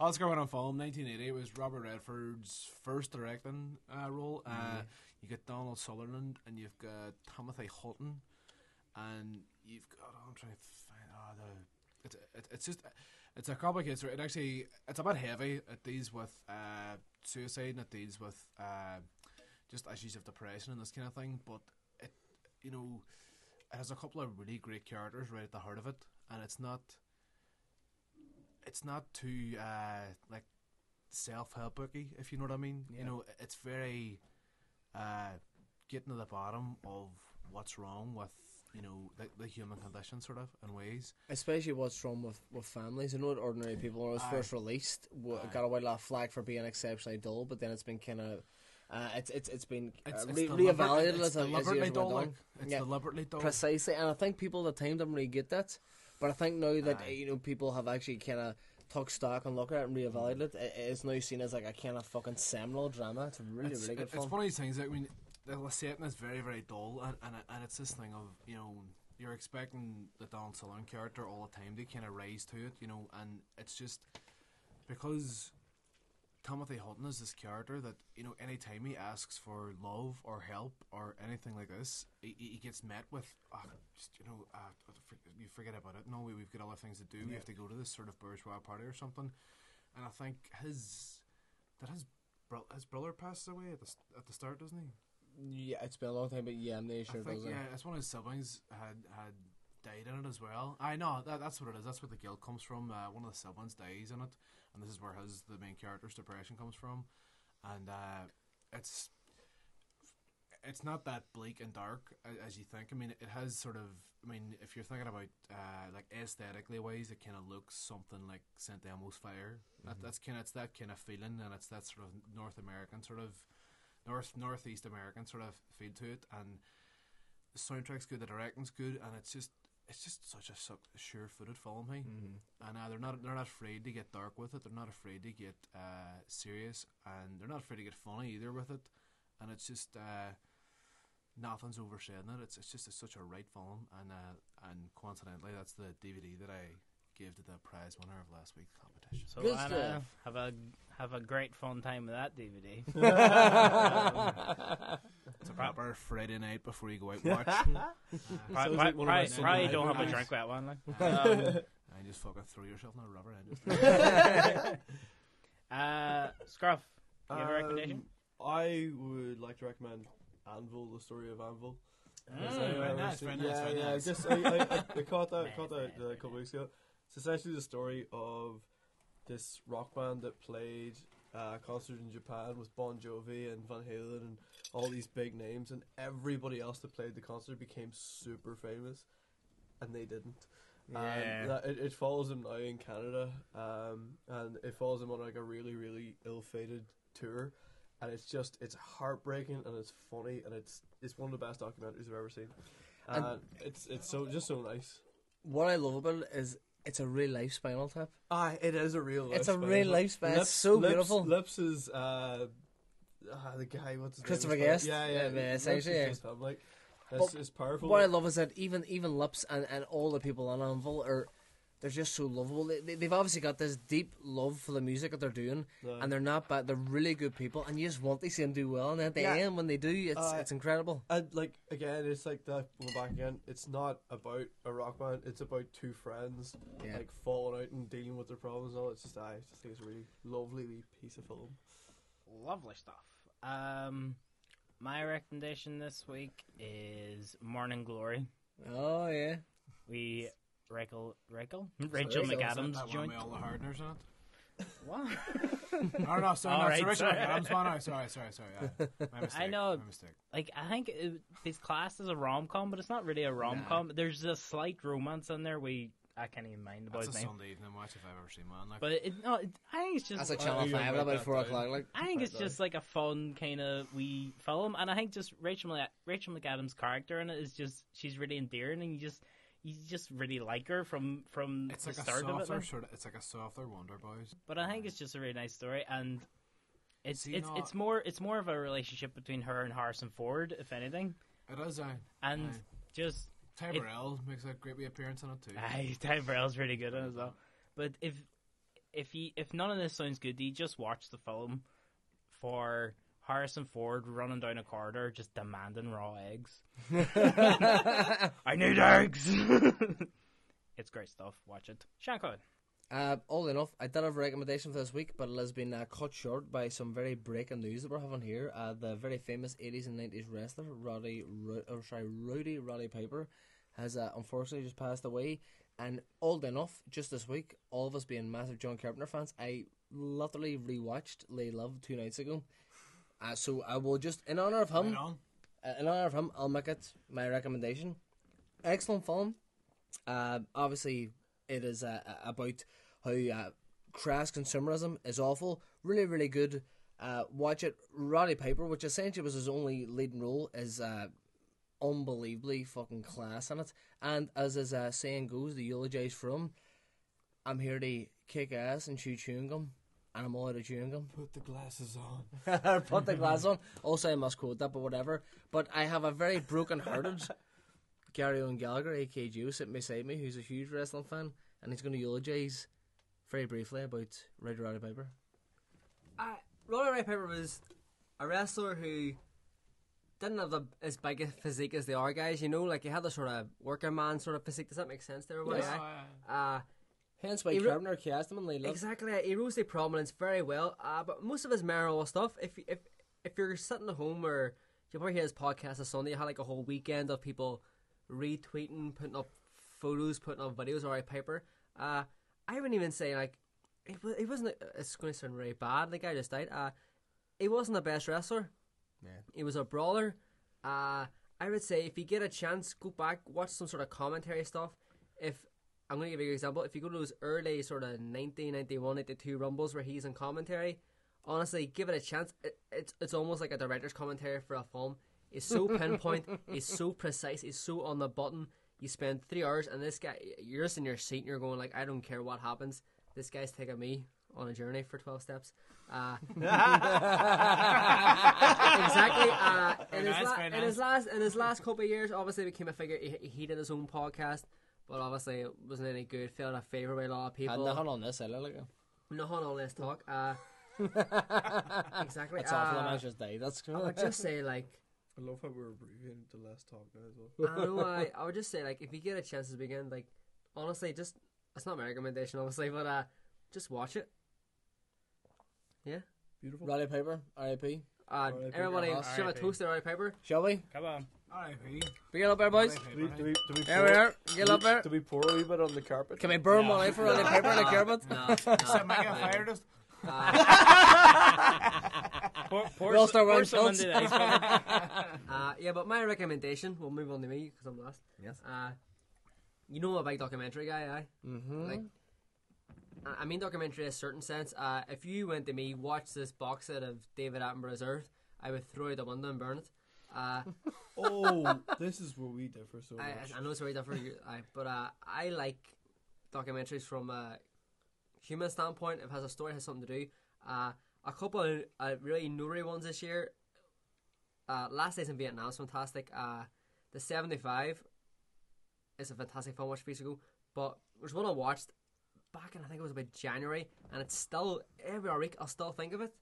Oscar went on film 1980. It was Robert Redford's first directing uh, role. Uh, you got Donald Sutherland and you've got Timothy Hutton, and you've got oh, I'm trying to find oh, the it's it, it's just it's a complicated story. It actually it's a bit heavy. It deals with uh, suicide and it deals with uh, just issues of depression and this kind of thing. But it you know it has a couple of really great characters right at the heart of it, and it's not it's not too uh, like self help booky, if you know what I mean. You know, it's very uh, getting to the bottom of what's wrong with you know the, the human condition, sort of in ways. Especially what's wrong with, with families. I know Ordinary People, when it was Aye. first released, w- got a white flag for being exceptionally dull, but then it's been kind of. Uh, it's it's it's been It's, uh, it's re- reevaluated it's as, a- as deliberately years dull. went Like, on. it's Yeah. deliberately dull. Precisely, and I think people at the time didn't really get that. But I think now that Aye. you know people have actually kind of took stock and looked at it and reevaluated it, it it's now seen as like a kind of fucking seminal drama. It's really it's, really good it's film. one of these things that I mean, the setting is very very dull, and, and and it's this thing of you know you're expecting the Don Sutherland character all the time to kind of rise to it, you know, and it's just because Timothy Hutton is this character that you know anytime he asks for love or help or anything like this, he, he gets met with uh, just you know uh, you forget about it. No, we, we've got other things to do. We have to go to this sort of bourgeois party or something. And I think his that his his brother passed away at the at the start, doesn't he? Yeah, it's been a long time, but yeah, I'm not I sure. think does it? yeah, it's one of his siblings had had died in it as well. I know that that's what it is. That's where the guilt comes from. Uh, one of the siblings dies in it, and this is where his the main character's depression comes from, and uh, it's it's not that bleak and dark as you think. I mean, it has sort of. I mean, if you're thinking about uh, like aesthetically wise, it kind of looks something like Saint Elmo's Fire. That, that's kind of it's that kind of feeling, and it's that sort of North American sort of north northeast American sort of feel to it, and the soundtrack's good, the directing's good, and it's just it's just such a su- sure-footed film, hey. And uh, they're not they're not afraid to get dark with it. They're not afraid to get uh, serious, and they're not afraid to get funny either with it. And it's just uh, nothing's oversaid in it. It's it's just it's such a right film, and uh, and coincidentally, that's the DVD that I gave to the prize winner of last week's competition. So Good Anna, stuff. have a have a great fun time with that DVD. It's a proper Friday night before you go out and watch. Probably, Sounds like one of my probably, probably don't have a drink with that one. Like. and just fucking throw yourself in a rubber end. Uh, Scruff, you have a recommendation? Um, I would like to recommend Anvil, the story of Anvil. Has Mm, very nice, very nice, yeah, very yeah. nice. Just I, I, I, I caught that, caught that uh, a couple weeks ago. It's essentially the story of this rock band that played uh, a concert in Japan with Bon Jovi and Van Halen and all these big names, and everybody else that played the concert became super famous, and they didn't. Yeah. And that, it, it follows him now in Canada, um, and it follows him on like a really, really ill-fated tour, and it's just it's heartbreaking and it's funny and it's it's one of the best documentaries I've ever seen, and, And- it's it's so just so nice. What I love about it is it's a real life Spinal Tap. Ah, it is a real. Life it's a real lifespan. It's so Lips- beautiful. Lips is uh, ah, the guy. What's his Christopher name? Guest? Yeah, yeah. Yeah, Lips essentially, is yeah. just him, like it's, But it's powerful. What I love is that even even Lips and, and all the people on Anvil are they're just so lovable. They, they, they've obviously got this deep love for the music that they're doing, Yeah. and they're not bad. They're really good people, and you just want to see them do well. And at the Yeah. end, when they do, it's Uh, it's incredible. And like again, it's like that. Going back again, it's not about a rock band. It's about two friends Yeah. like falling out and dealing with their problems and all. It's just I just think it's a really lovely wee piece of film. Lovely stuff. Um, my recommendation this week is Morning Glory. Oh yeah, We Rachel Rachel Rachel Rachel, McAdams that one joint. with all the hardeners in it. What? Oh no, sorry, All no, right, it's sorry. Richard McAdams one. Oh, sorry, sorry, sorry. Yeah. My mistake. I know. My mistake. Like I think it, it's classed as a rom com, but it's not really a rom com. There's a slight romance in there. We I can't even mind the That's boy's a name. Sunday evening watch if I've ever seen one. Like, But it, no, it, I think it's just that's like Uh, Channel you Five write at about that four down. o'clock. Like I think it's Right, just like a fun kind of wee film, and I think just Rachel Mc- Rachel McAdams' character in it is just she's really endearing, and you just you just really like her from from it's the like a start of it. sort of. It's like a softer Wonder Boys. But I think it's just a really nice story, and it's See, it's no- it's more it's more of a relationship between her and Harrison Ford, if anything, It is. And Aye. just Ty Burrell makes a great appearance in it too. Aye, Ty Burrell's really good in it as well. But if if you if none of this sounds good, you just watch the film for Harrison Ford running down a corridor just demanding raw eggs. I need eggs. it's great stuff. Watch it. Sean Cohen. Uh, all enough, I did have a recommendation for this week, but it has been uh, cut short by some very breaking news that we're having here. Uh, the very famous 80s and 90s wrestler, Roddy, Ru- or sorry, Rowdy Roddy Piper, has uh, unfortunately just passed away. And old enough, just this week, all of us being massive John Carpenter fans, I literally rewatched They Live two nights ago. Uh, so I will just, in honor of him, Right uh, in honor of him, I'll make it my recommendation. Excellent film. Uh, obviously, it is uh, about how uh, crass consumerism is awful. Really, really good. Uh, watch it. Roddy Piper, which essentially was his only leading role, is uh, unbelievably fucking class in it. And as his uh, saying goes, the eulogize from, I'm here to kick ass and chew chewing gum, and I'm all out of chewing gum. Put the glasses on. Put the glass on. Also, I must quote that, but whatever. But I have a very broken-hearted Gary Owen Gallagher, aka Gio, sitting beside me, who's a huge wrestling fan, and he's going to eulogise very briefly about Red Roddy Piper. Uh, Roddy Ray Piper was a wrestler who didn't have the as big a physique as the other guys. You know, like he had the sort of working man sort of physique. Does that make sense to everybody? Yes. Uh, Hence why He ro- cast him and Lee Exactly, he rose to prominence very well. Uh, but most of his memorable stuff, if if if you're sitting at home or you probably hear his podcast on Sunday, he had like a whole weekend of people retweeting, putting up photos, putting up videos of Roddy Piper. Uh, I wouldn't even say like he, wa- he wasn't. It's going to sound really bad. The guy just died. Uh, he wasn't the best wrestler. Yeah. He was a brawler. Uh, I would say if you get a chance, go back, watch some sort of commentary stuff. If I'm going to give you an example, if you go to those early sort of 1991, 92 Rumbles where he's in commentary, honestly, give it a chance. It, it's it's almost like a director's commentary for a film. He's so pinpoint, he's so precise, he's so on the button. You spend three hours, and this guy, you're just in your seat, and you're going like, I don't care what happens. This guy's taking me on a journey for 12 steps. Uh, exactly. Uh, in, his nice, la- very in his last in his last couple of years, obviously became a figure. He, he did his own podcast, but obviously it wasn't any good. Fell out of favor by a lot of people. Had nothing on this, I like it. Nothing on this talk. Uh, exactly. That's awful. The uh, just died. That's I would just say like. I love how we're abbreviating the last talk now as well. I know. I, I would just say like if you get a chance to begin, like honestly, just it's not my recommendation, obviously, but uh, just watch it. Yeah. Beautiful. Roddy Piper, R.I.P. Uh, everybody, your should have a R.I.P. toast to Roddy Piper. Shall we? Come on. R.I.P. Big it up there, boys. Do we, do we, do we There pour, we are. Get up there. Do we pour a wee bit on the carpet? Can we burn one out for Roddy Piper in the carpet? No, no. Set Mega Fire dust. Pour, pour, We'll start pour wearing some the ice. Uh, yeah, but my recommendation, we'll move on to me because I'm last. Yes. Uh, you know I'm a big documentary guy, I. Mm-hmm. Like, I I mean documentary in a certain sense. Uh, if you went to me, watch this box set of David Attenborough's Earth, I would throw it out the window and burn it. Uh, Oh, this is where we differ so I, much. I know it's very different, you- I, but uh, I like documentaries from a human standpoint. If it has a story, it has something to do. Uh, a couple of uh, really nuri ones this year. Uh, Last Days in Vietnam is fantastic. Uh, the 75 is a fantastic film I watched a few ago. But there's one I watched back in, I think it was about January, and it's still, every week, I'll still think of it.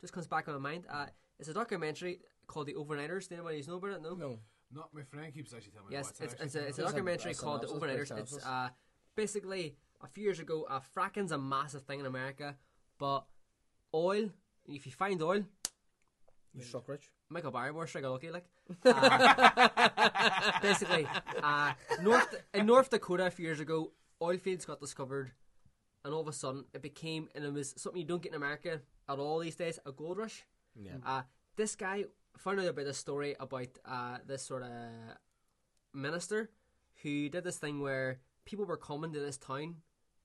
Just comes back in my mind. Uh, it's a documentary called The Overnighters. Did anybody know about it? No? No. Not my friend keeps actually telling me. Yes, what's it's, actually it's, a, it's a documentary a called The synopsis, Overnighters. It's uh, basically a few years ago, uh, fracking's a massive thing in America, but oil, if you find oil, You struck rich. Michael Barrymore strike a lucky like. Uh, basically, uh, North in North Dakota a few years ago, oil fields got discovered, and all of a sudden it became and it was something you don't get in America at all these days a gold rush. Yeah. Uh, this guy found out about this story about uh, this sort of minister who did this thing where people were coming to this town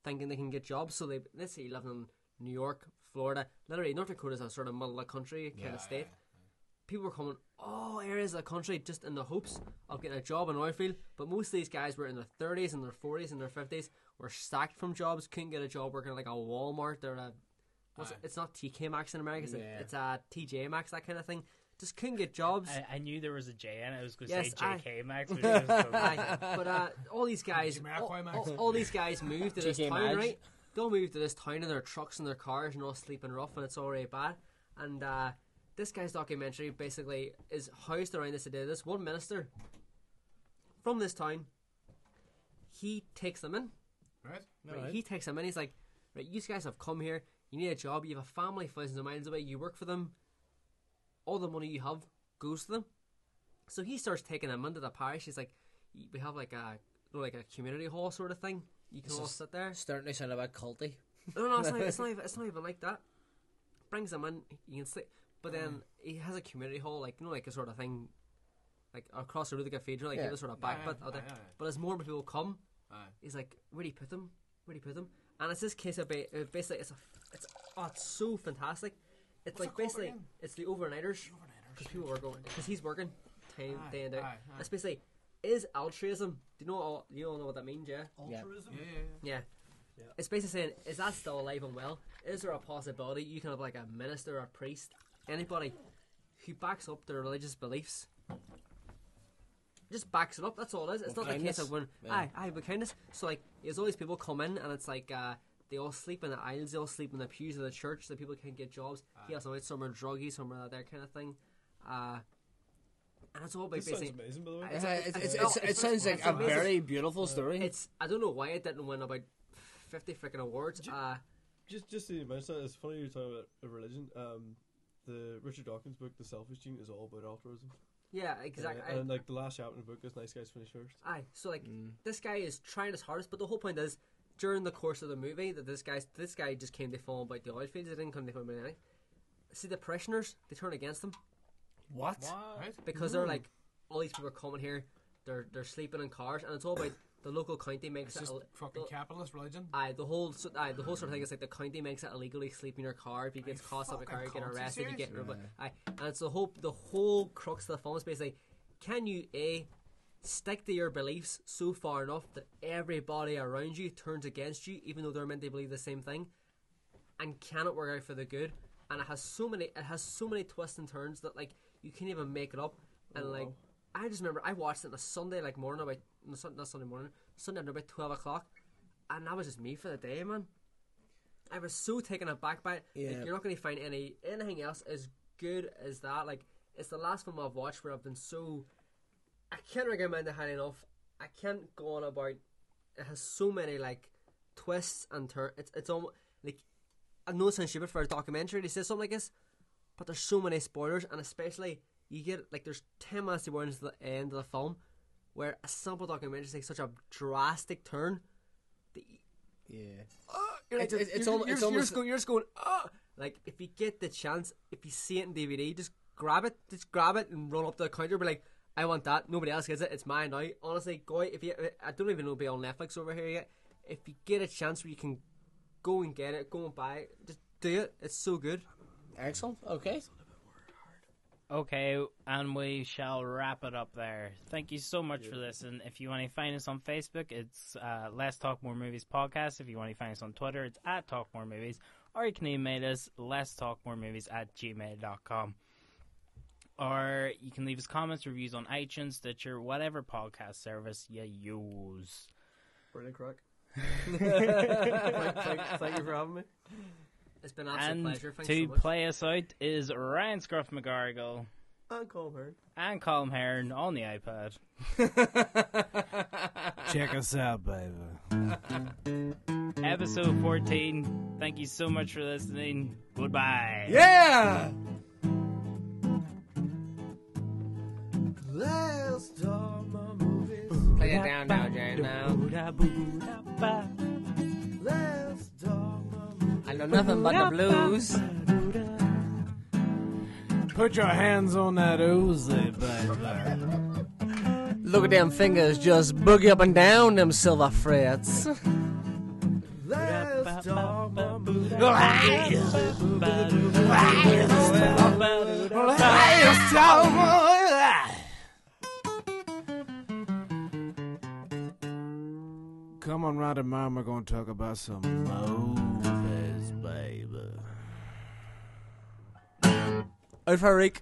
thinking they can get jobs. So they let's say you live in New York, Florida, literally North Dakota is a sort of middle of the country kind of state. People were coming all areas of the country just in the hopes of getting a job in oil field. But most of these guys were in their thirties and their forties and their fifties, were sacked from jobs, couldn't get a job working at like a Walmart or a it? it's not TK Maxx in America, it's, Yeah. a, it's a TJ Maxx, that kind of thing. Just couldn't get jobs. I, I knew there was a J in it. I was going to Yes, say I- JK Max. But it was so- but uh, all these guys, all, all, all these guys moved to this GK town, Mags. right? They'll move to this town in their trucks and their cars and all sleeping rough, and it's already bad. And uh, this guy's documentary basically is housed around this idea. This one minister from this town, he takes them in. Right? Right, He takes them in. He's like, right, you guys have come here. You need a job. You have a family thousands of miles away. You work for them. All the money you have goes to them. So he starts taking them into the parish. He's like, we have like a like a community hall sort of thing. You can all sit there. Starting to sound a bit culty. No, no, it's not, it's not, even, it's not even like that. Brings them in, you can sit, But then mm. he has a community hall, like, you know, like a sort of thing, like across the road of the cathedral, like Yeah. you have a sort of back Yeah, bit yeah, aye, aye. But as more people come, Aye. he's like, where do you put them? Where do you put them? And it's this case of basically, it's a, it's, oh, it's so fantastic. It's like it basically, again? it's the overnighters. Because people are going, because he's working time, Aye, day and out. aye, aye. It's basically, is altruism, do you know all, you all know what that means, yeah? Yeah. Yeah, yeah, yeah. Yeah. It's basically saying, is that still alive and well? Is there a possibility you can have like a minister, a priest, anybody who backs up their religious beliefs? Just backs it up. That's all it is. It's With not the case of when Yeah. aye, aye, with kindness. So like, there's always people come in and it's like uh, They all sleep in the aisles. They all sleep in the pews of the church so people can't get jobs. He has some out. Some are druggy. Some are that kind of thing. Uh, and it's all about This sounds basically. amazing, by the way. It's, it's, it's, it's- it's, it sounds like a amazing. very beautiful story. It's I don't know why it didn't win about fifty freaking awards. Uh, Just, just to mention that, it's funny you're talking about a religion. Um, the Richard Dawkins book, The Selfish Gene, is all about altruism. yeah, exactly. Uh, and like the last chapter in the book is "Nice guys finish first. Aye, so like this guy is trying his hardest, but the whole point is during the course of the movie that this guy this guy just came to film about the oil fields. They didn't come to film about anything. See the parishioners, they turn against him what? because they're hmm. like all these people are coming here. They're they're sleeping in cars, and it's all about the local county makes It's it. just ill- fucking the- capitalist religion. Aye, the whole so, aye, the whole sort of thing is like the county makes it illegally sleep in your car. If you get caught up in a car, you get fucking arrested. You get serious? aye, and it's the whole the whole crux of the film is basically can you a stick to your beliefs so far enough that everybody around you turns against you, even though they're meant to believe the same thing, and can it work out for the good? And it has so many it has so many twists and turns that like you can't even make it up. Oh, and like I just remember I watched it on a Sunday like morning about no, not Sunday morning Sunday at about twelve o'clock, and that was just me for the day, man. I was so taken aback by it. Yeah. Like, you're not going to find any anything else as good as that. Like it's the last film I've watched where I've been so. I can't recommend it highly enough. I can't go on about. It has so many like twists and turns. It's it's almost like I know it sounds stupid for a documentary to say something like this, but there's so many spoilers, and especially you get like there's ten minutes go into the end of the film, where a simple documentary takes such a drastic turn. That you, Yeah. Ah, you're like, It's- it's- it's you're, al- you're, it's you're almost- just going, you're just going, oh! Like, if you get the chance, if you see it in DVD, just grab it, just grab it and run up to the counter, be like, I want that. Nobody else gets it. It's mine now. Honestly, go out, if you, I don't even know if it'll be on Netflix over here yet. If you get a chance where you can go and get it, go and buy it, just do it. It's so good. Excellent. Okay. Okay, and we shall wrap it up there. Thank you so much for this. And if you want to find us on Facebook, it's uh, Let's Talk More Movies Podcast. If you want to find us on Twitter, it's at Talk More Movies. Or you can email us, Let's Talk More Movies at gmail.com. Or you can leave us comments, reviews on iTunes, Stitcher, whatever podcast service you use. Brilliant crack. thank, thank, thank you for having me. It's been an absolute And pleasure. Thanks to so much. play us out is Ryan Scruff McGarrigle And Colm Hearn. and Colm Hearn on the iPad. Check us out, baby. Episode 14. Thank you so much for listening. Goodbye. Yeah. Know nothing but the blues. Put your hands on that Uzi, baby. Look at them fingers just boogie up and down them silver frets. Let's talk my movies. Come on, right tomorrow we're going to talk about some movies, Out for a reek.